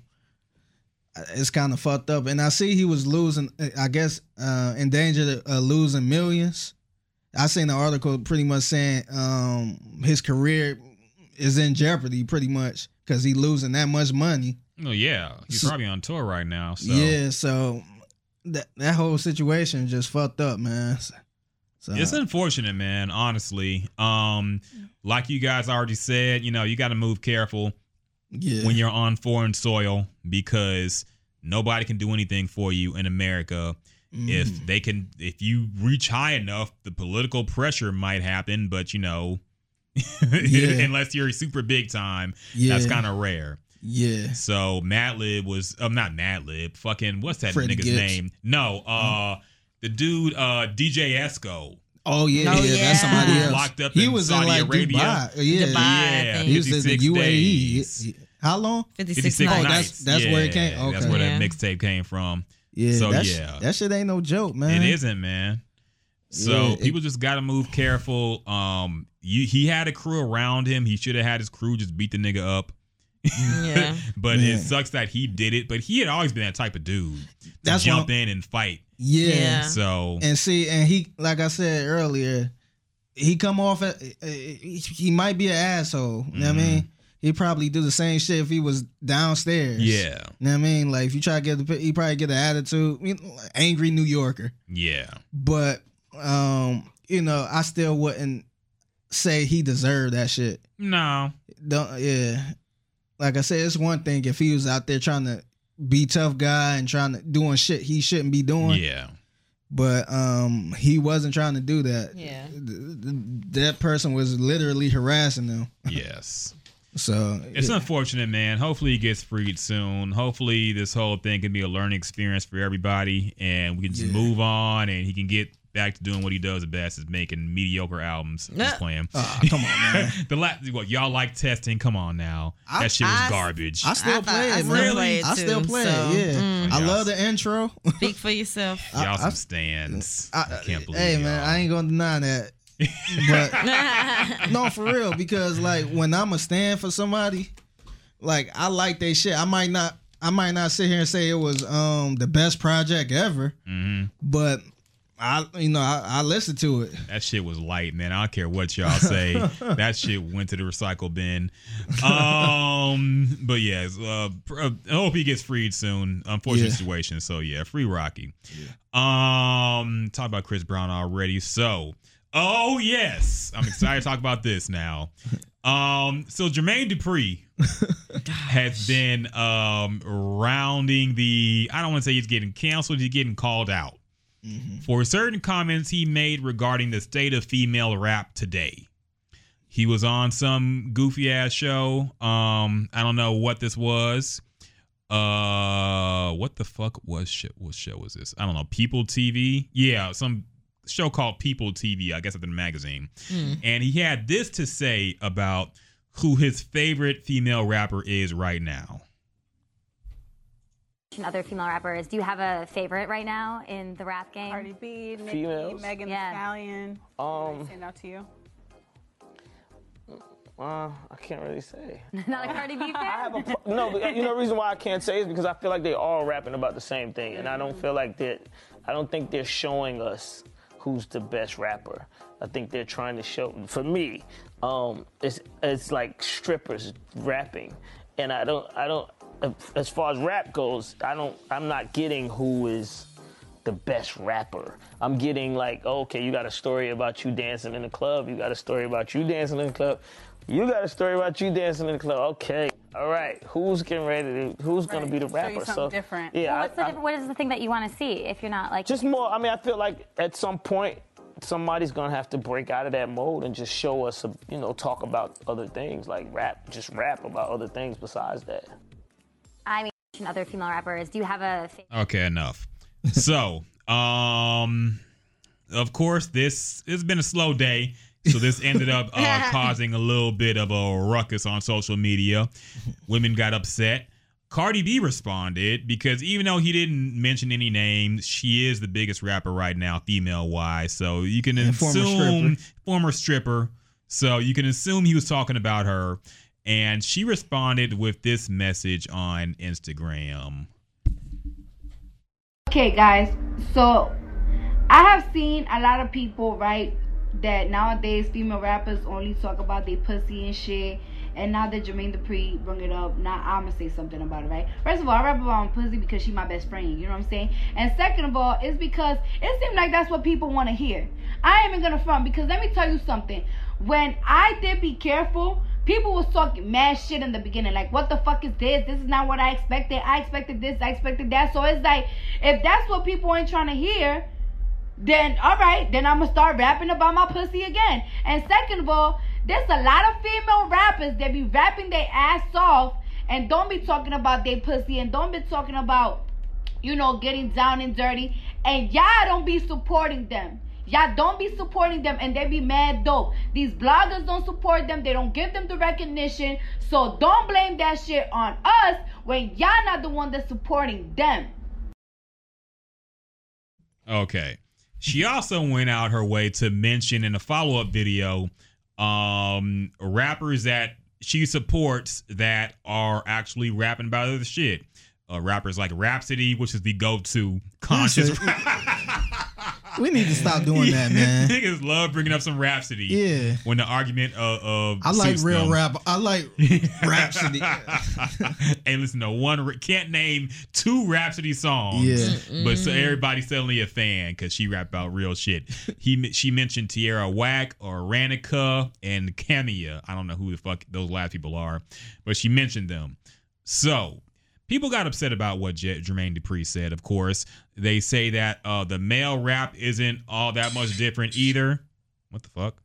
it's kind of fucked up. And I see he was losing. I guess uh, in danger of uh, losing millions. I seen the article pretty much saying um, his career is in jeopardy, pretty much because he losing that much money. oh yeah, he's So- probably on tour right now. So Yeah. So that that whole situation just fucked up, man. So It's unfortunate, man. Honestly, um, like you guys already said, you know, you got to move careful yeah. when you're on foreign soil because nobody can do anything for you in America. Mhm. If they can, if you reach high enough, the political pressure might happen. But you know, Yeah. unless you're super big time, yeah, that's kind of rare. Yeah. So Madlib was, um, not Madlib, fucking what's that Freddie nigga's Gibbs. name? No, uh, the dude, uh, DJ Esco. Oh yeah, Oh, yeah, that's somebody else. Locked up he in was Saudi in like Arabia. Dubai. Yeah, Dubai. Yeah, he was in the UAE. days. How long? 56, 56 Oh, nights. that's- nights. that's where it came- Yeah, That's where Yeah. that mixtape came from. Yeah, So, that, yeah. that shit ain't no joke, man. It isn't, man. So Yeah, it- people just got to move careful. Um, you, he had a crew around him. He should have had his crew just beat the nigga up. Yeah. but Yeah. it sucks that he did it. But he had always been that type of dude to That's jump in and fight. Yeah. Yeah. So and see, and he, like I said earlier, he come off. At, he he might be an asshole. You know what I mean? He probably do the same shit if he was downstairs. yeah, You know what I mean? Like if you try to get the, he probably get an attitude, you know, like angry New Yorker. yeah, But um, you know, I still wouldn't say he deserved that shit. no, Don't yeah. Like I said, it's one thing if he was out there trying to be tough guy and trying to doing shit he shouldn't be doing. yeah, But um he wasn't trying to do that. Yeah. Th- th- That person was literally harassing him. yes. So It's unfortunate, man. Hopefully he gets freed soon. Hopefully this whole thing can be a learning experience for everybody, and we can just Yeah. move on, and he can get back to doing what he does the best is making mediocre albums. I'm Just playing. Ah, come on, man. the la- what y'all like testing? Come on now, I- that shit was I- garbage. I still I thought- play I it. still play it I still too, play so, it. Yeah, mm. I love the intro. Speak for yourself. y'all some stands. I, I, can't believe. Hey man, y'all. I ain't gonna deny that. But no, for real, because like when I'm a stand for somebody, like I like they shit. I might not, I might not sit here and say it was um the best project ever, Mhm. but I, you know, I, I listen to it. That shit was light, man. I don't care what y'all say. that shit went to the recycle bin. Um, but yeah, uh, uh, I hope he gets freed soon. Unfortunate Yeah. situation. So yeah, free Rocky. Um, talk about Chris Brown already. So, oh yes, I'm excited to talk about this now. Um, so Jermaine Dupri has been um rounding the. I don't want to say he's getting canceled. He's getting called out for certain comments he made regarding the state of female rap today. He was on some goofy ass show. Um, I don't know what this was. Uh, what the fuck was shit? What show was this? I don't know. People TV. Yeah, some show called People TV, I guess it's in the magazine. Hmm. And he had this to say about who his favorite female rapper is right now. Other female rappers. Do you have a favorite right now in the rap game? Cardi B, Nicki, Females? Megan Yeah. Thee Stallion. Um, Stand out to you. uh, I can't really say. Not a Cardi B fan? I have a no, you know the reason why I can't say is because I feel like they all rapping about the same thing, and I don't feel like that. I don't think they're showing us who's the best rapper. I think they're trying to show. For me, um, it's it's like strippers rapping, and I don't I don't. As far as rap goes, I don't. I'm not getting who is the best rapper. I'm getting like, oh, okay, you got a story about you dancing in the club. You got a story about you dancing in the club. You got a story about you dancing in the club. Okay, all right. Who's getting ready to? Who's gonna be the rapper? so different. Yeah, Well, I- what's the I- what is the thing that you want to see if you're not like just more. I mean, I feel like at some point somebody's gonna have to break out of that mode and just show us, you know, talk about other things like rap, just rap about other things besides that. I mean other female rappers? Do you have a? Okay, enough. so, um, of course, this it's been a slow day. So this ended up uh, causing a little bit of a ruckus on social media. Women got upset. Cardi B responded because even though he didn't mention any names, she is the biggest rapper right now, female wise. So you can And former assume stripper. former stripper. So you can assume he was talking about her. And she responded with this message on Instagram. Okay, guys. So I have seen a lot of people, right, that nowadays female rappers only talk about their pussy and shit. And now that Jermaine Dupri bring it up, now I'm gonna say something about it, right? First of all, I rap about my pussy because she's my best friend. You know what I'm saying? And second of all, it's because it seems like that's what people want to hear. I ain't even gonna front because let me tell you something. When I did be careful, people was talking mad shit in the beginning. Like, what the fuck is this? This is not what I expected. I expected this. I expected that. So it's like, if that's what people ain't trying to hear, then all right, then I'm gonna start rapping about my pussy again. And second of all, there's a lot of female rappers that be rapping their ass off and don't be talking about their pussy and don't be talking about, you know, getting down and dirty. And y'all don't be supporting them. Y'all don't be supporting them and they be mad dope. These bloggers don't support them. They don't give them the recognition. So don't blame that shit on us when y'all not the one that's supporting them. Okay. She also went out her way to mention in a follow up video um rappers that she supports that are actually rapping about other shit. Uh, rappers like Rapsody, which is the go to conscious. We need to stop doing that, man. Niggas love bringing up some Rapsody. Yeah. When the argument of, of I like real them. rap. I like Rapsody. and listen to one can't name two Rapsody songs. Yeah. But so everybody's suddenly a fan because she rap about real shit. He she mentioned Tierra Whack or Ranica and Camia. I don't know who the fuck those last people are, but she mentioned them. So people got upset about what J- Jermaine Dupri said. Of course, they say that uh, the male rap isn't all that much different either. What the fuck?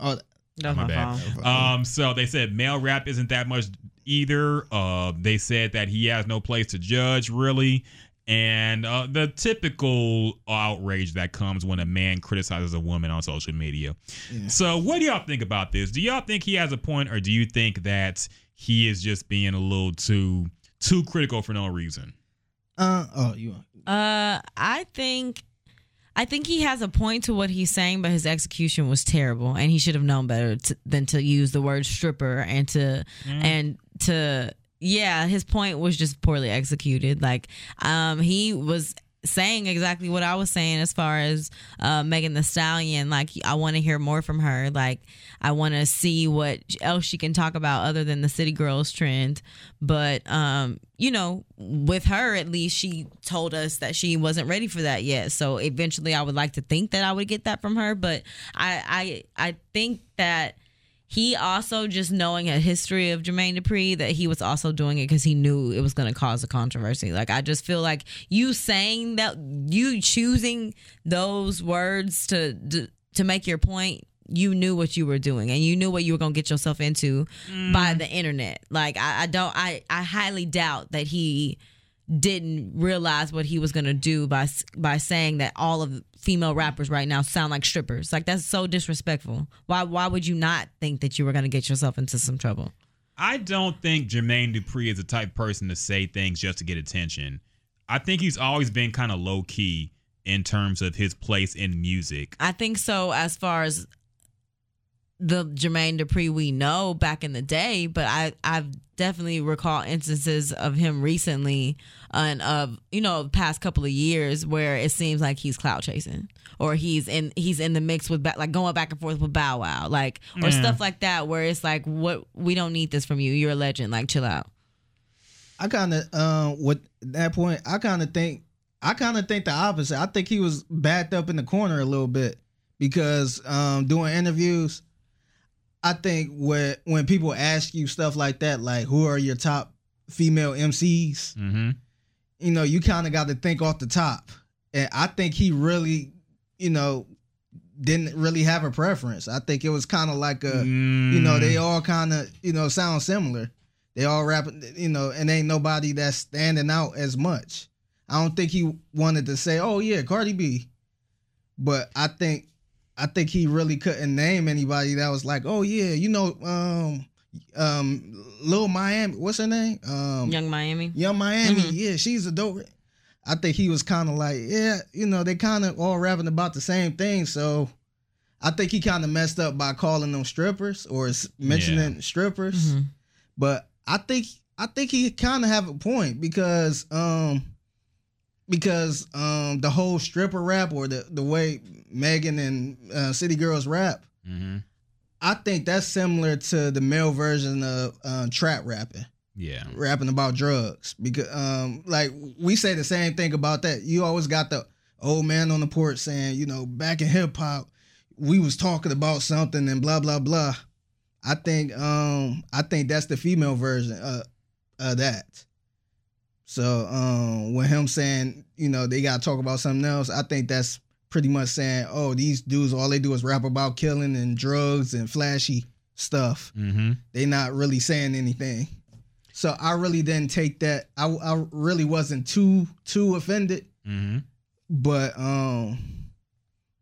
Oh, That's My my bad. Um, so they said male rap isn't that much either. Uh, they said that he has no place to judge really, and uh, the typical outrage that comes when a man criticizes a woman on social media. So, what do y'all think about this? Do y'all think he has a point, or do you think that he is just being a little too too critical for no reason? uh, oh, you. Uh, I think, I think he has a point to what he's saying, but his execution was terrible, and he should have known better to, than to use the word stripper and to and to yeah, his point was just poorly executed. Like, um, he was saying exactly what I was saying as far as uh, Megan Thee Stallion. Like, I want to hear more from her. Like, I want to see what else she can talk about other than the City Girls trend. But, um, you know, with her, at least she told us that she wasn't ready for that yet. So eventually, I would like to think that I would get that from her. But I, I, I think that he also just knowing a history of Jermaine Dupri that he was also doing it because he knew it was going to cause a controversy. Like I just feel like you saying that you choosing those words to to, to make your point. You knew what you were doing, and you knew what you were gonna get yourself into mm. by the internet. Like I, I don't, I, I highly doubt that he didn't realize what he was gonna do by by saying that all of female rappers right now sound like strippers. Like that's so disrespectful. Why why would you not think that you were gonna get yourself into some trouble? I don't think Jermaine Dupri is the type of person to say things just to get attention. I think he's always been kind of low key in terms of his place in music. I think so as far as the Jermaine Dupri we know back in the day, but I I've definitely recall instances of him recently and of you know past couple of years where it seems like he's cloud chasing or he's in he's in the mix with like going back and forth with Bow Wow like or Yeah. stuff like that where it's like what we don't need this from you you're a legend like chill out. I kind of um with that point, I kind of think I kind of think the opposite. I think he was backed up in the corner a little bit because um doing interviews, I think when when people ask you stuff like that, like who are your top female MCs, Mm-hmm. you know, you kind of got to think off the top. And I think he really, you know, didn't really have a preference. I think it was kind of like a, you know, they all kind of, you know, sound similar. They all rap, you know, and ain't nobody that's standing out as much. I don't think he wanted to say, "Oh yeah, Cardi B," but I think, I think he really couldn't name anybody that was like, "Oh yeah, you know, um, um, Lil Miami, what's her name? Um, Young Miami. Young Miami, Mhm. yeah, she's a dope. I think he was kind of like, yeah, you know, they kind of all rapping about the same thing. So I think he kind of messed up by calling them strippers or s- mentioning strippers. Mhm. But I think I think he kind of have a point because um because um the whole stripper rap or the the way Megan and uh, City Girls rap, Mm-hmm. I think that's similar to the male version of uh, trap rapping Yeah. rapping about drugs because um like we say the same thing about that. You always got the old man on the porch saying, you know, back in hip hop, we was talking about something and blah blah blah. I think um I think that's the female version of, of that. So um when him saying, you know, they gotta talk about something else, I think that's pretty much saying, oh, these dudes all they do is rap about killing and drugs and flashy stuff Mm-hmm. they not really saying anything. So I really didn't take that. I I really wasn't too too offended, Mm-hmm. but um,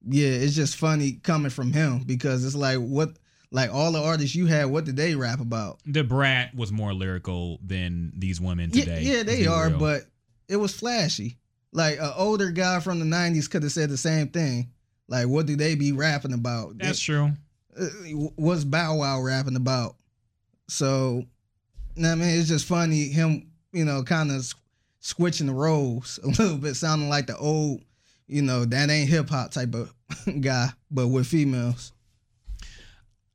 yeah, it's just funny coming from him because it's like what like all the artists you had, what did they rap about? Da Brat was more lyrical than these women today. yeah, let's they are, real. but it was flashy. Like an older guy from the '90s could have said the same thing. Like, what do they be rapping about? that's true. uh, what's Bow Wow rapping about? So, I mean, it's just funny him, you know, kind of switching the roles a little bit, sounding like the old, you know, that ain't hip hop type of guy, but with females.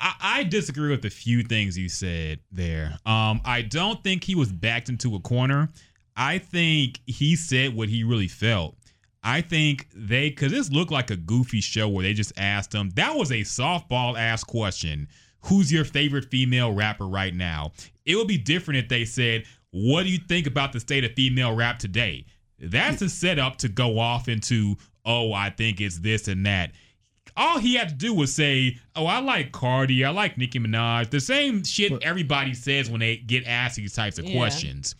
I, I disagree with a few things you said there. Um, I don't think he was backed into a corner. I think he said what he really felt. I think they, because this looked like a goofy show where they just asked him. That was a softball ass question. Who's your favorite female rapper right now? It would be different if they said, What do you think about the state of female rap today? That's a setup to go off into, Oh, I think it's this and that all he had to do was say, "Oh, I like Cardi, I like Nicki Minaj." The same shit everybody says when they get asked these types of Yeah. questions.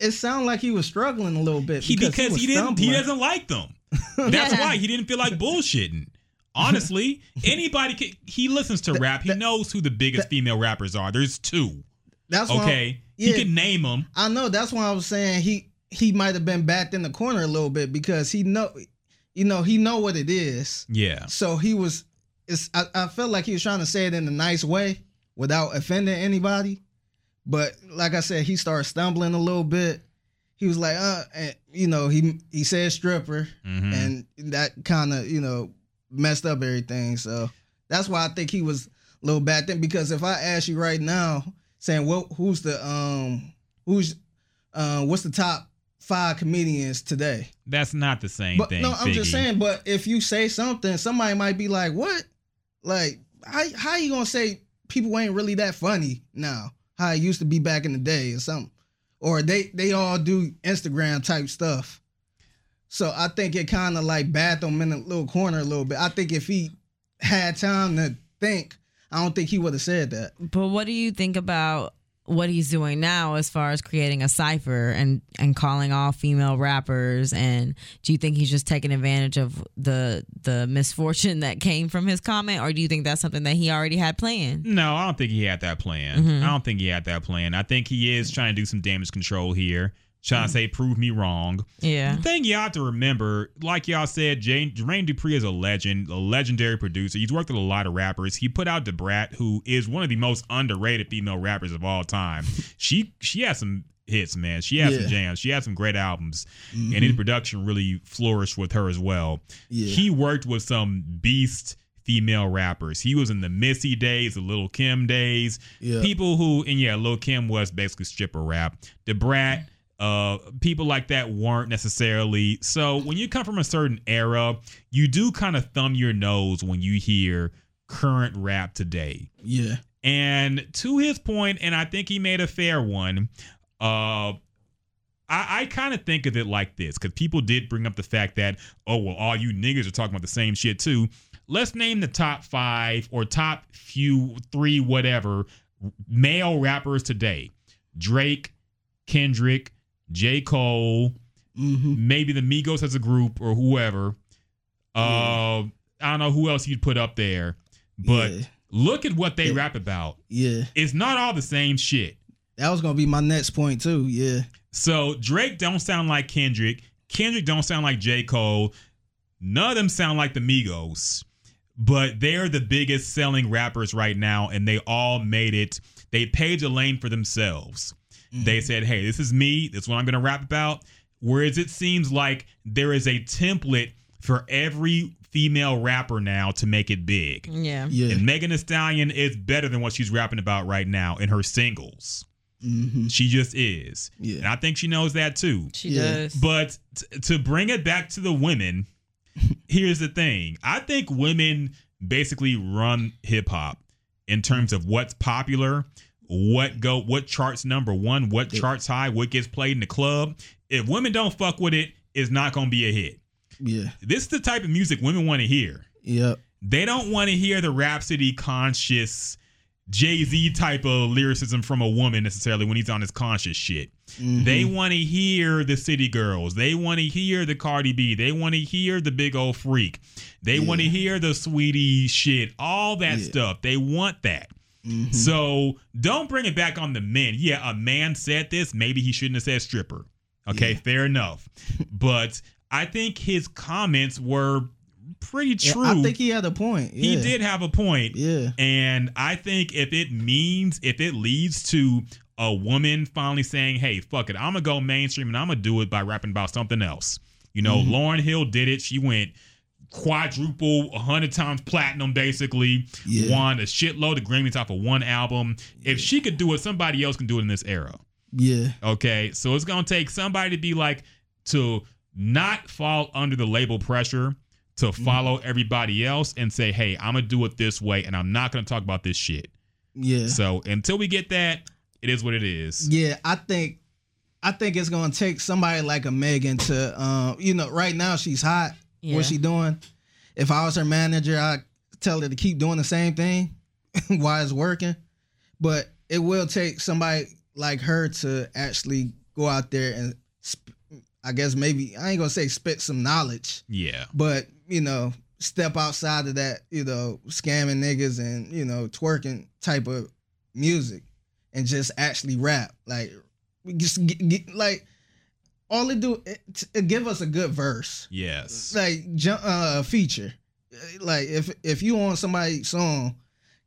It sounded like he was struggling a little bit He because, was he, didn't he doesn't like them. That's why he didn't feel like bullshitting. Honestly, anybody can, he listens to rap. He knows who the biggest female rappers are. There's two. That's why Okay, yeah. he can name them. I know. That's why I was saying he he might have been backed in the corner a little bit because he know, you know, he know what it is. Yeah, So he was. It's. I, I felt like he was trying to say it in a nice way without offending anybody. But like I said, he started stumbling a little bit. He was like, uh, and, you know, he he said stripper, Mhm. and that kind of you know messed up everything. So that's why I think he was a little back then. Because if I ask you right now, saying what who's the um who's uh what's the top five comedians today? that's not the same But thing. no, I'm just saying. But if you say something, somebody might be like, "What? Like, how how you gonna say people ain't really that funny now? How it used to be back in the day, or something? Or they they all do Instagram type stuff." So I think it kind of like bathed him in a little corner a little bit. I think if he had time to think, I don't think he would have said that. But what do you think about what he's doing now as far as creating a cipher and and calling all female rappers and do you think he's just taking advantage of the the misfortune that came from his comment or do you think that's something that he already had planned No, I don't think he had that plan. Mm-hmm. I don't think he had that plan. I think he is trying to do some damage control here, trying Mm-hmm. to say, prove me wrong. yeah The thing you have to remember, like y'all said, Jane, Jermaine Dupri is a legend, a legendary producer. He's worked with a lot of rappers. He put out Da Brat, who is one of the most underrated female rappers of all time. she she has some hits, man. She has some jams. She has some great albums, and his production really flourished with her as well. Yeah. He worked with some beast female rappers. He was in the Missy days, the Little Kim days. Yeah. People who, and yeah, Lil Kim was basically stripper rap. Da Brat, uh, people like that weren't necessarily. So when you come from a certain era, you do kind of thumb your nose when you hear current rap today. Yeah. And to his point, and I think he made a fair one. Uh, I, I kind of think of it like this because people did bring up the fact that, oh, well, all you niggas are talking about the same shit too. Let's name the top five or top few, three, whatever male rappers today Drake, Kendrick, J. Cole, Mm-hmm. maybe the Migos as a group or whoever. Uh, I don't know who else you'd put up there, but Yeah. look at what they Yeah. rap about. Yeah. It's not all the same shit. That was gonna be my next point too. Yeah. So Drake don't sound like Kendrick. Kendrick don't sound like J. Cole. None of them sound like the Migos. But they're the biggest selling rappers right now, and they all made it. They paved a lane for themselves. They said, hey, this is me. This is what I'm gonna rap about. Whereas it seems like there is a template for every female rapper now to make it big. yeah Yeah. And Megan Thee Stallion is better than what she's rapping about right now in her singles. Mm-hmm. She just is. Yeah. And I think she knows that too. she Yeah. does But t- to bring it back to the women, here's the thing. I think women basically run hip hop in terms of what's popular, what go what charts number 1, what charts high, what gets played in the club. If women don't fuck with it, it's not going to be a hit. Yeah. This is the type of music women want to hear. Yep. They don't want to hear the Rapsody conscious Jay Z type of lyricism from a woman necessarily when he's on his conscious shit. Mm-hmm. They want to hear the City Girls. They want to hear the Cardi B. They want to hear the Big Ole Freak. They want to hear the Sweetie shit. All that Yeah. stuff. They want that. Mm-hmm. So don't bring it back on the men. Yeah, a man said this. Maybe he shouldn't have said stripper. Okay, Yeah. fair enough. but I think his comments were pretty Yeah, true. I think he had a point. He did have a point. Yeah. And I think if it means, if it leads to a woman finally saying, hey, fuck it, I'm going to go mainstream and I'm going to do it by rapping about something else. You know, Mm-hmm. Lauryn Hill did it. She went quadruple, 100 times platinum, basically. Yeah. Won a shitload of Grammys off of one album. If she could do it, somebody else can do it in this era. Yeah. Okay. So it's going to take somebody to be like, to not fall under the label pressure, to Mm-hmm. follow everybody else and say, hey, I'm going to do it this way and I'm not going to talk about this shit. Yeah. So until we get that, it is what it is. Yeah, I think I think it's gonna take somebody like a Megan to um, you know, right now she's hot. Yeah. What's she doing? If I was her manager, I'd tell her to keep doing the same thing while it's working. But it will take somebody like her to actually go out there and sp- I guess maybe I ain't gonna say spit some knowledge, Yeah. but you know, step outside of that, you know, scamming niggas and you know, twerking type of music, and just actually rap. Like, we just get, get, like all it do it, it give us a good verse, Yes. like uh, feature. Like if if you on somebody's song,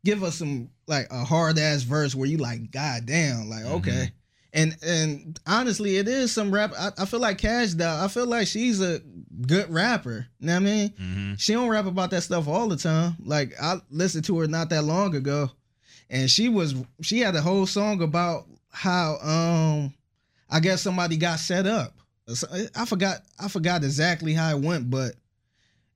give us some like a hard ass verse where you like, god damn, like okay. And and honestly, it is some rap. I, I feel like Kash Doll. I feel like she's a good rapper. You know what I mean? hmm She don't rap about that stuff all the time. Like I listened to her not that long ago, and she was she had a whole song about how um I guess somebody got set up. I forgot I forgot exactly how it went, but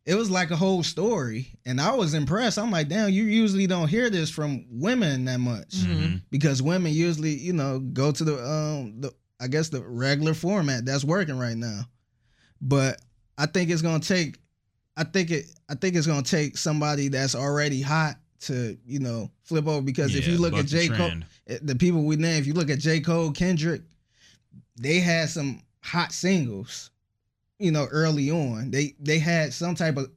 it was like a whole story, and I was impressed. I'm like, damn, you usually don't hear this from women that much Mhm. because women usually, you know, go to the um the I guess the regular format that's working right now. But I think it's gonna take I think it I think it's gonna take somebody that's already hot to you know flip over because if you look at the J Cole, eh, the people we name, if you look at J Cole, Kendrick, they had some hot singles, you know, early on. They they had some type of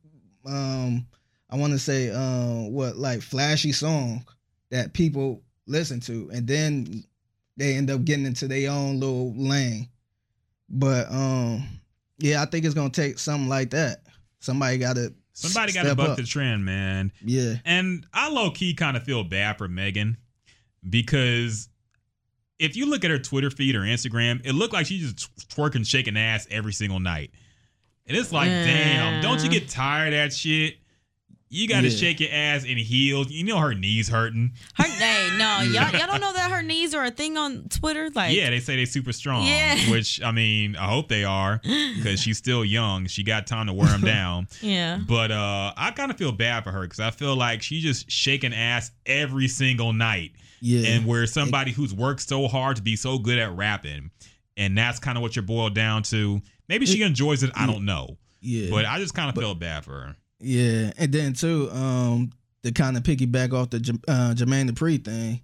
um I want to say um what like flashy song that people listen to and then they end up getting into their own little lane. But um yeah, I think it's going to take something like that. Somebody got to Somebody got to buck up. the trend, man. Yeah. And I low key kind of feel bad for Megan because if you look at her Twitter feed or Instagram, it looked like she's just twerking, shaking ass every single night. And it's like, damn, don't you get tired of that shit? You got to Yeah. shake your ass in heels. You know her knees hurting. Her hey, no, y'all, y'all don't know that her knees are a thing on Twitter. Like, yeah, they say they super strong. Yeah. Which I mean, I hope they are because she's still young. She got time to wear them down. yeah. But uh, I kind of feel bad for her because I feel like she's just shaking ass every single night. Yeah. And where somebody who's worked so hard to be so good at rapping, and that's kind of what you're boiled down to. Maybe she enjoys it. I don't know. yeah. But I just kind of felt bad for her. Yeah, and then too, um, to kind of piggyback off the J- uh, Jermaine Dupri thing,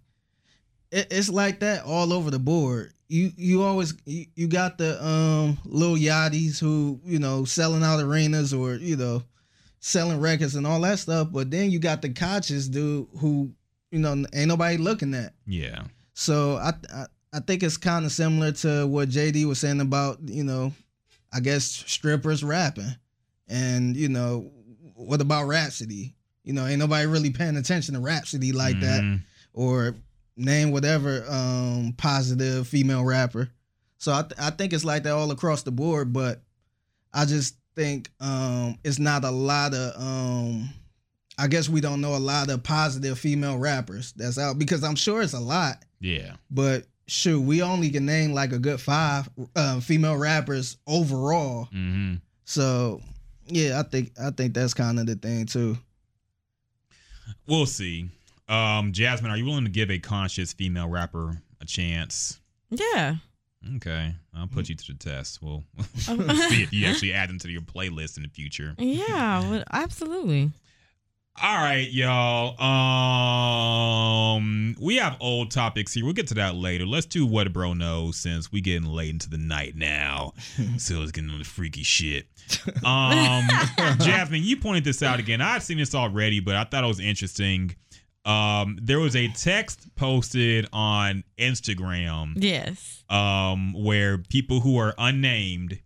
it, it's like that all over the board. You you always you, you got the um little yachties who you know selling out arenas or you know selling records and all that stuff, but then you got the conscious dude who you know ain't nobody looking at. Yeah. So I I, I think it's kind of similar to what JD was saying about you know, I guess strippers rapping, and you know, what about Rapsody? You know, ain't nobody really paying attention to Rapsody like that, Mhm. or name whatever um positive female rapper. So I th- I think it's like that all across the board, but I just think um it's not a lot of um I guess we don't know a lot of positive female rappers that's out because I'm sure it's a lot, Yeah. but shoot, we only can name like a good five uh, female rappers overall. hmm So yeah, I think I think that's kind of the thing too. We'll see. Um, Jasmine, are you willing to give a conscious female rapper a chance? Yeah. Okay, I'll put you to the test. We'll see if you actually add them to your playlist in the future. Yeah. well, absolutely. All right, y'all. Um, we have old topics here. We'll get to that later. Let's do what a bro knows since we getting late into the night now. so it's getting get into the freaky shit. Um, Jasmine, you pointed this out again. I've seen this already, but I thought it was interesting. Um, there was a text posted on Instagram Yes. um, where people who are unnamed,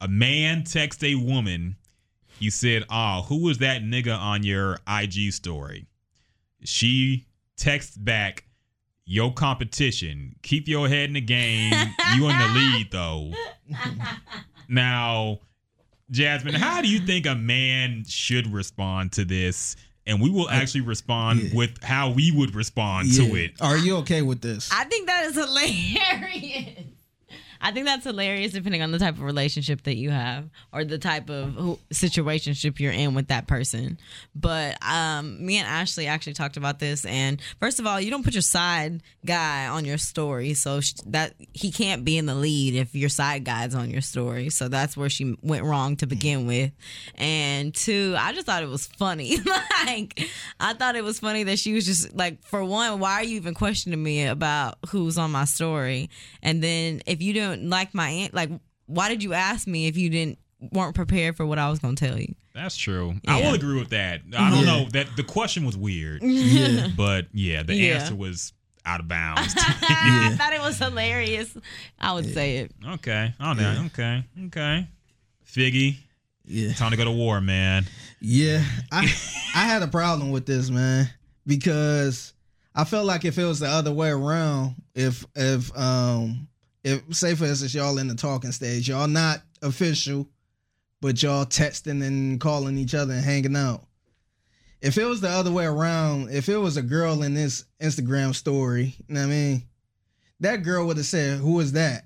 a man text a woman. He said, "Ah, who was that nigga on your IG story?" She texts back, "Your competition. Keep your head in the game. You in the lead though." now, Jasmine, how do you think a man should respond to this? And we will actually respond yeah. with how we would respond to it. Are you okay with this? I think that is hilarious. I think that's hilarious depending on the type of relationship that you have or the type of situationship you're in with that person. But um, me and Ashley actually talked about this. And first of all, you don't put your side guy on your story, so that he can't be in the lead if your side guy's on your story. So that's where she went wrong to begin with. And two, I just thought it was funny. like I thought it was funny that she was just like, for one, why are you even questioning me about who's on my story? And then if you don't like my aunt, like, why did you ask me if you didn't weren't prepared for what I was gonna tell you? That's true. I will agree with that. I don't Yeah. know that the question was weird, yeah. but yeah, the Yeah. answer was out of bounds. I thought it was hilarious. I would say it. okay. Oh no. Okay. Okay. Figgy, Yeah. time to go to war, man. Yeah, I I had a problem with this man because I felt like if it was the other way around, if if um if say for instance y'all in the talking stage, y'all not official, but y'all texting and calling each other and hanging out. If it was the other way around, if it was a girl in this Instagram story, you know what I mean, that girl would have said, "Who is that?"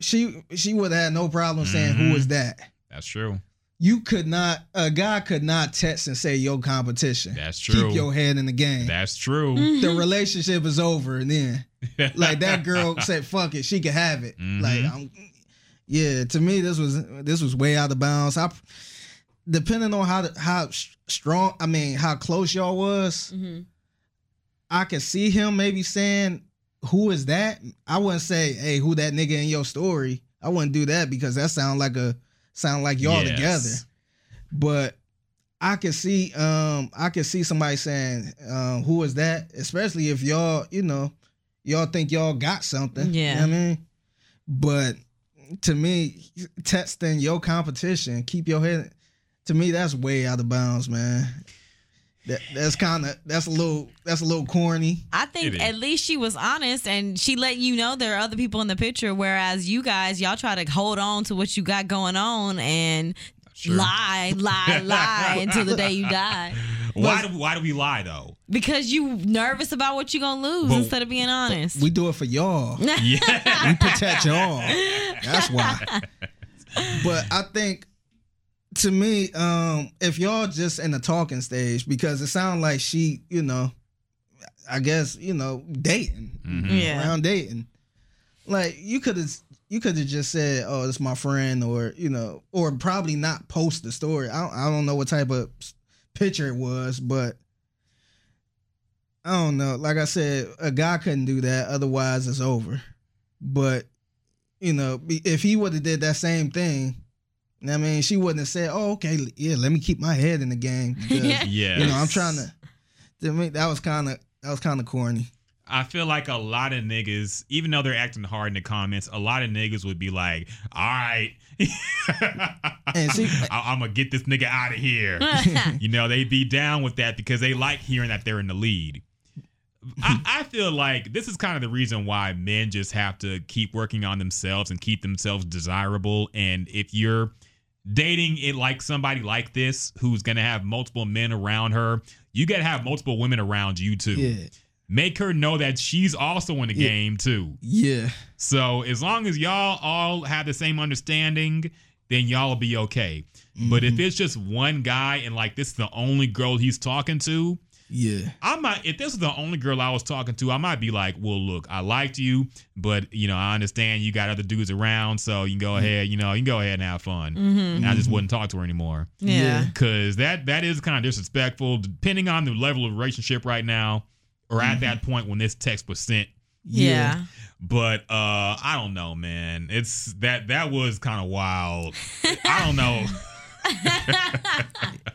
She she would have had no problem saying, "Who Mhm. is that?" That's true. You could not a guy could not text and say your competition. That's true. Keep your head in the game. That's true. the relationship is over and then like that girl said fuck it she could have it Mhm. like I'm, yeah to me this was this was way out of bounds i depending on how the, how strong, I mean, how close y'all was, Mm-hmm. I could see him maybe saying, "Who is that?" I wouldn't say, "Hey, who that nigga in your story?" I wouldn't do that because that sound like a sound like y'all Yes. together. But I could see, um, I could see somebody saying, um, "Who is that?" Especially if y'all, you know, y'all think y'all got something. You know Yeah. what I mean, but to me, testing your competition, keep your head. To me, that's way out of bounds, man. That that's kind of that's a little that's a little corny. I think at least she was honest and she let you know there are other people in the picture. Whereas you guys, y'all try to hold on to what you got going on and Sure. lie, lie, lie until the day you die. Why do why do we lie though? Because you nervous about what you're gonna lose But- instead of being honest. We do it for y'all. Yeah. We protect y'all. That's why. But I think to me, um, if y'all just in the talking stage, because it sounds like she, you know, I guess, you know, dating. yeah. Around dating. Like you could have you could have just said, "Oh, it's my friend," or you know, or probably not post the story. I don't, I don't know what type of picture it was, but I don't know. Like I said, a guy couldn't do that. Otherwise, it's over. But you know, if he would have did that same thing, I mean, she wouldn't have said, "Oh, okay, yeah, let me keep my head in the game." Yeah. You know, I'm trying to. To me, that was kind of that was kind of corny. I feel like a lot of niggas, even though they're acting hard in the comments, a lot of niggas would be like, "All right, And see- I- I'm gonna get this nigga out of here." you know, they'd be down with that because they like hearing that they're in the lead. I, I feel like this is kind of the reason why men just have to keep working on themselves and keep themselves desirable. And if you're dating it like somebody like this who's gonna have multiple men around her, you gotta have multiple women around you too. Yeah, Make her know that she's also in the Yeah. game too. yeah. So as long as y'all all have the same understanding, then y'all will be okay. But Mm-hmm. if it's just one guy and like this is the only girl he's talking to, Yeah. I might if this is the only girl I was talking to, I might be like, well, look, I liked you, but you know, I understand you got other dudes around, so you can go mm-hmm. ahead, you know, you can go ahead and have fun. Mm-hmm. And I just wouldn't talk to her anymore. yeah. Cause that that is kind of disrespectful, depending on the level of relationship right now, or at mm-hmm. that point when this text was sent. Yeah. But uh I don't know, man. It's that that was kind of wild. I don't know.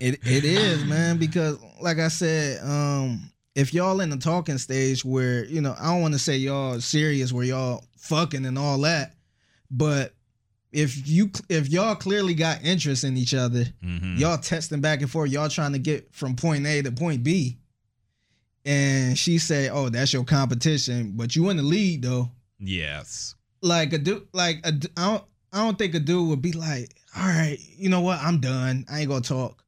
It it is, man, because like I said, um, if y'all in the talking stage where, you know, I don't want to say y'all serious where y'all fucking and all that, but if you if y'all clearly got interest in each other, Mhm. y'all texting back and forth, y'all trying to get from point A to point B. And she say, "Oh, that's your competition, but you in the lead though." Yes. like a dude like a I don't I don't think a dude would be like, all right, you know what, I'm done. I ain't gonna talk.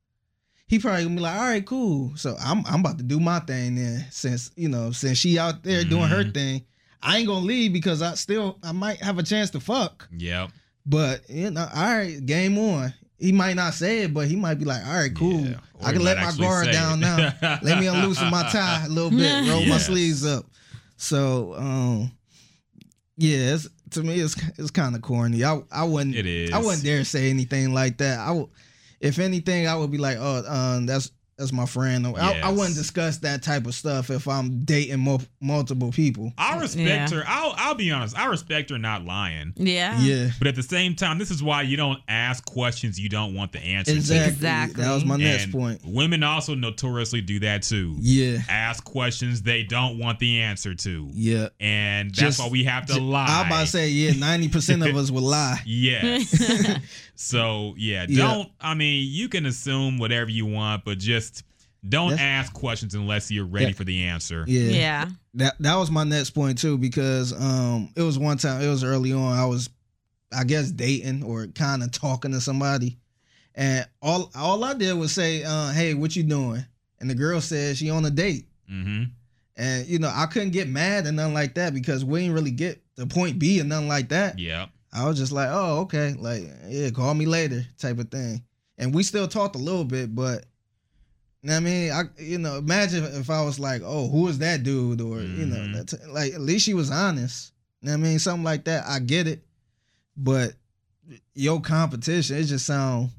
He probably gonna be like, all right, cool. So I'm I'm about to do my thing then. Since you know, since she out there doing her Mhm. thing, I ain't gonna leave because I still I might have a chance to fuck. Yep. But you know, all right, game on. He might not say it, but he might be like, all right, cool. Yeah. I can let my guard down it. now. let me unloosen my tie a little bit, roll my sleeves up. So um yeah, it's, to me it's it's kind of corny. I I wouldn't It is. I wouldn't dare say anything like that. I would if anything I would be like, "Oh, um that's that's my friend." I, I wouldn't discuss that type of stuff if I'm dating mul- multiple people. I respect Yeah. her. I'll I'll be honest. I respect her not lying. Yeah. Yeah. But at the same time, this is why you don't ask questions you don't want the answer Exactly. to. Exactly. That was my next And point. Women also notoriously do that too. Yeah. Ask questions they don't want the answer to. Yeah. And that's Just- why we have to J- lie. I about to say, yeah, 90% of us will lie. Yes. so yeah, Yeah. don't. I mean, you can assume whatever you want, but just don't That's- ask questions unless you're ready Yeah. for the answer. Yeah. Yeah. That that was my next point too, because um it was one time, it was early on, I was I guess dating or kind of talking to somebody. And all all I did was say, uh, hey, what you doing? And the girl said she on a date. Mm-hmm. And you know, I couldn't get mad and nothing like that because we didn't really get to point B and nothing like that. Yep. I was just like, oh, okay, like yeah, call me later, type of thing. And we still talked a little bit, but you know what I mean, I you know, imagine if I was like, oh, who is that dude, or you know, Mhm. that's like at least she was honest. You know what I mean, something like that. I get it, but your competition, it just sound.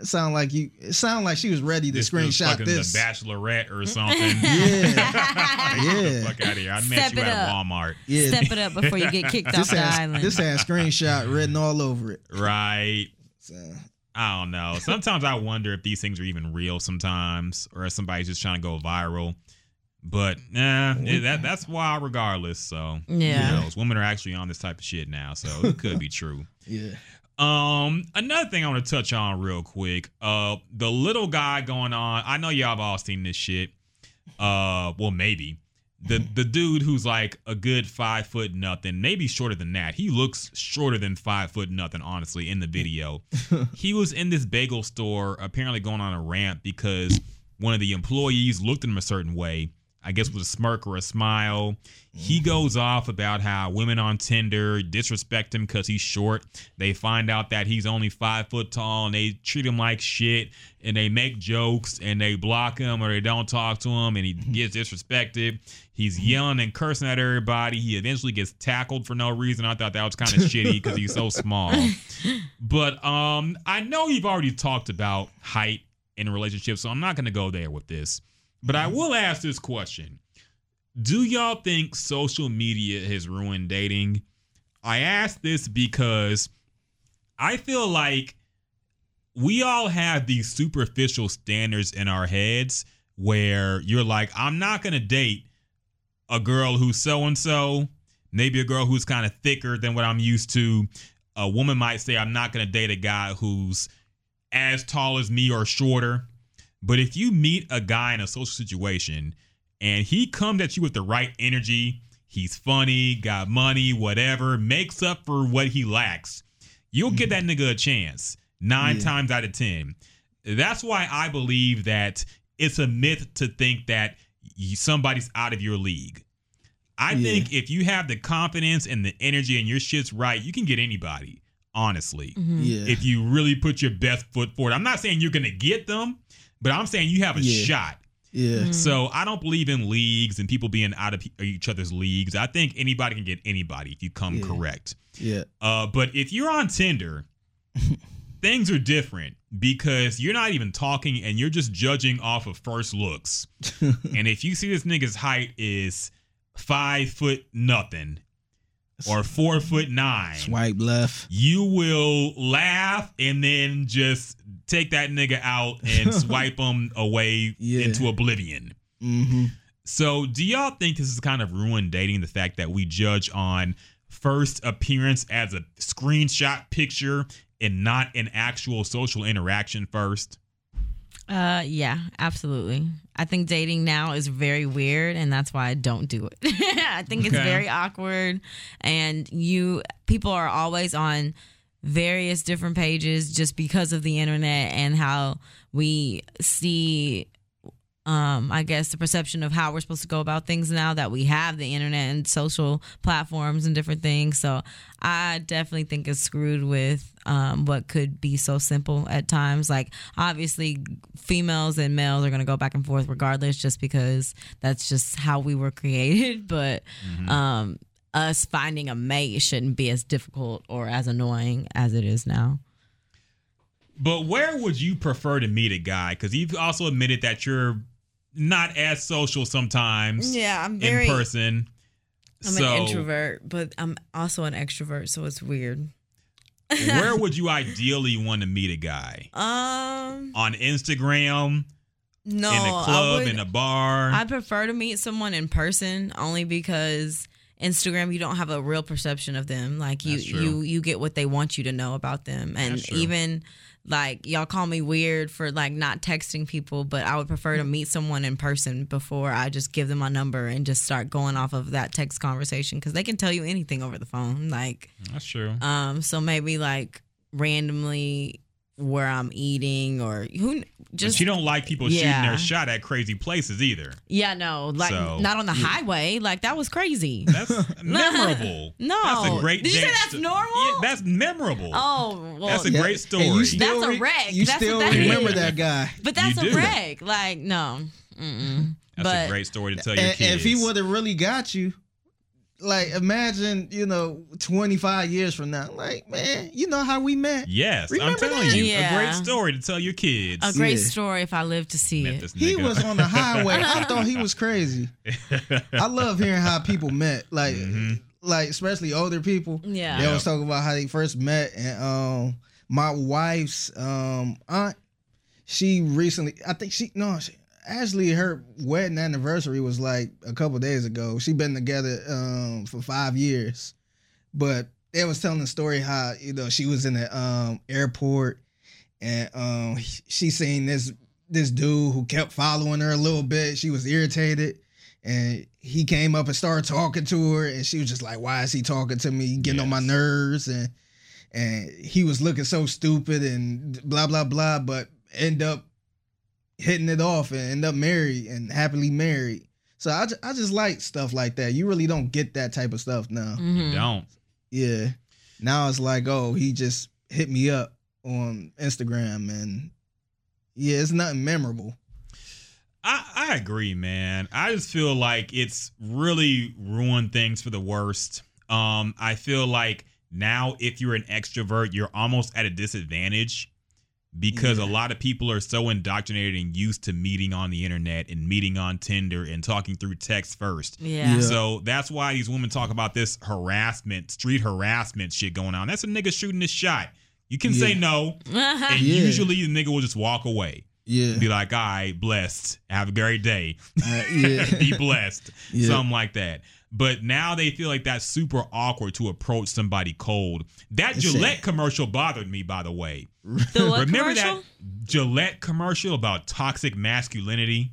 It sound like you. It sound like she was ready to This was screenshot fucking this. the Bachelorette or something. Yeah, Like, get the yeah. fuck out of here. I met Step you it at up. Walmart. yeah. Step it up before you get kicked off This the has island. this has screenshot written all over it. Right. So, I don't know. Sometimes I wonder if these things are even real sometimes or if somebody's just trying to go viral. But nah, it- that that's wild regardless. So Yeah. who knows? Women are actually on this type of shit now, so it could be true. yeah. Um, another thing I want to touch on real quick. Uh, the little guy going on. I know y'all have all seen this shit. Uh, well, maybe the the dude who's like a good five foot nothing, maybe shorter than that. He looks shorter than five foot nothing. Honestly, in the video, he was in this bagel store, apparently going on a rant because one of the employees looked at him a certain way. I guess with a smirk or a smile. He mm-hmm. goes off about how women on Tinder disrespect him because he's short. They find out that he's only five foot tall and they treat him like shit and they make jokes and they block him or they don't talk to him and he mm-hmm. gets disrespected. He's mm-hmm. yelling and cursing at everybody. He eventually gets tackled for no reason. I thought that was kind of shitty because he's so small. But um, I know you've already talked about height in relationships, so I'm not going to go there with this. But I mm-hmm. will ask this question Do y'all think social media has ruined dating? I ask this because I feel like we all have these superficial standards in our heads where you're like, I'm not going to date a girl who's so and so, maybe a girl who's kind of thicker than what I'm used to. A woman might say, I'm not going to date a guy who's as tall as me or shorter. But if you meet a guy in a social situation and he comes at you with the right energy, he's funny, got money, whatever, makes up for what he lacks, you'll give mm-hmm. that nigga a chance nine Yeah. times out of 10. That's why I believe that it's a myth to think that somebody's out of your league. I Yeah. think if you have the confidence and the energy and your shit's right, you can get anybody, honestly mm-hmm. Yeah. if you really put your best foot forward. I'm not saying you're going to get them, but I'm saying you have a Yeah. shot. yeah. So I don't believe in leagues and people being out of each other's leagues. I think anybody can get anybody if you come Yeah. correct. Yeah. Uh, but if you're on Tinder, things are different because you're not even talking and you're just judging off of first looks. and if you see this nigga's height is five foot nothing or four foot nine, Swipe left. you will laugh and then just take that nigga out and swipe him away Yeah. into oblivion. Mm-hmm. So, do y'all think this is kind of ruined dating? The fact that we judge on first appearance as a screenshot picture and not an actual social interaction first? Uh, yeah, absolutely. I think dating now is very weird, and that's why I don't do it. I think it's very awkward, and you people are always on various different pages just because of the internet and how we see um i guess the perception of how we're supposed to go about things now that we have the internet and social platforms and different things. So i definitely think it's screwed with um what could be so simple at times. Like obviously females and males are going to go back and forth regardless just because that's just how we were created. But um us finding a mate shouldn't be as difficult or as annoying as it is now. But where would you prefer to meet a guy? Because you've also admitted that you're not as social sometimes yeah i'm in person. I'm so, an introvert, but I'm also an extrovert, so it's weird. where would you ideally want to meet a guy? Um, On Instagram, no, in a club, would, in a bar. I prefer to meet someone in person only because Instagram you don't have a real perception of them. Like you you you get what they want you to know about them. And even like y'all call me weird for like not texting people, but I would prefer to meet someone in person before I just give them my number and just start going off of that text conversation cuz they can tell you anything over the phone. Like That's true. um so maybe like randomly where I'm eating or who just but you don't like people Yeah. shooting their shot at crazy places either. Yeah, no, like So- not on the highway. Like that was crazy. That's memorable. No. that's a great. Did you say that's sto- normal? Yeah, that's memorable. oh, well, That's a Yeah. great story. And you still That's a wreck. You That's still what that remember is. that guy. but that's a wreck. Like no, Mm-mm. that's but a great story to tell your And, kids. and if he would have really got you, like imagine, you know, 25 years from now. Like, man, you know how we met? Yes, Remember I'm telling that? you, a great story to tell your kids. A great Yeah. story if I live to see Met it. He was on the highway. I thought he was crazy. I love hearing how people met. Like Mhm. like especially older people. Yeah. They Yeah. always talk about how they first met and um my wife's um aunt, she recently I think she no she, actually her wedding anniversary was like a couple days ago. She been together um for five years. But they was telling the story how, you know, she was in the um airport and um she seen this this dude who kept following her a little bit. She was irritated. And he came up and started talking to her, and she was just like, "Why is he talking to me? Getting on my nerves." And and he was looking so stupid and blah blah blah. But end up hitting it off and end up married and happily married. So I, I just like stuff like that. You really don't get that type of stuff now. Mhm. Don't. Yeah. Now it's like, oh, he just hit me up on Instagram and yeah, it's nothing memorable. I, I agree, man. I just feel like it's really ruined things for the worst. Um, I feel like now if you're an extrovert, you're almost at a disadvantage because a lot of people are so indoctrinated and used to meeting on the internet and meeting on Tinder and talking through text first. Yeah. Yeah. So that's why these women talk about this harassment, street harassment shit going on. That's a nigga shooting his shot. You can say Yeah. no, and Yeah. usually the nigga will just walk away. Yeah. Be like, all right, blessed. Have a great day. Uh, yeah. Be blessed. Yeah. Something like that. But now they feel like that's super awkward to approach somebody cold. That It's Gillette a- commercial bothered me, by the way. The what Remember commercial? that Gillette commercial about toxic masculinity?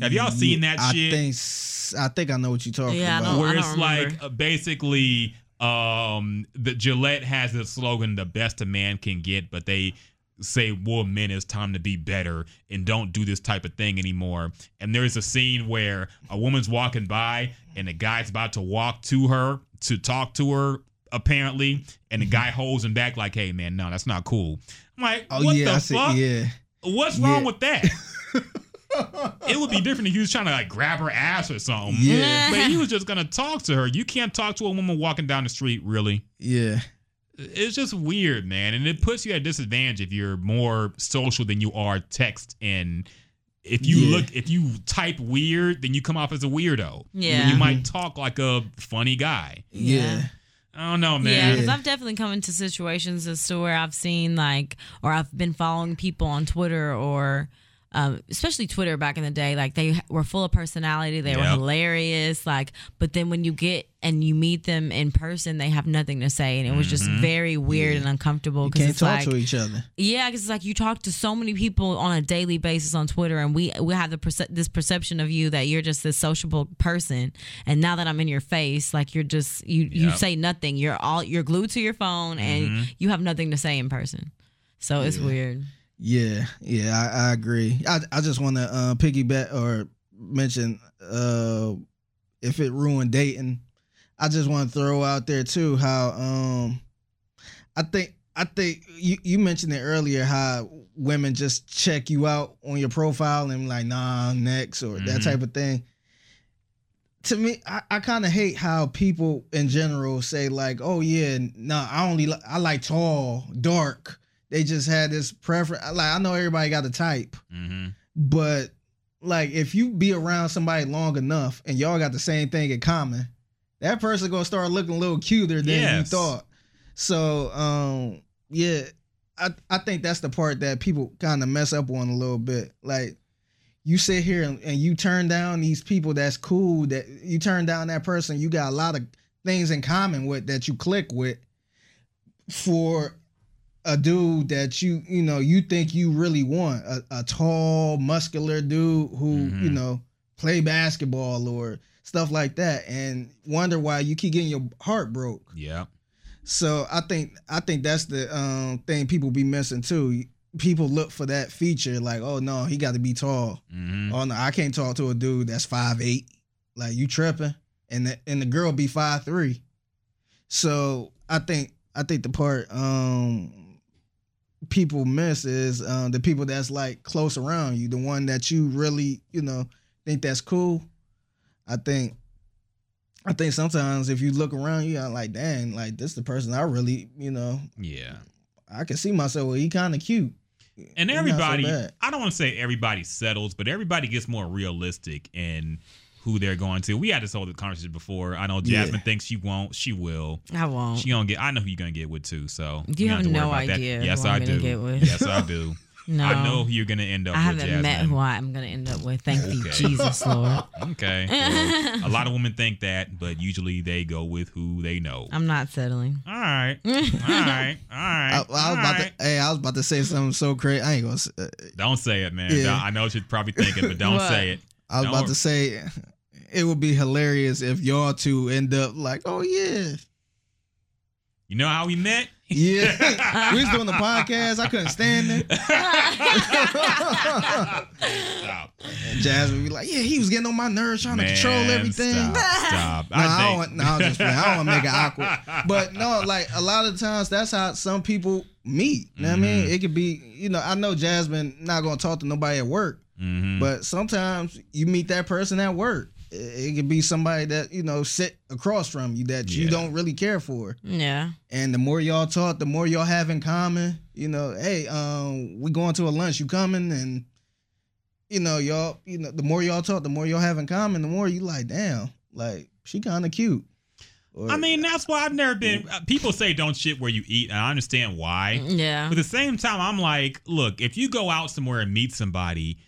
Have y'all seen that I shit? think s- I think I know what you're talking Yeah, I about. know. where I it's don't like uh, basically um the Gillette has the slogan the best a man can get but they say well men it's time to be better and don't do this type of thing anymore and there's a scene where a woman's walking by and the guy's about to walk to her to talk to her apparently and the guy mm-hmm. holds him back like hey man no that's not cool i'm like Oh what yeah, I the see. fuck Yeah. what's wrong Yeah. with that it would be different if he was trying to like grab her ass or something Yeah. but he was just gonna talk to her. You can't talk to a woman walking down the street, really. Yeah. It's just weird, man, and it puts you at a disadvantage if you're more social than you are text. And if you Yeah. look, if you type weird, then you come off as a weirdo. Yeah. you might talk like a funny guy. Yeah. I don't know, Yeah, man. because I've definitely come into situations as to where I've seen like, or I've been following people on Twitter or, um, especially Twitter back in the day. Like they were full of personality, they were hilarious. Like, but then when you get and you meet them in person, they have nothing to say, and it was just very weird and uncomfortable. You Because can't it's talk like, to each other. yeah, because it's like you talk to so many people on a daily basis on Twitter, and we we have the perce- this perception of you that you're just this sociable person. And now that I'm in your face, like you're just you you Yep. say nothing. You're all you're glued to your phone, and you have nothing to say in person. So it's weird. Yeah, yeah, I, I agree. I I just want to uh, piggyback or mention uh, if it ruined dating. I just want to throw out there too how um I think I think you you mentioned it earlier how women just check you out on your profile and like nah next or that Mhm. type of thing. To me, I, I kind of hate how people in general say like, "Oh yeah, no, I only li- I like tall, dark." They just had this preference. Like I know everybody got a type, hmm but like if you be around somebody long enough and y'all got the same thing in common, that person gonna start looking a little cuter than you thought. So um yeah, I I think that's the part that people kind of mess up on a little bit. Like you sit here and, and you turn down these people that's cool that you turn down that person you got a lot of things in common with that you click with for a dude that you you know you think you really want a, a tall muscular dude who Mhm. you know play basketball or stuff like that and wonder why you keep getting your heart broke. Yeah. so i think i think that's the um thing people be missing too. People look for that feature like oh no he got to be tall. Hmm oh no i can't talk to a dude that's five eight. Like you tripping? And the, and the girl be five three. So i think i think the part um people miss is um the people that's like close around you the one that you really you know think that's cool i think I think sometimes if you look around, you got like, dang, like this the person I really, you know, Yeah. I can see myself. Well, he kind of cute. And He's not so everybody. I don't want to say everybody settles, but everybody gets more realistic in who they're going to. We had this whole conversation before. I know Yeah. Jasmine thinks she won't. She will. I won't. She gonna get. I know who you're gonna get with too. So You don't have to worry no about that. idea who Yes, I'm I do. get with. Yes, I do. no, I know who you're gonna end up I with. haven't Jasmine. met who I'm gonna end up with. Thank you, Jesus Lord. Okay. Well, a lot of women think that, but usually they go with who they know. I'm not settling. All right. All right. All right. I, I was all about right. to. Hey, I was about to say something so crazy. I ain't gonna. Say, uh, Don't say it, man. Yeah. Don't- I know what you're probably thinking, but don't What? say it. I was Don't- about to say. It would be hilarious if y'all two end up like, oh yeah, You know how we met? yeah. we was doing the podcast. I couldn't stand it. Stop. Jasmine be like, yeah, he was getting on my nerves, trying to control everything. Stop. stop. No, I, think- don't want. No, I'm just playing. I don't want to make it awkward. But no, like a lot of times, that's how some people meet. You know what I mean? It could be. You know, I know Jasmine not gonna talk to nobody at work, Mhm. but sometimes you meet that person at work. It, it could be somebody that you know sit across from you that you don't really care for. Yeah. And the more y'all talk, the more y'all have in common. You know, hey, um, we going to a lunch. You coming? And you know, y'all. You know, the more y'all talk, the more y'all have in common. The more you like, damn, like she kind of cute. Or- I mean, that's why I've never been. uh, People say don't shit where you eat, and I understand why. Yeah. But at the same time, I'm like, look, if you go out somewhere and meet somebody,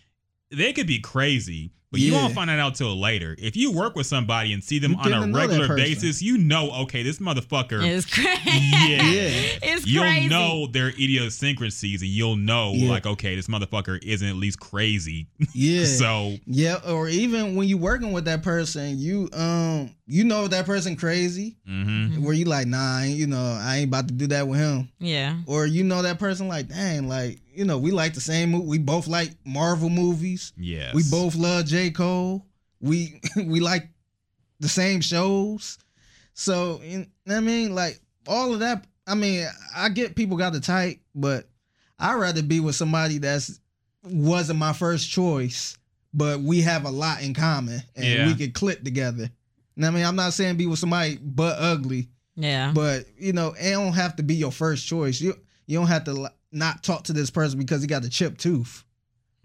they could be crazy, but you won't find that out till later. If you work with somebody and see them You on a to know that regular basis, you know, okay, this motherfucker. is crazy. Yeah. Yeah. It's crazy. You'll crazy. know their idiosyncrasies, and you'll know, Yeah. like, okay, this motherfucker isn't at least crazy. yeah, so, yeah. Or even when you're working with that person, you um, you know that person crazy. mhm. Where you like, nah, you know, I ain't about to do that with him. Yeah. Or you know that person like, dang, like you know, we like the same. Mo- we both like Marvel movies. yes. We both love J. Cole. We we like the same shows. So you know what I mean, like all of that. I mean, I get people got the type, but I'd rather be with somebody that's wasn't my first choice, but we have a lot in common and Yeah. we could click together. And I mean, I'm not saying be with somebody but ugly, Yeah. but you know, it don't have to be your first choice. You you don't have to li- not talk to this person because he got the chipped tooth.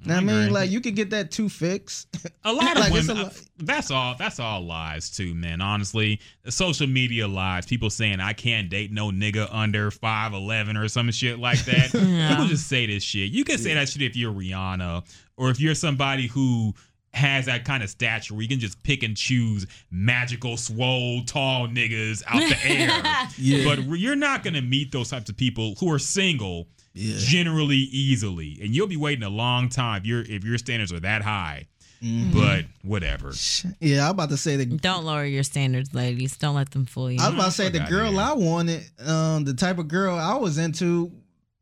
Know what I mean, like you could get that tooth fixed. A lot of Like, it's women. a lot- uh, that's all. That's all lies too, man. Honestly, social media lies. People saying I can't date no nigga under five eleven or some shit like that. Yeah. People just say this shit. You can say that shit if you're Rihanna or if you're somebody who has that kind of stature where you can just pick and choose magical, swole, tall niggas out the air. Yeah. But you're not gonna meet those types of people who are single Yeah. generally easily, and you'll be waiting a long time if your if your standards are that high. Mhm. But whatever. Yeah, I'm about to say the. Don't lower your standards, ladies. Don't let them fool you. I was about to say the girl. I wanted, um, the type of girl I was into,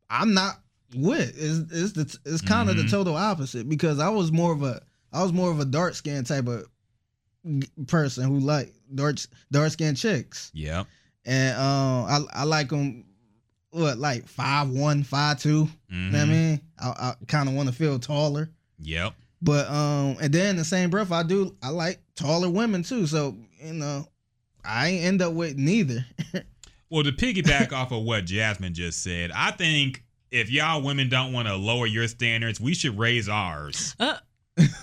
I'm not with. It's it's the it's kind of the Mhm. total opposite because I was more of a I was more of a dark skin type of person who like dark dark skin chicks, Yeah. and um, I I like them. What like five one, five two? Mhm. You know what I mean? I, I kind of want to feel taller. Yep. But um, and then the same breath, I do I like taller women too. So you know, I ain't end up with neither. Well, to piggyback off of what Jasmine just said, I think if y'all women don't want to lower your standards, we should raise ours. Uh.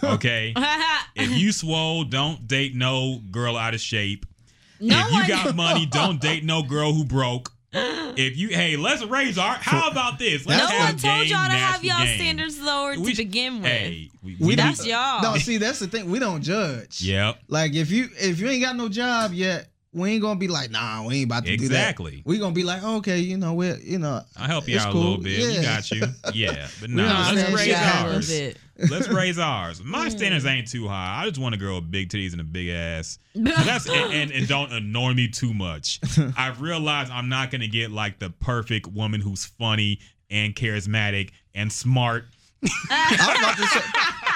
Okay. if you swole, don't date no girl out of shape. no if you got money, don't date no girl who broke. If you hey, let's raise our. How about this? no Let's one have told y'all to have y'all game. standards lowered We to begin with. Hey, we, We we don't- That's y'all. no, see that's the thing. We don't judge. Yep. Like if you if you ain't got no job yet, we ain't gonna be like, nah, we ain't about to Exactly. do that. Exactly. We gonna be like, okay, you know, we you know, I'll help you out a little bit. We got you. Yeah. But no, let's raise shit a happens. ours. Let's raise ours. My standards ain't too high. I just want a girl with big titties and a big ass. That's and, and, and don't annoy me too much. I've realized I'm not gonna get like the perfect woman who's funny and charismatic and smart. I was about to say,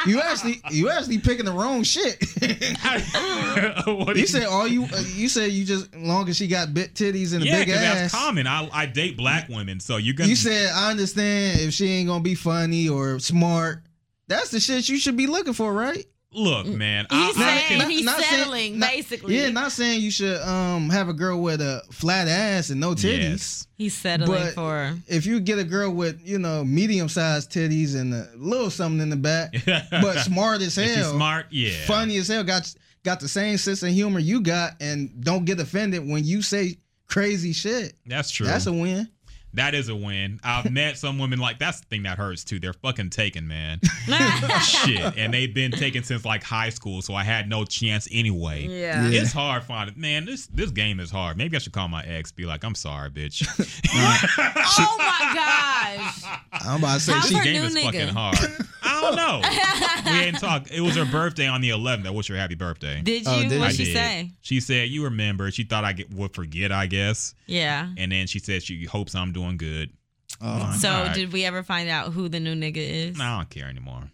you actually you actually picking the wrong shit. do you said all you uh, you said you just long as she got big titties and a big ass. that's common. I, I date black women, so you're gonna. You said I understand if she ain't gonna be funny or smart. That's the shit you should be looking for, right? Look, man. He's I saying can- not- he's not saying- settling, not- basically. Yeah, not saying you should um have a girl with a flat ass and no titties. Yes. he's settling But- for. If you get a girl with you know medium sized titties and a little something in the back, but smart as hell, she's smart, yeah. funny as hell, got got the same sense of humor you got, and don't get offended when you say crazy shit. That's true. That's a win. That is a win. I've met some women like that's the thing that hurts too. They're fucking taken, man. Shit, and they've been taken since like high school, so I had no chance anyway. Yeah. Yeah. It's hard finding. Man, this this game is hard. Maybe I should call my ex. Be like, I'm sorry, bitch. Oh my gosh. I'm about to say How's she. game new is nigga? fucking hard. I don't know. we didn't talk. It was her birthday on the 11th. I wish her happy birthday. Did you? Oh, did What'd she did. say? She said you remember. She thought I get, would forget, I guess. Yeah. And then she said she hopes I'm doing good. Oh, So Alright. did we ever find out who the new nigga is? No, I don't care anymore.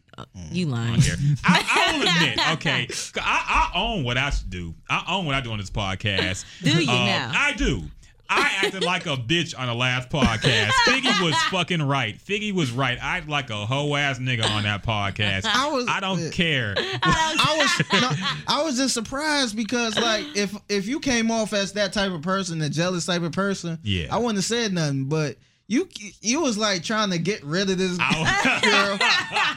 You I lying. don't care. I, I will admit, okay, I, I own what I do. I own what I do on this podcast. Do you Uh, now? I do. I acted like a bitch on the last podcast. Figgy was fucking right. Figgy was right. I act like a hoe ass nigga on that podcast. I was- I don't care. I was no, I was just surprised because like if if you came off as that type of person, a jealous type of person, Yeah. I wouldn't have said nothing. But you you was like trying to get rid of this girl.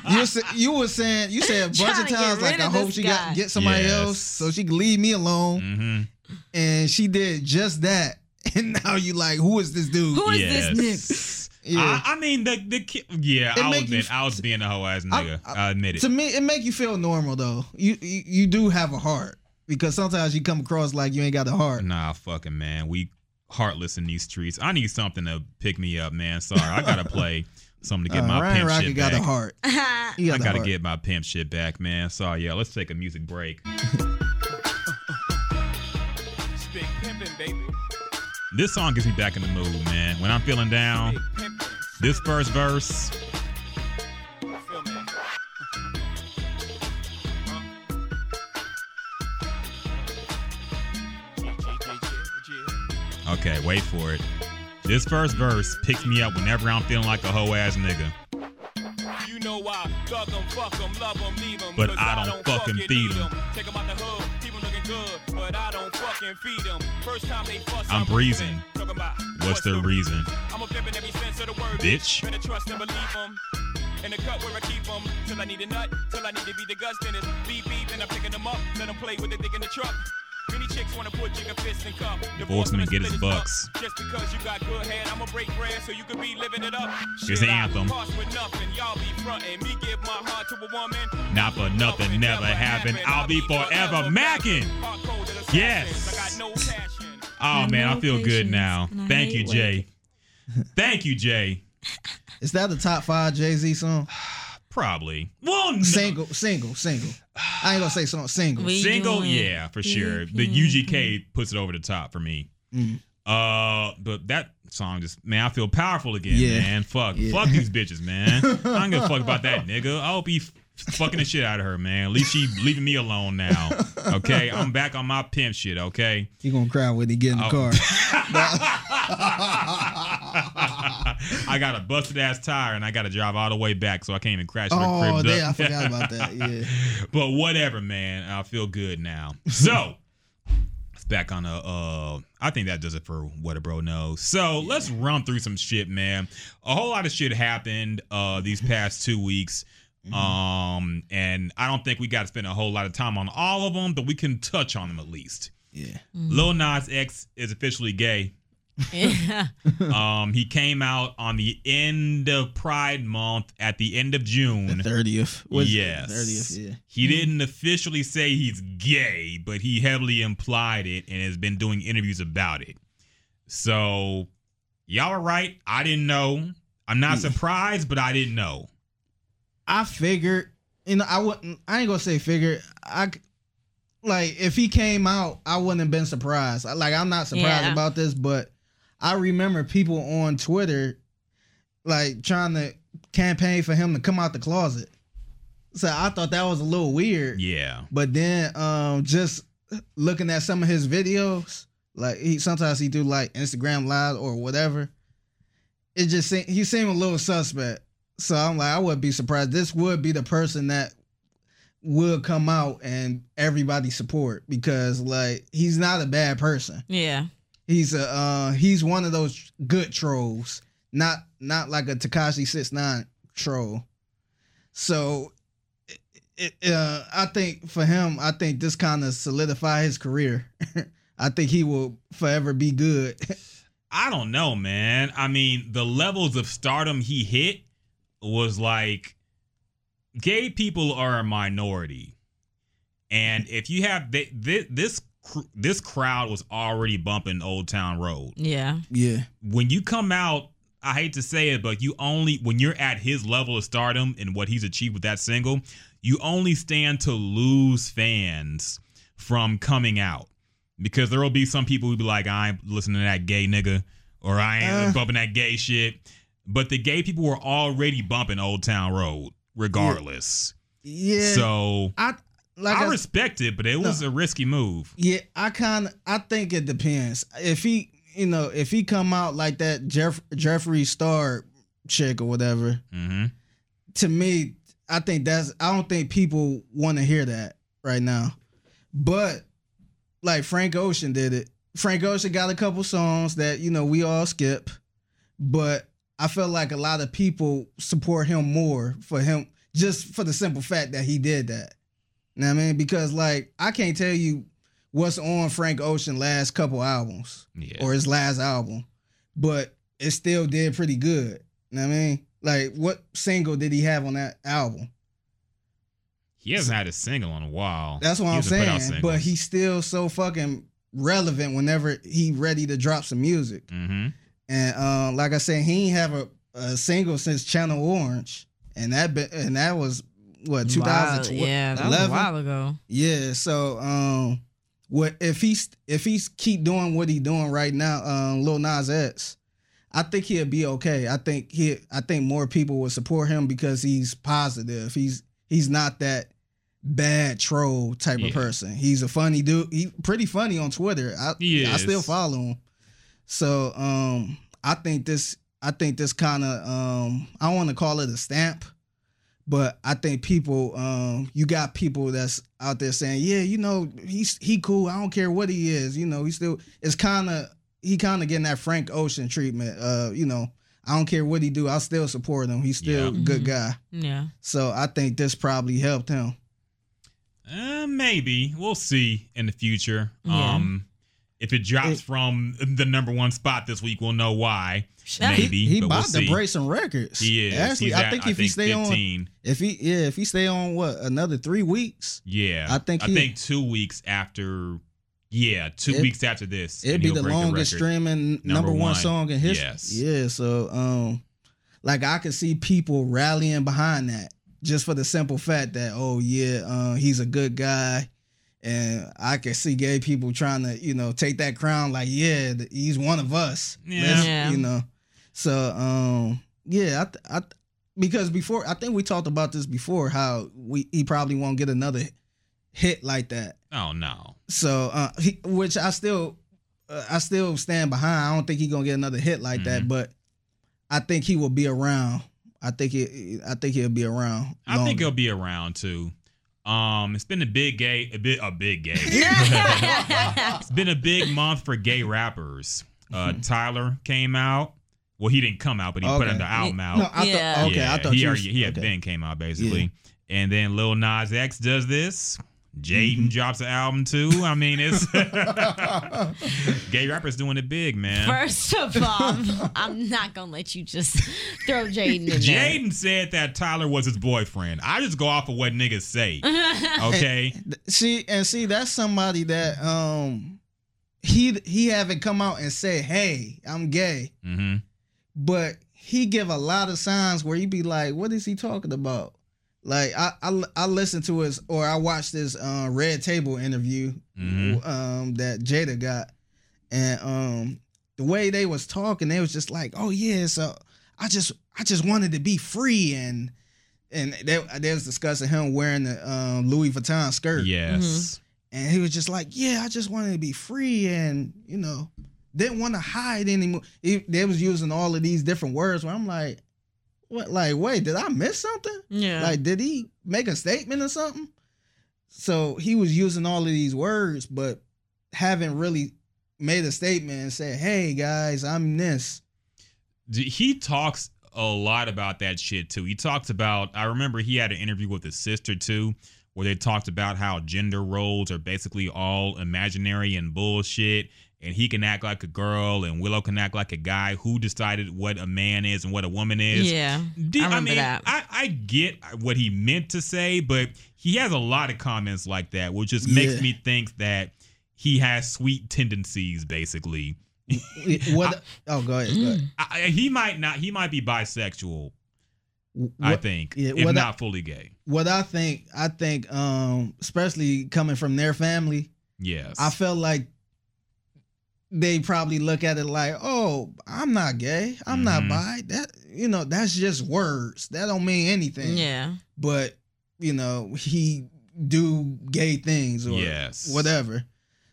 You was, you was saying you said a bunch of times like I hope she guy. got get somebody Yes. else so she can leave me alone, Mhm. and she did just that. And now you like who is this dude? Who is this Yes. Yeah. I, I mean the the ki- yeah. It I'll make you admit I was being a hoe ass nigga. I, admit it. to me, it make you feel normal though. You, you you do have a heart because sometimes you come across like you ain't got a heart. Nah, fucking man. We heartless in these streets. I need something to pick me up, man. Sorry, I gotta play something to get Uh, my Ryan pimp Rocket shit got back. a heart. He got I a gotta heart. get my pimp shit back, man. Sorry, yeah. Let's take a music break. This song gets me back in the mood, man. When I'm feeling down, this first verse, okay, wait for it. This first verse picks me up whenever I'm feeling like a hoe ass nigga. You know thug 'em, fuck 'em, love 'em, leave 'em. But I don't fucking feed need 'em. Take 'em out the hood, keep 'em looking good, but I don't fucking feed 'em. First time they fuss, I'm breezing. What's the reason? I'm a pimp in every sense of the word. Bitch. Better trust and believe 'em. In the cut where I keep 'em. Till I need a nut, till I need to be the guts, then it's beep beep, then I'm picking 'em up. Let 'em play with the dick in the truck. Many chicks wanna put jigger fist in cup. Divorce him and get his bucks. up. Just because you got good head, I'ma break bread so you could be living it up. Here's the anthem. cost with nothing, y'all be frontin'. Me give my heart to a woman. Not for nothing, never happened. I'll be forever macking. Hardcore to the Yes. I got no passion. Oh man, I feel good now. Thank you, Jay. Thank you, Jay. Is that the top five Jay Z song? Probably. Well, no. Single, single, single. I ain't gonna say song. Single. We single, doing yeah, for sure. The pimpin'. UGK puts it over the top for me. Mm. Uh, but that song just man, I feel powerful again, Yeah. man. Fuck, Yeah. fuck these bitches, man. I don't give a fuck about that nigga. I hope he f- fucking the shit out of her, man. At least she leaving me alone now. Okay, I'm back on my pimp shit. Okay. You gonna cry when he get in the Oh. car. I got a busted ass tire and I got to drive all the way back, so I can't even crash to the Oh, crib. damn, I forgot about that. Yeah. but whatever, man. I feel good now. So it's back on a. Uh, I think that does it for what a bro knows. So let's run through some shit, man. A whole lot of shit happened uh these past two weeks. Um, and I don't think we got to spend a whole lot of time on all of them, but we can touch on them at least. Yeah. Lil Nas X is officially gay. Yeah. Um, he came out on the end of Pride Month at the end of June. The thirtieth. Yes. Thirtieth. Yeah. He didn't officially say he's gay, but he heavily implied it and has been doing interviews about it. So, y'all are right. I didn't know. I'm not Yeah. surprised, but I didn't know. I figured, you know, I wouldn't. I ain't gonna say figured. I c- like if he came out, I wouldn't have been surprised. Like I'm not surprised Yeah. about this, but I remember people on Twitter like trying to campaign for him to come out the closet. So I thought that was a little weird. Yeah. But then um just looking at some of his videos, like he sometimes he do like Instagram live or whatever. It just seem, he seemed a little suspect. So I'm like, I wouldn't be surprised. This would be the person that will come out and everybody support because like he's not a bad person. Yeah. He's a uh he's one of those good trolls, not not like a Tekashi Six Nine troll. So, it, it, uh, I think for him, I think this kind of solidify his career. I think he will forever be good. I don't know, man. I mean, the levels of stardom he hit was like gay people are a minority. And if you have th- th- this this crowd was already bumping Old Town Road. Yeah. yeah, When you come out, I hate to say it, but you only when you're at his level of stardom and what he's achieved with that single, you only stand to lose fans from coming out. Because there will be some people who be like, I ain't listening to that gay nigga or I ain't Uh. bumping that gay shit. But the gay people were already bumping Old Town Road, regardless. yeah. So I like I I, respect it, but it was a risky move. Yeah, I kind of I think it depends. If he, you know, if he come out like that Jeff Jeffree Star chick or whatever, hmm to me, I think that's I don't think people want to hear that right now. But like Frank Ocean did it. Frank Ocean got a couple songs that, you know, we all skip, but I felt like a lot of people support him more for him just for the simple fact that he did that. You know what I mean? Because like I can't tell you what's on Frank Ocean last couple albums Yeah. or his last album, but it still did pretty good. You know what I mean? Like what single did he have on that album? he hasn't had a single in a while. That's what He I'm hasn't put out saying. But he's still so fucking relevant whenever he ready to drop some music. Mhm. And uh, like I said, he ain't have a, a single since Channel Orange, and that be, and that was what 2012. Yeah, that was a while ago. Yeah, so um, what if he's if he's keep doing what he doing right now, um, Lil Nas X, I think he'll be okay. I think he, I think more people will support him because he's positive. He's he's not that bad troll type Yeah. of person. He's a funny dude. He pretty funny on Twitter. I He I still follow him. So um, I think this I think this kind of um, I want to call it a stamp, but I think people um, you got people that's out there saying, yeah, you know, he's he cool. I don't care what he is. You know, he still it's kind of he kind of getting that Frank Ocean treatment. Uh, you know, I don't care what he do. I'll still support him. He's still a good guy. Yeah. So I think this probably helped him. Uh, maybe we'll see in the future. Yeah. Um, if it drops It- from the number one spot this week, we'll know why. Yeah. Maybe he but about we'll to see. break some records. He is. Actually, He's I at, think if he stay on, if he yeah, if he stay on what another three weeks, yeah, I think I he- think two weeks after. Yeah, two It- weeks after this, it'd be the longest record. streaming number, one. one. song in history. Yes. Yeah, so um, like I could see people rallying behind that just for the simple fact that oh yeah, uh, he's a good guy. And I can see gay people trying to, you know, take that crown. Like, yeah, he's one of us. Yeah. Let's- Yeah. you know. So, um, yeah, I, th- I, th- because before I think we talked about this before, how we he probably won't get another hit like that. Oh no, So, uh, he, which I still, uh, I still stand behind. I don't think he's gonna get another hit like that, Mhm. but I think he will be around. I think he, I think he'll be around. I think he'll be around too. Um, it's been a big gay, a bit, a big gay. it's been a big month for gay rappers. Uh, Tyler came out. Well, he didn't come out, but he put Okay. the album out. No, I Yeah. thought okay. yeah, I thought he you already was- he had okay. Ben came out basically, and then Lil Nas X does this. Jaden Mm-hmm. drops an album too. I mean, it's gay rappers doing it big, man. First of all, I'm not gonna let you just throw Jaden in there. Jaden said that Tyler was his boyfriend. I just go off of what niggas say. Okay. See and see that's somebody that um he he haven't come out and say hey I'm gay, Mm-hmm. But he give a lot of signs where you be like what is he talking about? Like I I, I listened to his or I watched this uh, Red Table interview Mhm. um that Jada got, and um the way they was talking, they was just like, oh yeah, so I just I just wanted to be free and. And they, they was discussing him wearing the um, Louis Vuitton skirt. Yes. And he was just like, "Yeah, I just wanted to be free, and you know, didn't want to hide anymore." He, they was using all of these different words. Where I'm like, "What? Like, wait, did I miss something? Yeah. Like, did he make a statement or something?" so he was using all of these words, but haven't really made a statement and said, "Hey guys, I'm this." He talks a lot about that shit too. He talks about. I remember he had an interview with his sister too, where they talked about how gender roles are basically all imaginary and bullshit. And he can act like a girl, and Willow can act like a guy. Who decided what a man is and what a woman is? Yeah, D- I remember mean, that. I, I get what he meant to say, but he has a lot of comments like that, which just makes Yeah. me think that he has sweet tendencies, basically. What? oh, go ahead. Go ahead. I, I- he might not. He might be bisexual. I think, yeah, if what I- not fully gay. What I think, I think, um, especially coming from their family, Yes. I felt like they probably look at it like, "Oh, I'm not gay. I'm not Mhm. bi." That you know, that's just words. That don't mean anything. yeah. But you know, he do gay things or Yes. whatever.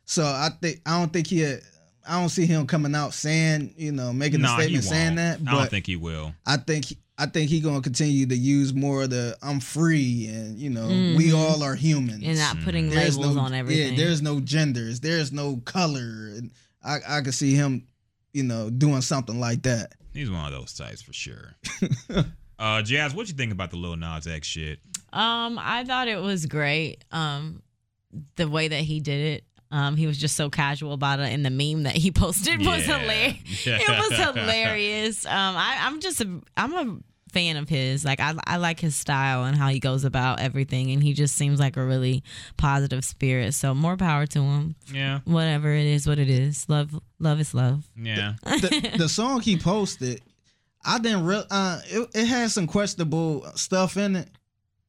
So I think I don't think he. I don't see him coming out saying, you know, making Nah, a statement saying won't. that. I But don't think he will. I think I think he gonna continue to use more of the I'm free and you know we Mhm. all are humans And not putting There's labels no- on everything. Yeah, there's no genders, there's no color, and I I could see him, you know, doing something like that. He's one of those types for sure. uh, Jazz, what you think about the Lil Nas X shit? Um, I thought it was great. Um, the way that he did it. Um, he was just so casual about it, and the meme that he posted was Yeah. hilarious. it was hilarious. Um, I, I'm just a, I'm a fan of his. Like I, I like his style and how he goes about everything, and he just seems like a really positive spirit. So more power to him. Yeah. Whatever it is, what it is. Love, love is love. Yeah. the, the song he posted, I didn't real. Uh, it, it had some questionable stuff in it,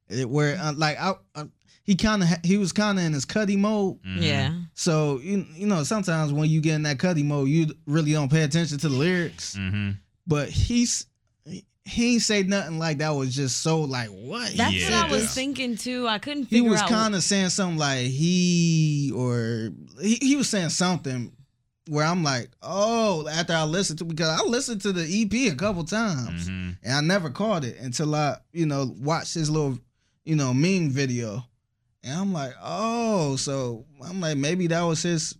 it where uh, like I, I he kind of he was kind of in his cutty mode. Mhm. Yeah. So you you know sometimes when you get in that cutty mode, you really don't pay attention to the lyrics. Mhm. But he's he ain't say nothing like that was just so like what That's Yeah. what I was Yeah. thinking too. I couldn't he was kind of saying something like he or he, he was saying something where I'm like, oh, after I listened to because I listened to the EP a couple times Mhm. and I never caught it until I, you know, watched his little, you know, meme video. And I'm like, oh, so I'm like, maybe that was his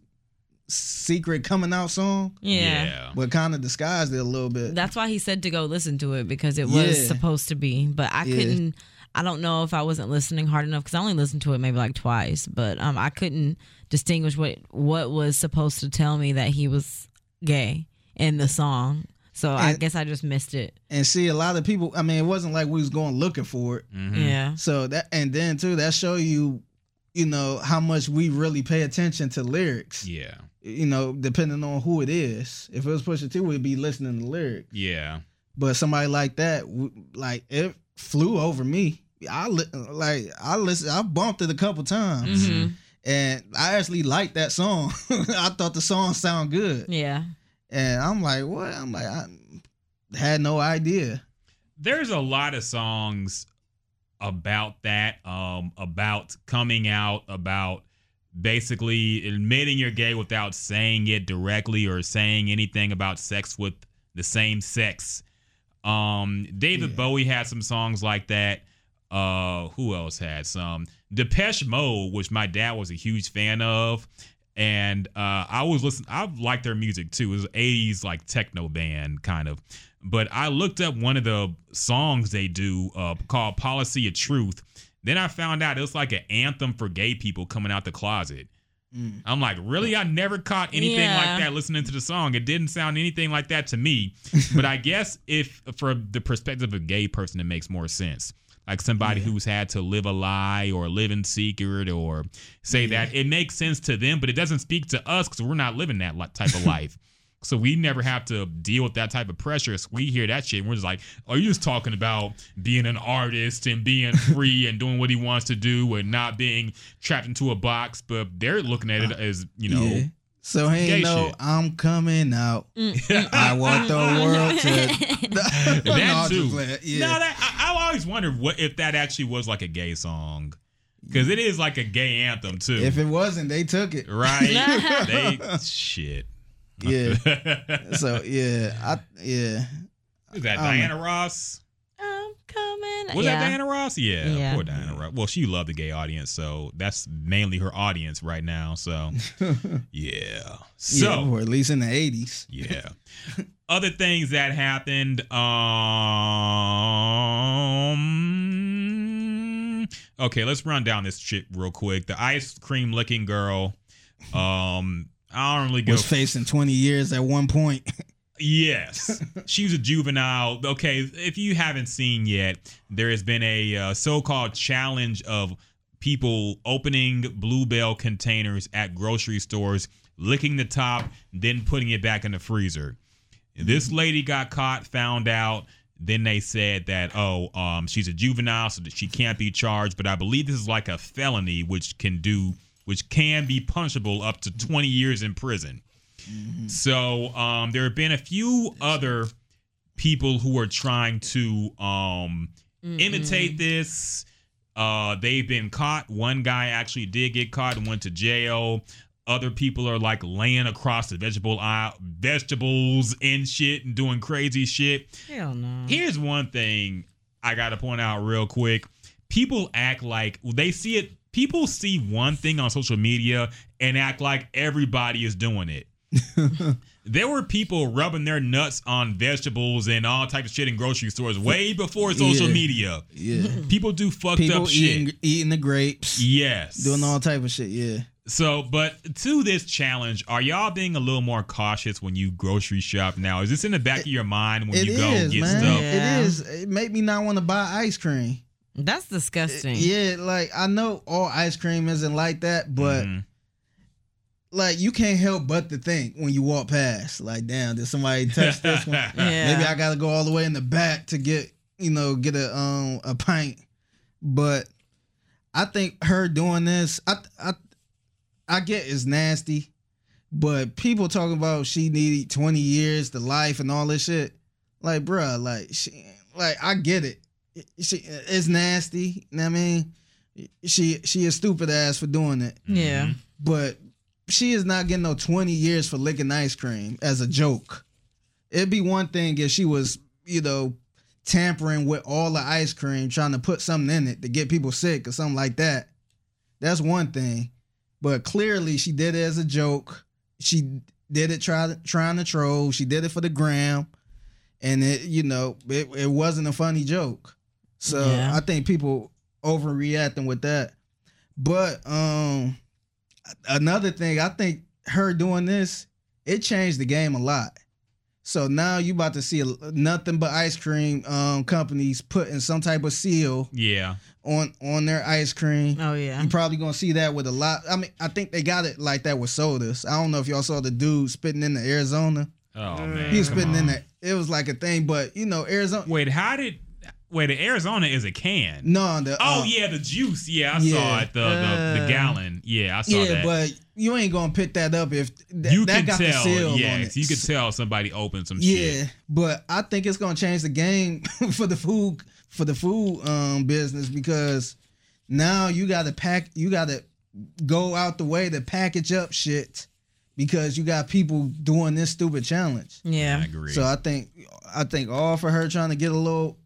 secret coming out song, yeah. but kind of disguised it a little bit. That's why he said to go listen to it because it was Yeah. supposed to be. But I Yeah. couldn't. I don't know if I wasn't listening hard enough because I only listened to it maybe like twice. But um, I couldn't distinguish what what was supposed to tell me that he was gay in the song. So I guess I just missed it. and see, a lot of people, I mean, it wasn't like we was going looking for it. Mhm. Yeah. So that, and then too, that show you, you know, how much we really pay attention to lyrics. Yeah. You know, depending on who it is. If it was Pusha T, we'd be listening to lyrics. Yeah. But somebody like that, like it flew over me. I li- like I listened. I bumped it a couple times, Mhm. and I actually liked that song. I thought the song sound good, Yeah. and I'm like, what? I'm like, I had no idea. there's a lot of songs about that um about coming out about basically admitting you're gay without saying it directly or saying anything about sex with the same sex. Um david Yeah. bowie had some songs like that. Uh who else had some? Depeche mode which my dad was a huge fan of. And uh i was listening i liked their music too. It was 80s like techno band kind of. But I looked up one of the songs they do uh, called Policy of Truth. Then I found out it was like an anthem for gay people coming out the closet. Mm. I'm like, really? I never caught anything Yeah. like that listening to the song. It didn't sound anything like that to me. but I guess if from the perspective of a gay person, it makes more sense. Like somebody Yeah. who's had to live a lie or live in secret or say Yeah. that, it makes sense to them, but it doesn't speak to us because we're not living that type of life. So we never have to deal with that type of pressure. So we hear that shit and we're just like, oh, you're just talking about being an artist and being free and doing what he wants to do and not being trapped into a box. But they're looking at it uh, as, you know, Yeah. So he gay ain't know shit. I'm coming out. Mm, mm, I mm, want the world to. that No, I'm too. just. Yeah. No, that I, I always wondered what if that actually was like a gay song. Because it is like a gay anthem too. If it wasn't, they took it. right? they shit. Yeah. So yeah, I yeah. Is that Um, Diana Ross? I'm coming Was yeah. that Diana Ross? Yeah, Yeah. poor Diana Ross. Well, she loved the gay audience, so that's mainly her audience right now. So, yeah. So, yeah, or at least in the eighties. yeah. Other things that happened. Um. Okay, let's run down this shit real quick. The ice cream licking girl. Um. I don't really give Was facing twenty years at one point. Yes, she was a juvenile. Okay, if you haven't seen yet, there has been a uh, so-called challenge of people opening bluebell containers at grocery stores, licking the top, then putting it back in the freezer. This lady got caught, found out. Then they said that oh, um, she's a juvenile, so that she can't be charged. But I believe this is like a felony, which can do, which can be punishable up to 20 years in prison. So um, there have been a few other people who are trying to um, imitate this. Uh, they've been caught. One guy actually did get caught and went to jail. Other people are like laying across the vegetable aisle, vegetables and shit, and doing crazy shit. Hell no. Here's one thing I got to point out real quick. People act like they see it. People see one thing on social media and act like everybody is doing it. there were people rubbing their nuts on vegetables and all types of shit in grocery stores way before social Yeah. media. Yeah. People do fucked People up shit. eating eating the grapes. Yes. Doing all type of shit. Yeah. So, but to this challenge, are y'all being a little more cautious when you grocery shop now? Is this in the back of your mind when It you is, go get man. stuff? Yeah. It is. It made me not want to buy ice cream. That's disgusting. Yeah, like I know all ice cream isn't like that, but Mhm. like you can't help but to think when you walk past, like, damn, did somebody touch this one? Yeah. Maybe I gotta go all the way in the back to get, you know, get a um a pint. But I think her doing this, I I I get it's nasty, but people talking about she needed 20 years to life and all this shit. Like, bruh, like she like I get it. She is nasty. You know what I mean? She she a stupid ass for doing it. Yeah. Mm-hmm. But she is not getting no 20 years for licking ice cream as a joke. It'd be one thing if she was, you know, tampering with all the ice cream, trying to put something in it to get people sick or something like that. That's one thing. But clearly she did it as a joke. She did it try, trying to troll. She did it for the gram. And it, you know, it, it wasn't a funny joke. So Yeah. I think people overreacting with that. But um another thing, I think her doing this, it changed the game a lot. So now you about to see a, nothing but ice cream um, companies putting some type of seal Yeah. on on their ice cream. Oh yeah. You're probably gonna see that with a lot. I mean, I think they got it like that with sodas. I don't know if y'all saw the dude spitting in the Arizona. Oh man. He was come spitting in on. that. It was like a thing, but you know, Arizona. Wait, how did? Wait, the Arizona is a can. No, the Oh uh, yeah, the juice. Yeah, I yeah. saw it. The, the the Uh. gallon. Yeah, I saw it. yeah, that. but you ain't gonna pick that up if th- you that can got tell. the seal on Yes, it. you can tell somebody opened some Yeah, shit. Yeah, but I think it's gonna change the game for the food for the food um business because now you gotta pack you gotta go out the way to package up shit because you got people doing this stupid challenge. Yeah, I agree. So I think I think all for her trying to get a little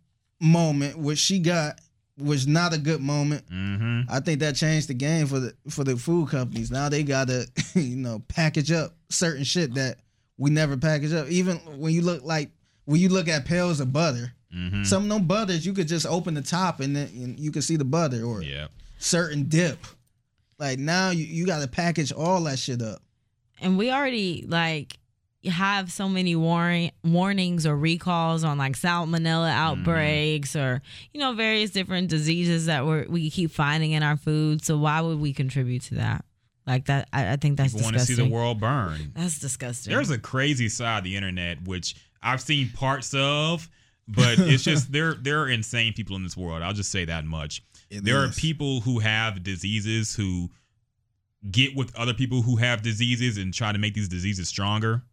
moment, which she got, was not a good moment. mm-hmm. I think that changed the game for the for the food companies. Now they gotta, you know, package up certain shit that we never package up. Even when you look like when you look at pails of butter, Mm-hmm. some of them butters you could just open the top and then and you can see the butter or Yeah. certain dip. Like now you, you gotta package all that shit up. And we already like have so many warning warnings or recalls on like salmonella outbreaks mm-hmm. or you know various different diseases that we we keep finding in our food. So why would we contribute to that? Like that, I, I think that's People want to see disgusting. the world burn. That's disgusting. There's a crazy side of the internet which I've seen parts of, but it's just there there are insane people in this world. I'll just say that much. It there are people who have diseases who get with other people who have diseases and try to make these diseases stronger.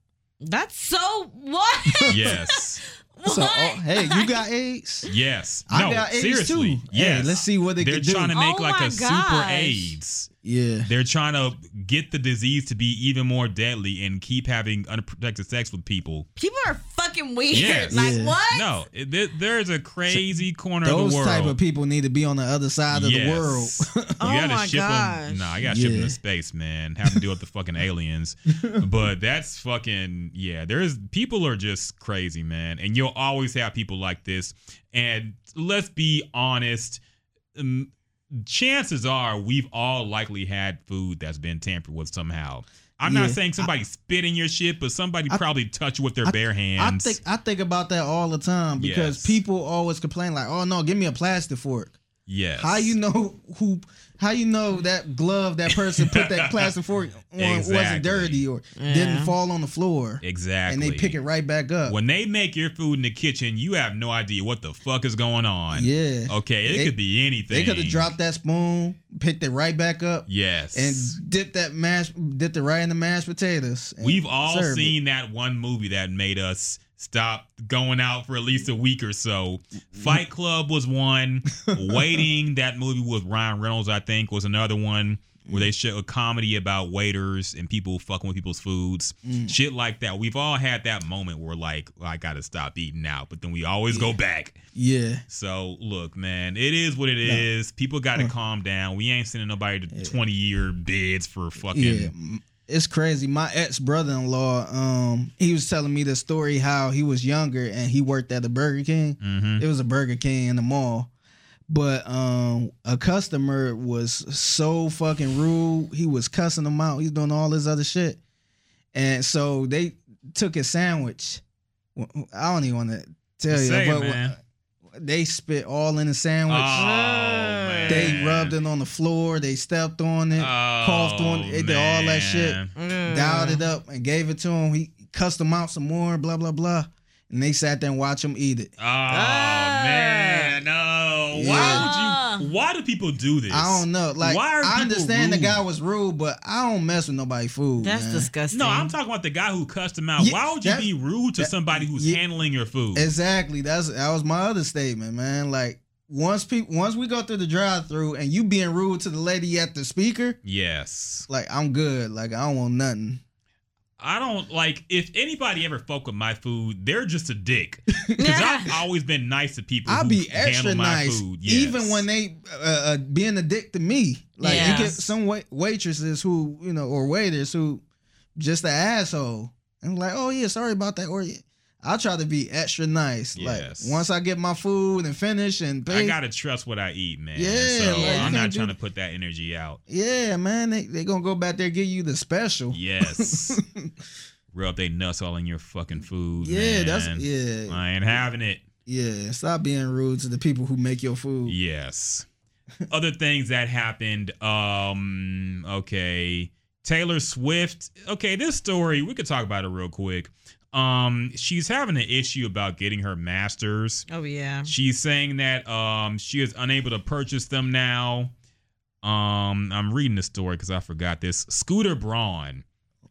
That's so what? Yes. So oh, What? oh, hey, you got AIDS? Yes. I no, got AIDS seriously. too. Yes. Hey, let's see what they They're can do. trying to make Oh like my a super. AIDS. Yeah. They're trying to get the disease to be even more deadly and keep having unprotected sex with people. People are fucking fucking weird. Yes. Like Yeah. what? No, it, there- there's a crazy corner of Those the world. Those type of people need to be on the other side of Yes. the world. You Oh gotta my ship gosh. them. Nah, I gotta ship them to space, man. Have to deal with the fucking aliens. but that's fucking yeah. There's people are just crazy, man. And you'll always have people like this. And let's be honest. um, chances are we've all likely had food that's been tampered with somehow. I'm Yeah. not saying somebody spit in your shit, but somebody probably touched with their bare hands. I think I think about that all the time because Yes. people always complain like, "Oh no, give me a plastic fork." yes. How you know who? How you know that glove that person put that plastic fork on Exactly. wasn't dirty or didn't fall on the floor? Exactly. And they pick it right back up. When they make your food in the kitchen, you have no idea what the fuck is going on. Yeah. Okay, it They- could be anything. They could have dropped that spoon, picked it right back up, Yes. and dipped that mash, dipped it right in the mashed potatoes. We've all served it. seen that one movie that made us stop going out for at least a week or so. Mm-hmm. Fight Club was one. Waiting, that movie with Ryan Reynolds, I think, was another one where they mm. show a comedy about waiters and people fucking with people's foods. Mm. Shit like that. We've all had that moment where like, I gotta stop eating out, but then we always go back. Yeah. So look, man, it is what it is. People got to calm down. We ain't sending nobody to twenty year bids for fucking. Yeah, m- it's crazy. My ex brother in law, um, he was telling me the story how he was younger and he worked at a Burger King. Mhm. It was a Burger King in the mall, but um, a customer was so fucking rude. He was cussing him out. He's doing all this other shit, and so they took his sandwich. I don't even want to tell you, Say but man. they spit all in the sandwich. Oh They rubbed it on the floor. They stepped on it, coughed on oh, it. They did all that shit. man. Mm. Dialed it up and gave it to him. He cussed them out some more. Blah blah blah. And they sat there and watched him eat it. Oh man, no. Yeah. Why would you? Ah. Why do people do this? I don't know. Like why are I understand rude? the guy was rude, but I don't mess with nobody's food. That's man. disgusting. No, I'm talking about the guy who cussed him out. Yeah, why would you be rude to that- somebody who's yeah. handling your food? Exactly. That's that was my other statement, man. Like once people once we go through the drive through and you being rude to the lady at the speaker, yes. like I'm good. Like I don't want nothing. I don't like if anybody ever fuck with my food, they're just a dick. Because I've always been nice to people. I'll who be extra handle my nice, food. Yes. even when they uh, uh, being a dick to me. Like you get some wait- waitresses who you know or waiters who just an asshole and like, oh yeah, sorry about that. Or I try to be extra nice. Yes. Like once I get my food and finish and pay, I gotta trust what I eat, man. Yeah, so like, I'm not do- trying to put that energy out. yeah, man, they they gonna go back there give you the special. Yes. Rub they nuts all in your fucking food. Yeah, that's yeah, I ain't having it. yeah. Stop being rude to the people who make your food. Yes. Other things that happened. Um. Okay. Taylor Swift. Okay, this story we could talk about it real quick. Um, she's having an issue about getting her masters. Oh yeah. She's saying that um she is unable to purchase them now. Um, I'm reading the story because I forgot this. Scooter Braun,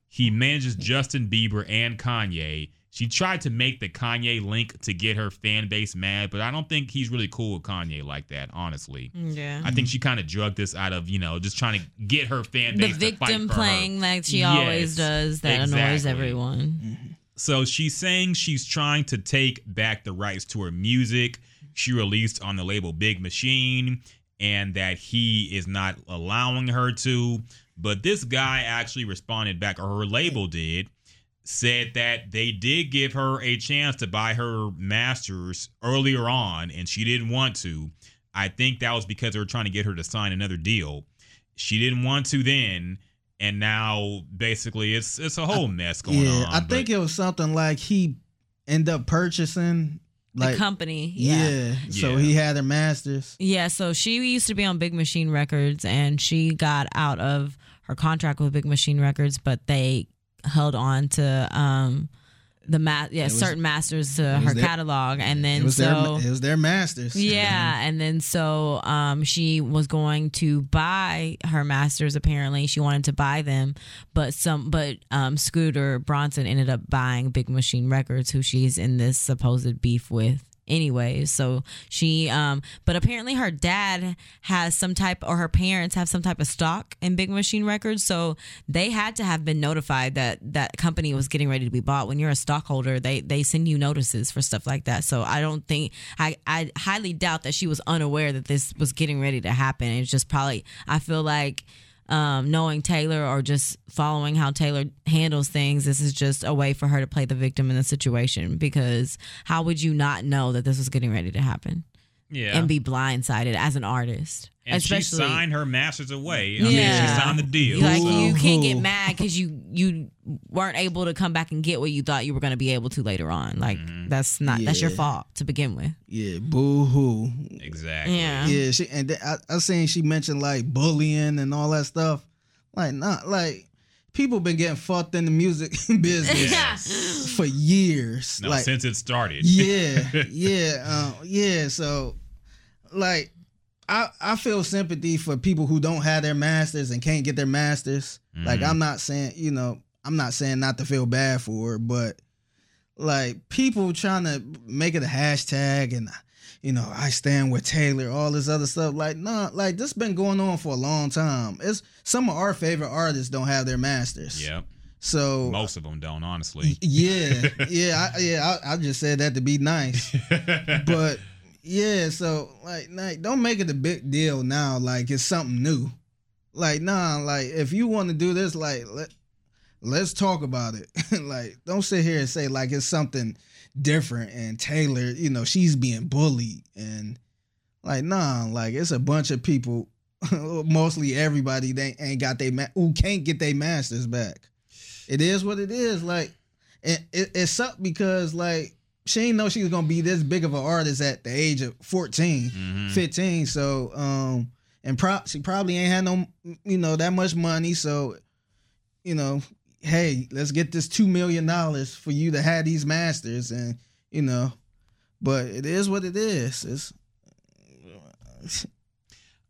he manages Justin Bieber and Kanye. She tried to make the Kanye link to get her fan base mad, but I don't think he's really cool with Kanye like that, honestly. Yeah. I think she kind of drugged this out of, you know, just trying to get her fan The base to fight victim for her. playing like she Yes, always does that annoys exactly. everyone. So she's saying she's trying to take back the rights to her music she released on the label Big Machine and that he is not allowing her to. But this guy actually responded back, or her label did, said that they did give her a chance to buy her masters earlier on and she didn't want to. I think that was because they were trying to get her to sign another deal. She didn't want to then. And now basically it's it's a whole mess going yeah, on. I but- think it was something like he ended up purchasing like the company. Yeah. Yeah. So Yeah. he had her masters. Yeah, so she used to be on Big Machine Records and she got out of her contract with Big Machine Records, but they held on to um the ma- yeah, was- certain masters to her their- catalog and It then was so their it was their masters. yeah, and then so um, she was going to buy her masters. Apparently, she wanted to buy them, but some but um, Scooter Bronson ended up buying Big Machine Records, who she's in this supposed beef with, anyways. So she, um, but apparently her dad has some type, or her parents have some type of stock in Big Machine Records. So they had to have been notified that that company was getting ready to be bought. When you're a stockholder, they they send you notices for stuff like that. So I don't think I I highly doubt that she was unaware that this was getting ready to happen. It's just probably I feel like um, knowing Taylor or just following how Taylor handles things, this is just a way for her to play the victim in the situation. Because how would you not know that this was getting ready to happen Yeah. and be blindsided as an artist? and she Especially, signed her masters away. I mean, Yeah. she signed the deal. like so- you can't get mad because you you weren't able to come back and get what you thought you were going to be able to later on. Like Mm-hmm. that's not that's your fault to begin with. Yeah, boo hoo. Exactly. Yeah. Yeah, she and then I, I seen she mentioned like bullying and all that stuff. Like not like people been getting fucked in the music business Yes. for years. No, like since it started. yeah, yeah, uh, yeah. So like I I feel sympathy for people who don't have their masters and can't get their masters. Like Mhm. I'm not saying you know I'm not saying not to feel bad for her, but like people trying to make it a hashtag and you know I stand with Taylor, all this other stuff. Like nah, like this been going on for a long time. It's some of our favorite artists don't have their masters. Yep. So Most of them don't, honestly. yeah, yeah, I, yeah. I, I just said that to be nice, but yeah. So like, like, don't make it a big deal now. Like it's something new. Like nah, like if you want to do this, like let let's talk about it. like don't sit here and say like it's something different. And Taylor, you know, she's being bullied and like nah, like it's a bunch of people. Mostly everybody they ain't got they ma- who can't get their masters back. It is what it is. Like it, it, it sucked because like she didn't know she was gonna be this big of an artist at the age of 14, Mhm. 15. So um and pro- she probably ain't had no you know that much money. So you know, hey, let's get this two million dollars for you to have these masters and you know, but it is what it is. It's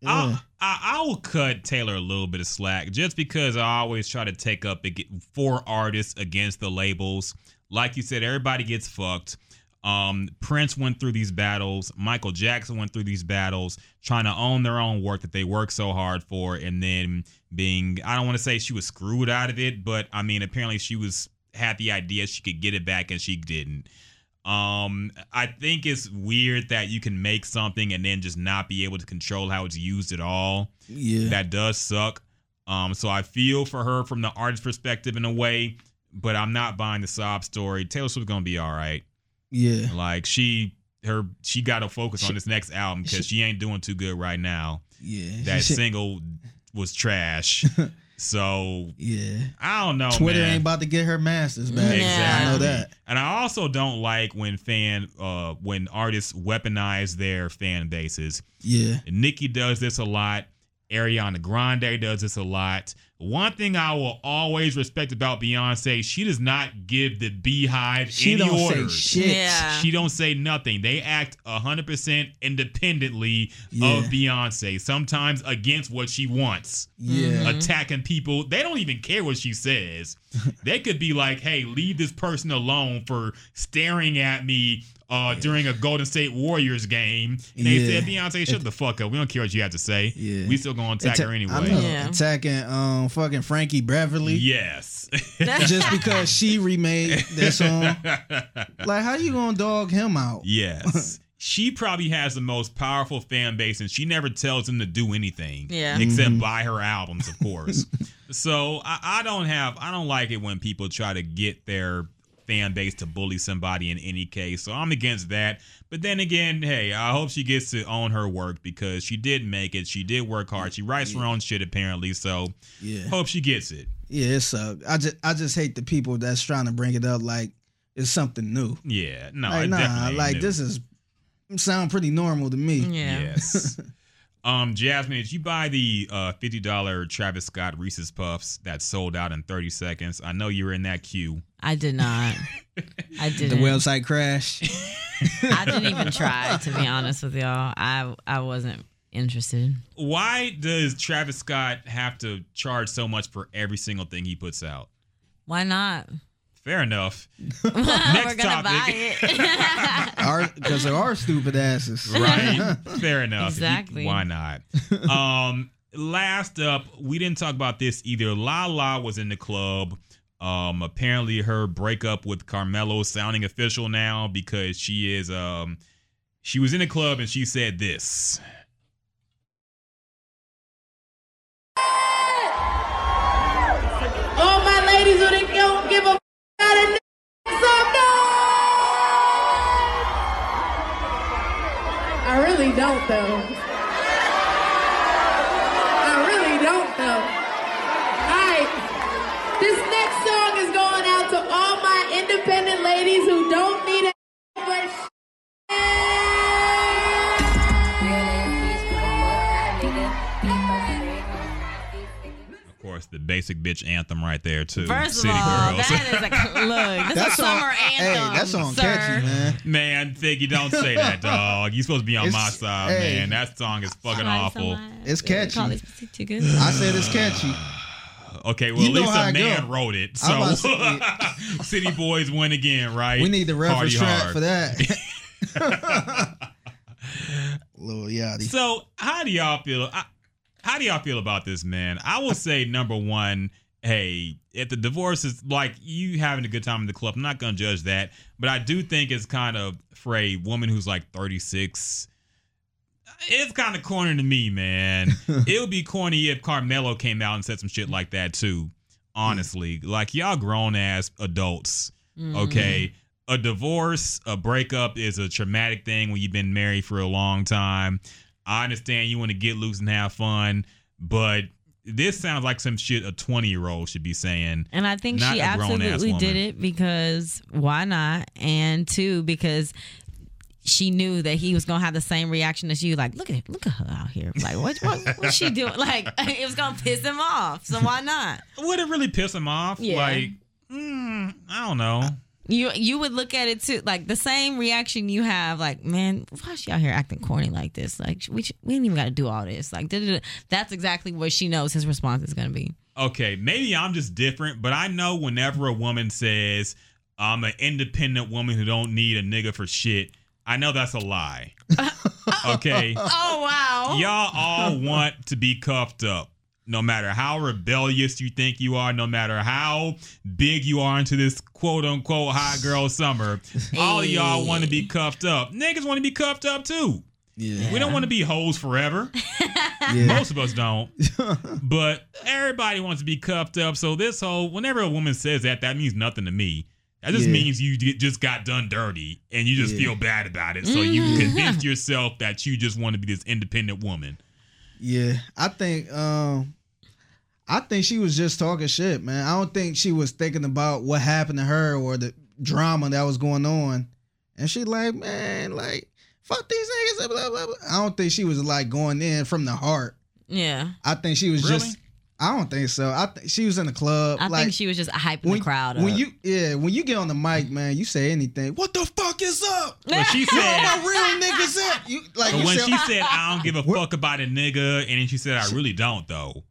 I'll, I, I will cut Taylor a little bit of slack just because I always try to take up for artists against the labels. Like you said, everybody gets fucked. Um, Prince went through these battles. Michael Jackson went through these battles, trying to own their own work that they worked so hard for, and then being I don't want to say she was screwed out of it, but I mean apparently she was had the idea she could get it back and she didn't. Um, I think it's weird that you can make something and then just not be able to control how it's used at all. yeah. That does suck. Um, so I feel for her from the artist perspective in a way, but I'm not buying the sob story. Taylor Swift's gonna be all right. yeah. Like she, her, she got to focus on this next album because she ain't doing too good right now. Yeah. That She- single was trash. so yeah. I don't know. Twitter man. ain't about to get her masters back. Yeah. I know that. And I also don't like when fan uh when artists weaponize their fan bases. Yeah. Nicki does this a lot. Ariana Grande does this a lot. One thing I will always respect about Beyonce, she does not give the Beyhive She any don't orders. say shit. Yeah. She don't say nothing. They act 100% independently Yeah. of Beyonce, sometimes against what she wants Yeah. Mm-hmm. attacking people. They don't even care what she says. they could be like, "Hey, leave this person alone for staring at me uh, during a Golden State Warriors game." And they Yeah. said, "Beyonce, shut the fuck up. We don't care what you have to say. Yeah. We still gonna attack Atta- her I anyway." know, Yeah. Attacking um fucking Frankie Beverly. Yes. Just because she remade that song. Like how you gonna dog him out? yes. She probably has the most powerful fan base, and she never tells them to do anything. Yeah. Except Mm-hmm. buy her albums, of course. so I, I don't have, I don't like it when people try to get their fan base to bully somebody in any case. So I'm against that. But then again, hey, I hope she gets to own her work because she did make it. She did work hard. She writes her own shit apparently. So Yeah. hope she gets it. Yeah, it sucks. Uh, I just I just hate the people that's trying to bring it up like it's something new. Yeah. No, like it nah, definitely like new. this is sound pretty normal to me. Yeah. Yes. um, Jasmine, did you buy the uh fifty dollar Travis Scott Reese's Puffs that sold out in thirty seconds? I know you were in that queue. I did not. I didn't. The website crashed. I didn't even try to be honest with y'all. I I wasn't interested. Why does Travis Scott have to charge so much for every single thing he puts out? Why not? Fair enough. We're Next gonna topic. because there are stupid asses. right? Fair enough. Exactly. Why not? Um, last up, we didn't talk about this either. Lala was in the club. Um, apparently her breakup with Carmelo sounding official now because she is um she was in the club and she said this. Really don't though. I really don't though. Alright. This next song is going out to all my independent ladies who don't basic bitch anthem right there too. First City of all, Girls. that is a look. This That is a song, summer hey, anthem. that song sir. catchy, man. man, Figgy, don't say that, dog. You supposed to be on my side, hey. man. That song is fucking Somebody, awful. somebody. It's catchy. Call this pussy too good. I said it's catchy. Okay, well You at know least how a I man go. wrote it. So City Boys win again, right? We need the reference track for that. Lil Yachty. So how do y'all feel? I, how do y'all feel about this, man? I will say number one, hey, if the divorce is like you having a good time in the club, I'm not gonna judge that, but I do think it's kind of for a woman who's like 36. It's kind of corny to me, man. it would be corny if Carmelo came out and said some shit like that too. Honestly, like y'all grown ass adults, mm-hmm. okay? A divorce, a breakup is a traumatic thing when you've been married for a long time. I understand you want to get loose and have fun, but this sounds like some shit a 20 year old should be saying. And I think she absolutely did it because why not? And two, because she knew that he was gonna have the same reaction as you. Like, look at look at her out here. Like, what what what's she doing? Like, it was gonna piss him off. So why not? Would it really piss him off? Yeah. Like, mm, I don't know. You you would look at it too, like the same reaction you have. Like, man, why is she out here acting corny like this? Like, we sh- we ain't even got to do all this. Like, da-da-da. that's exactly what she knows his response is gonna be. Okay, maybe I'm just different, but I know whenever a woman says I'm an independent woman who don't need a nigga for shit, I know that's a lie. okay. Oh wow. Y'all all want to be cuffed up. No matter how rebellious you think you are, no matter how big you are into this quote unquote hot girl summer, all of y'all want to be cuffed up. Niggas want to be cuffed up too. Yeah. We don't want to be hoes forever. Yeah. Most of us don't. but everybody wants to be cuffed up. So this whole whenever a woman says that, that means nothing to me. That just Yeah. means you just got done dirty and you just Yeah. feel bad about it. So you convince yourself that you just want to be this independent woman. Yeah, I think um I think she was just talking shit, man. I don't think she was thinking about what happened to her or the drama that was going on. And she like, man, like fuck these niggas. Blah, blah, blah. I don't think she was like going in from the heart. Yeah. I think she was Really? just. I don't think so. I think she was in the club. I like, think she was just hyping when, the crowd when up. you yeah when you get on the mic, man, you say anything. What the fuck is up? But she Where said, my real niggas at? You like but you when said, she said, I don't give a fuck about a nigga, and then she said, I really don't, though.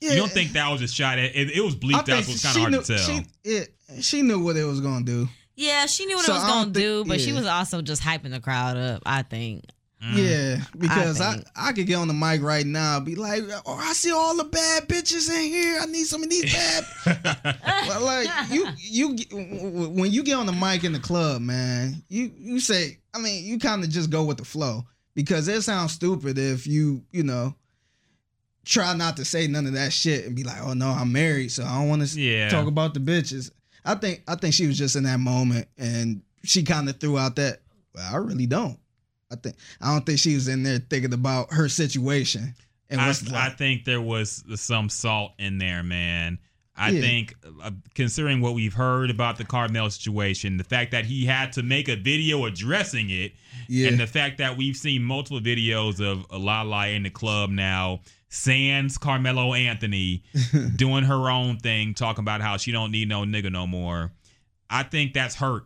Yeah, You don't think that was a shot at it? It was bleeped out, think so it's kind of hard knew, to tell. She, yeah, she knew what it was gonna do. yeah, she knew what So it was gonna don't think- do, but she was also just hyping the crowd up. I think. Mm. Yeah, because I, think. I could get on the mic right now, and be like, "Oh, I see all the bad bitches in here. I need some of these bad." But, like you, you when you get on the mic in the club, man, you you say, I mean, you kind of just go with the flow because it sounds stupid if you you know try not to say none of that shit and be like, "Oh no, I'm married, so I don't want to Yeah. talk about the bitches." I think I think she was just in that moment and she kind of threw out that. Well, I really don't. I think I don't think she was in there thinking about her situation and I, I think there was some salt in there, man. I Yeah. think, uh, considering what we've heard about the Carmelo situation, the fact that he had to make a video addressing it, Yeah. and the fact that we've seen multiple videos of Lala in the club now, sans Carmelo Anthony doing her own thing, talking about how she don't need no nigga no more. I think that's hurt.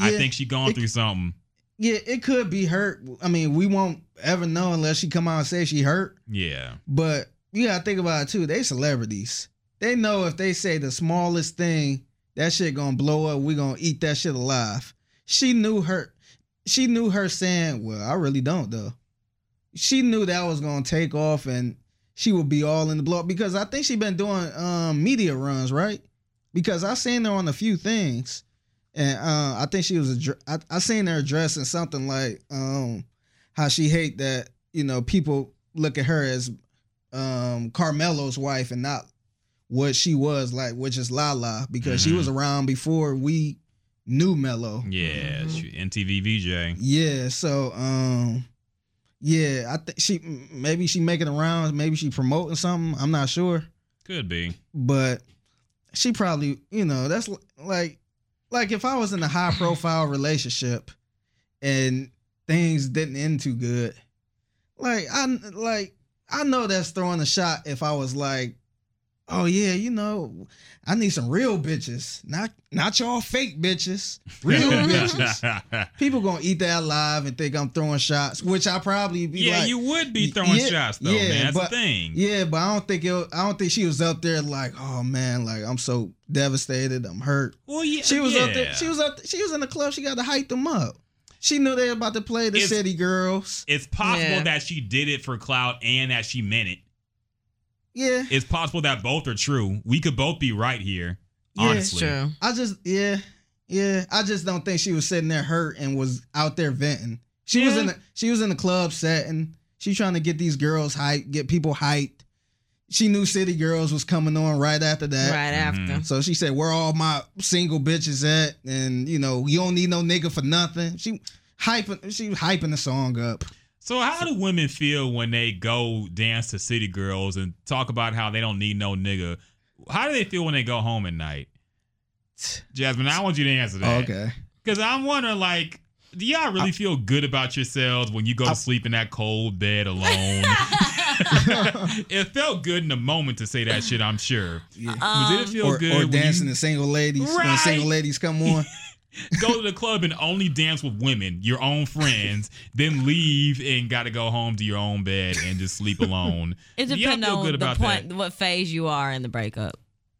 I think she going it- through something. Yeah, it could be hurt. I mean, we won't ever know unless she come out and say she hurt. Yeah. But you gotta think about it too. They celebrities. They know if they say the smallest thing, that shit gonna blow up. We gonna eat that shit alive. She knew her. She knew her saying, "Well, I really don't though." She knew that was gonna take off, and she would be all in the blow because I think she been doing um, media runs, right? Because I seen her on a few things, and uh, I think she was. Addre- I, I seen her addressing something like um, how she hate that you know people look at her as um, Carmelo's wife and not what she was like, which is Lala, because she Mhm. was around before we knew Mello. Yeah, she, MTV VJ. Yeah, so um yeah, I think she maybe she making the rounds, maybe she promoting something. I'm not sure, Could be. but she probably, you know, that's like like if I was in a high profile relationship and things didn't end too good. Like I like I know that's throwing a shot if I was like, "Oh yeah, you know, I need some real bitches. Not not y'all fake bitches. Real bitches." People gonna eat that alive and think I'm throwing shots, which I probably be Yeah, like, you would be throwing yeah, shots though, yeah, man. That's but- the thing. Yeah, but I don't think it. I don't think she was up there like, oh man, like I'm so devastated, I'm hurt. Well, yeah, She was up there. She was up. There, She was in the club. She got to hype them up. She knew they were about to play the It's- City Girls. It's possible Yeah. that she did it for clout and that she meant it. Yeah, It's possible that both are true. We could both be right here. yeah. Honestly. I just, yeah, yeah. I just don't think she was sitting there hurt and was out there venting. She was in the. She was in the club setting. She trying to get these girls hyped, get people hyped. She knew City Girls was coming on right after that. Right after. Mm-hmm. So she said, "Where all my single bitches at?" And you know, you don't need no nigga for nothing. She hyping. She was hyping the song up. So how do women feel when they go dance to City Girls and talk about how they don't need no nigga? How do they feel when they go home at night? Jasmine, I want you to answer that. Okay. Because I'm wondering, like, do y'all really feel good about yourselves when you go to sleep in that cold bed alone? it felt good in the moment to say that shit, I'm sure. But did it feel or, good or dancing you to single ladies when Right. single ladies come on. go to the club and only dance with women, your own friends, then leave and got to go home to your own bed and just sleep alone? It depends on good the point, that? what phase you are in the breakup.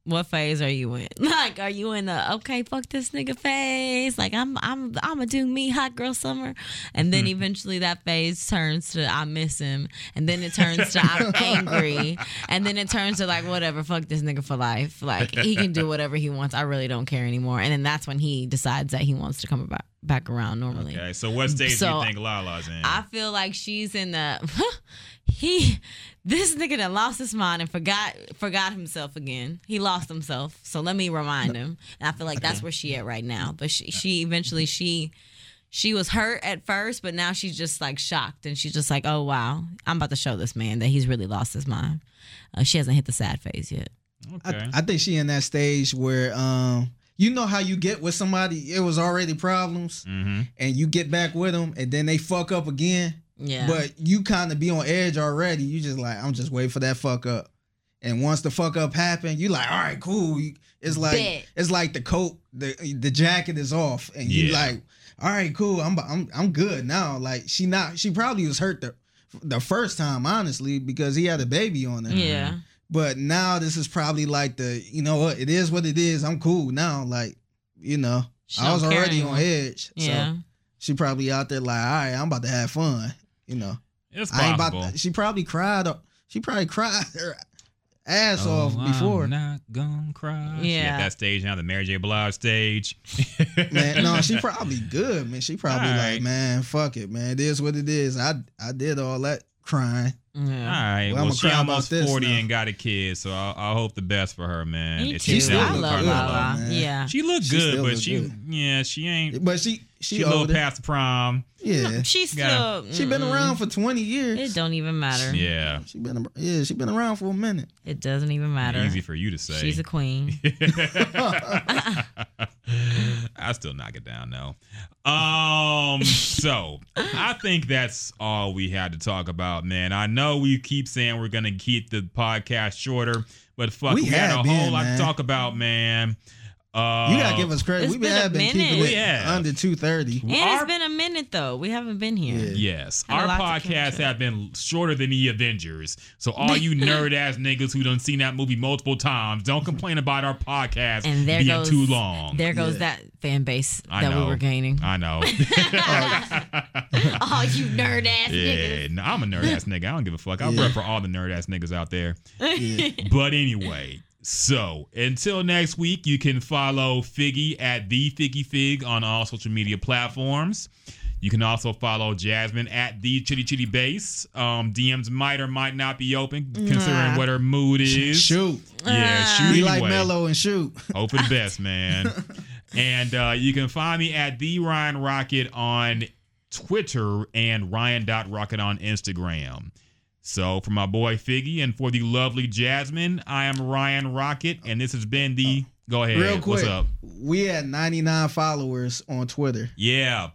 What phase are you in? Like, are you in the okay, fuck this nigga phase? Like, I'm, I'm, I'm gonna do me, hot girl summer, and then mm-hmm. eventually that phase turns to I miss him, and then it turns to I'm angry, and then it turns to like whatever, fuck this nigga for life. Like he can do whatever he wants. I really don't care anymore. And then that's when he decides that he wants to come back back around normally. Okay, so what stage do you think Lala's in? I feel like she's in the he this nigga that lost his mind and forgot forgot himself again. He lost himself. So let me remind him. And I feel like that's where she at right now. But she she eventually she she was hurt at first, but now she's just like shocked and she's just like, oh wow, I'm about to show this man that he's really lost his mind. Uh, she hasn't hit the sad phase yet. Okay. I, I think she in that stage where um you know how you get with somebody it was already problems Mm-hmm. and you get back with them and then they fuck up again. Yeah. But you kind of be on edge already. You just like I'm just waiting for that fuck up. And once the fuck up happen, you like, all right, cool. It's like Bet. it's like the coat, the the jacket is off, and you Yeah. like, all right, cool. I'm I'm I'm good now. Like she not she probably was hurt the the first time, honestly, because he had a baby on her. Yeah. But now this is probably like the you know what it is what it is. I'm cool now. Like you know She I was don't already on edge. Yeah. So she probably out there like, all right, I'm about to have fun. You know. It's I ain't possible. about to, she probably cried. She probably cried her ass Oh, off before. I'm not gonna cry. She Yeah. at that stage now, the Mary J. Blige stage. Man, no, she probably good, man. She probably All like, man, fuck it, man. It is what it is. I I did all that crying. All Yeah. right. Well, Well, I'ma she almost 40 now. and got a kid, so I, I hope the best for her, man. Me too. she's still down I love good, Lala. Yeah. She looked She good, still but look she, good. yeah, she ain't. But she she, She, a little past the prime. yeah. She's Gotta- still She been around for 20 years. It don't even matter. Yeah. She been yeah, she been around for a minute. It doesn't even matter. Easy for you to say. She's a queen. I still knock it down though. Um, so I think that's all we had to talk about, man. I know we keep saying we're gonna keep the podcast shorter, but fuck, We we, had a have whole been, lot man. to talk about, man. Uh, You gotta give us credit. It's We been have a been minute. keeping We it have. under two thirty. And Our- it's been a minute though. We haven't been here. Yes, Had our lot to podcasts have been shorter than the Avengers. So all you nerd ass niggas who done seen that movie multiple times, don't complain about our podcast And there being goes too long. There goes Yeah. that fan base I that know. we were gaining. I know. oh, you nerd ass yeah, no, I'm a nerd ass nigga. I don't give a fuck. I'll Yeah. rep for all the nerd ass niggas out there. Yeah. But anyway, so until next week, you can follow Figgy at the Figgy Fig on all social media platforms. You can also follow Jasmine at the Chitty Chitty Base. Um, DMs might or might not be open considering what her mood is. Shoot. Yeah, shoot. Be like mellow and shoot. Hope for the best, man. and uh, you can find me at the Ryan Rocket on Twitter and Ryan.Rocket on Instagram. So for my boy Figgy and for the lovely Jasmine, I am Ryan Rocket, and this has been the oh. Go ahead. Real quick, What's up? we had 99 followers on Twitter. Yeah.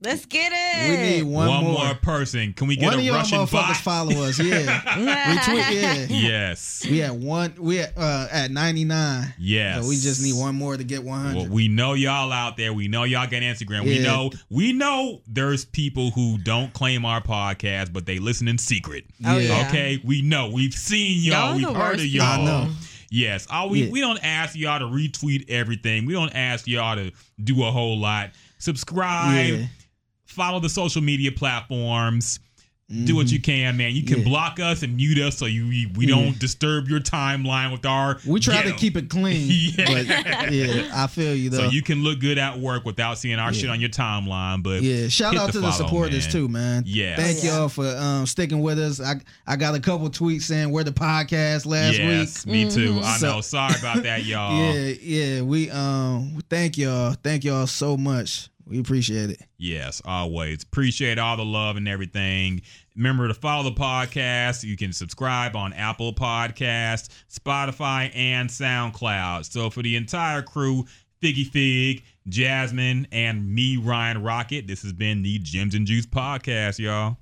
Let's get it. We need one, One, more. more. person. Can we get One a of y'all Russian motherfuckers bot? follow us. Yeah, retweet. Yeah, Yes. we had one. We had, uh, at 99. Yes. So we just need one more to get 100. Well, we know y'all out there. We know y'all got Instagram. We know we know there's people who don't claim our podcast, but they listen in secret. Oh, Yeah. yeah. Okay, we know. We've seen y'all. Y'all We've heard of y'all. I know. Yes. All we Yeah. we don't ask y'all to retweet everything. We don't ask y'all to do a whole lot. Subscribe. Yeah. Follow the social media platforms. Do what you can, man. You can Mm-hmm. Yeah. block us and mute us so you we, we Yeah. don't disturb your timeline with our. We try ghetto. to keep it clean. Yeah. But yeah, I feel you though. So you can look good at work without seeing our shit on your timeline. But yeah, shout hit out to the supporters man. too, man. Yeah, Thank y'all for um, sticking with us. I I got a couple tweets saying we're the podcast last yes, week. me too. I So- know. Sorry about that, y'all. Yeah, yeah. We um thank y'all. Thank y'all so much. We appreciate it. Yes, always. Appreciate all the love and everything. Remember to follow the podcast. You can subscribe on Apple Podcast, Spotify, and SoundCloud. So for the entire crew, Figgy Fig, Jasmine, and me, Ryan Rocket, this has been the Gems and Juice Podcast, y'all.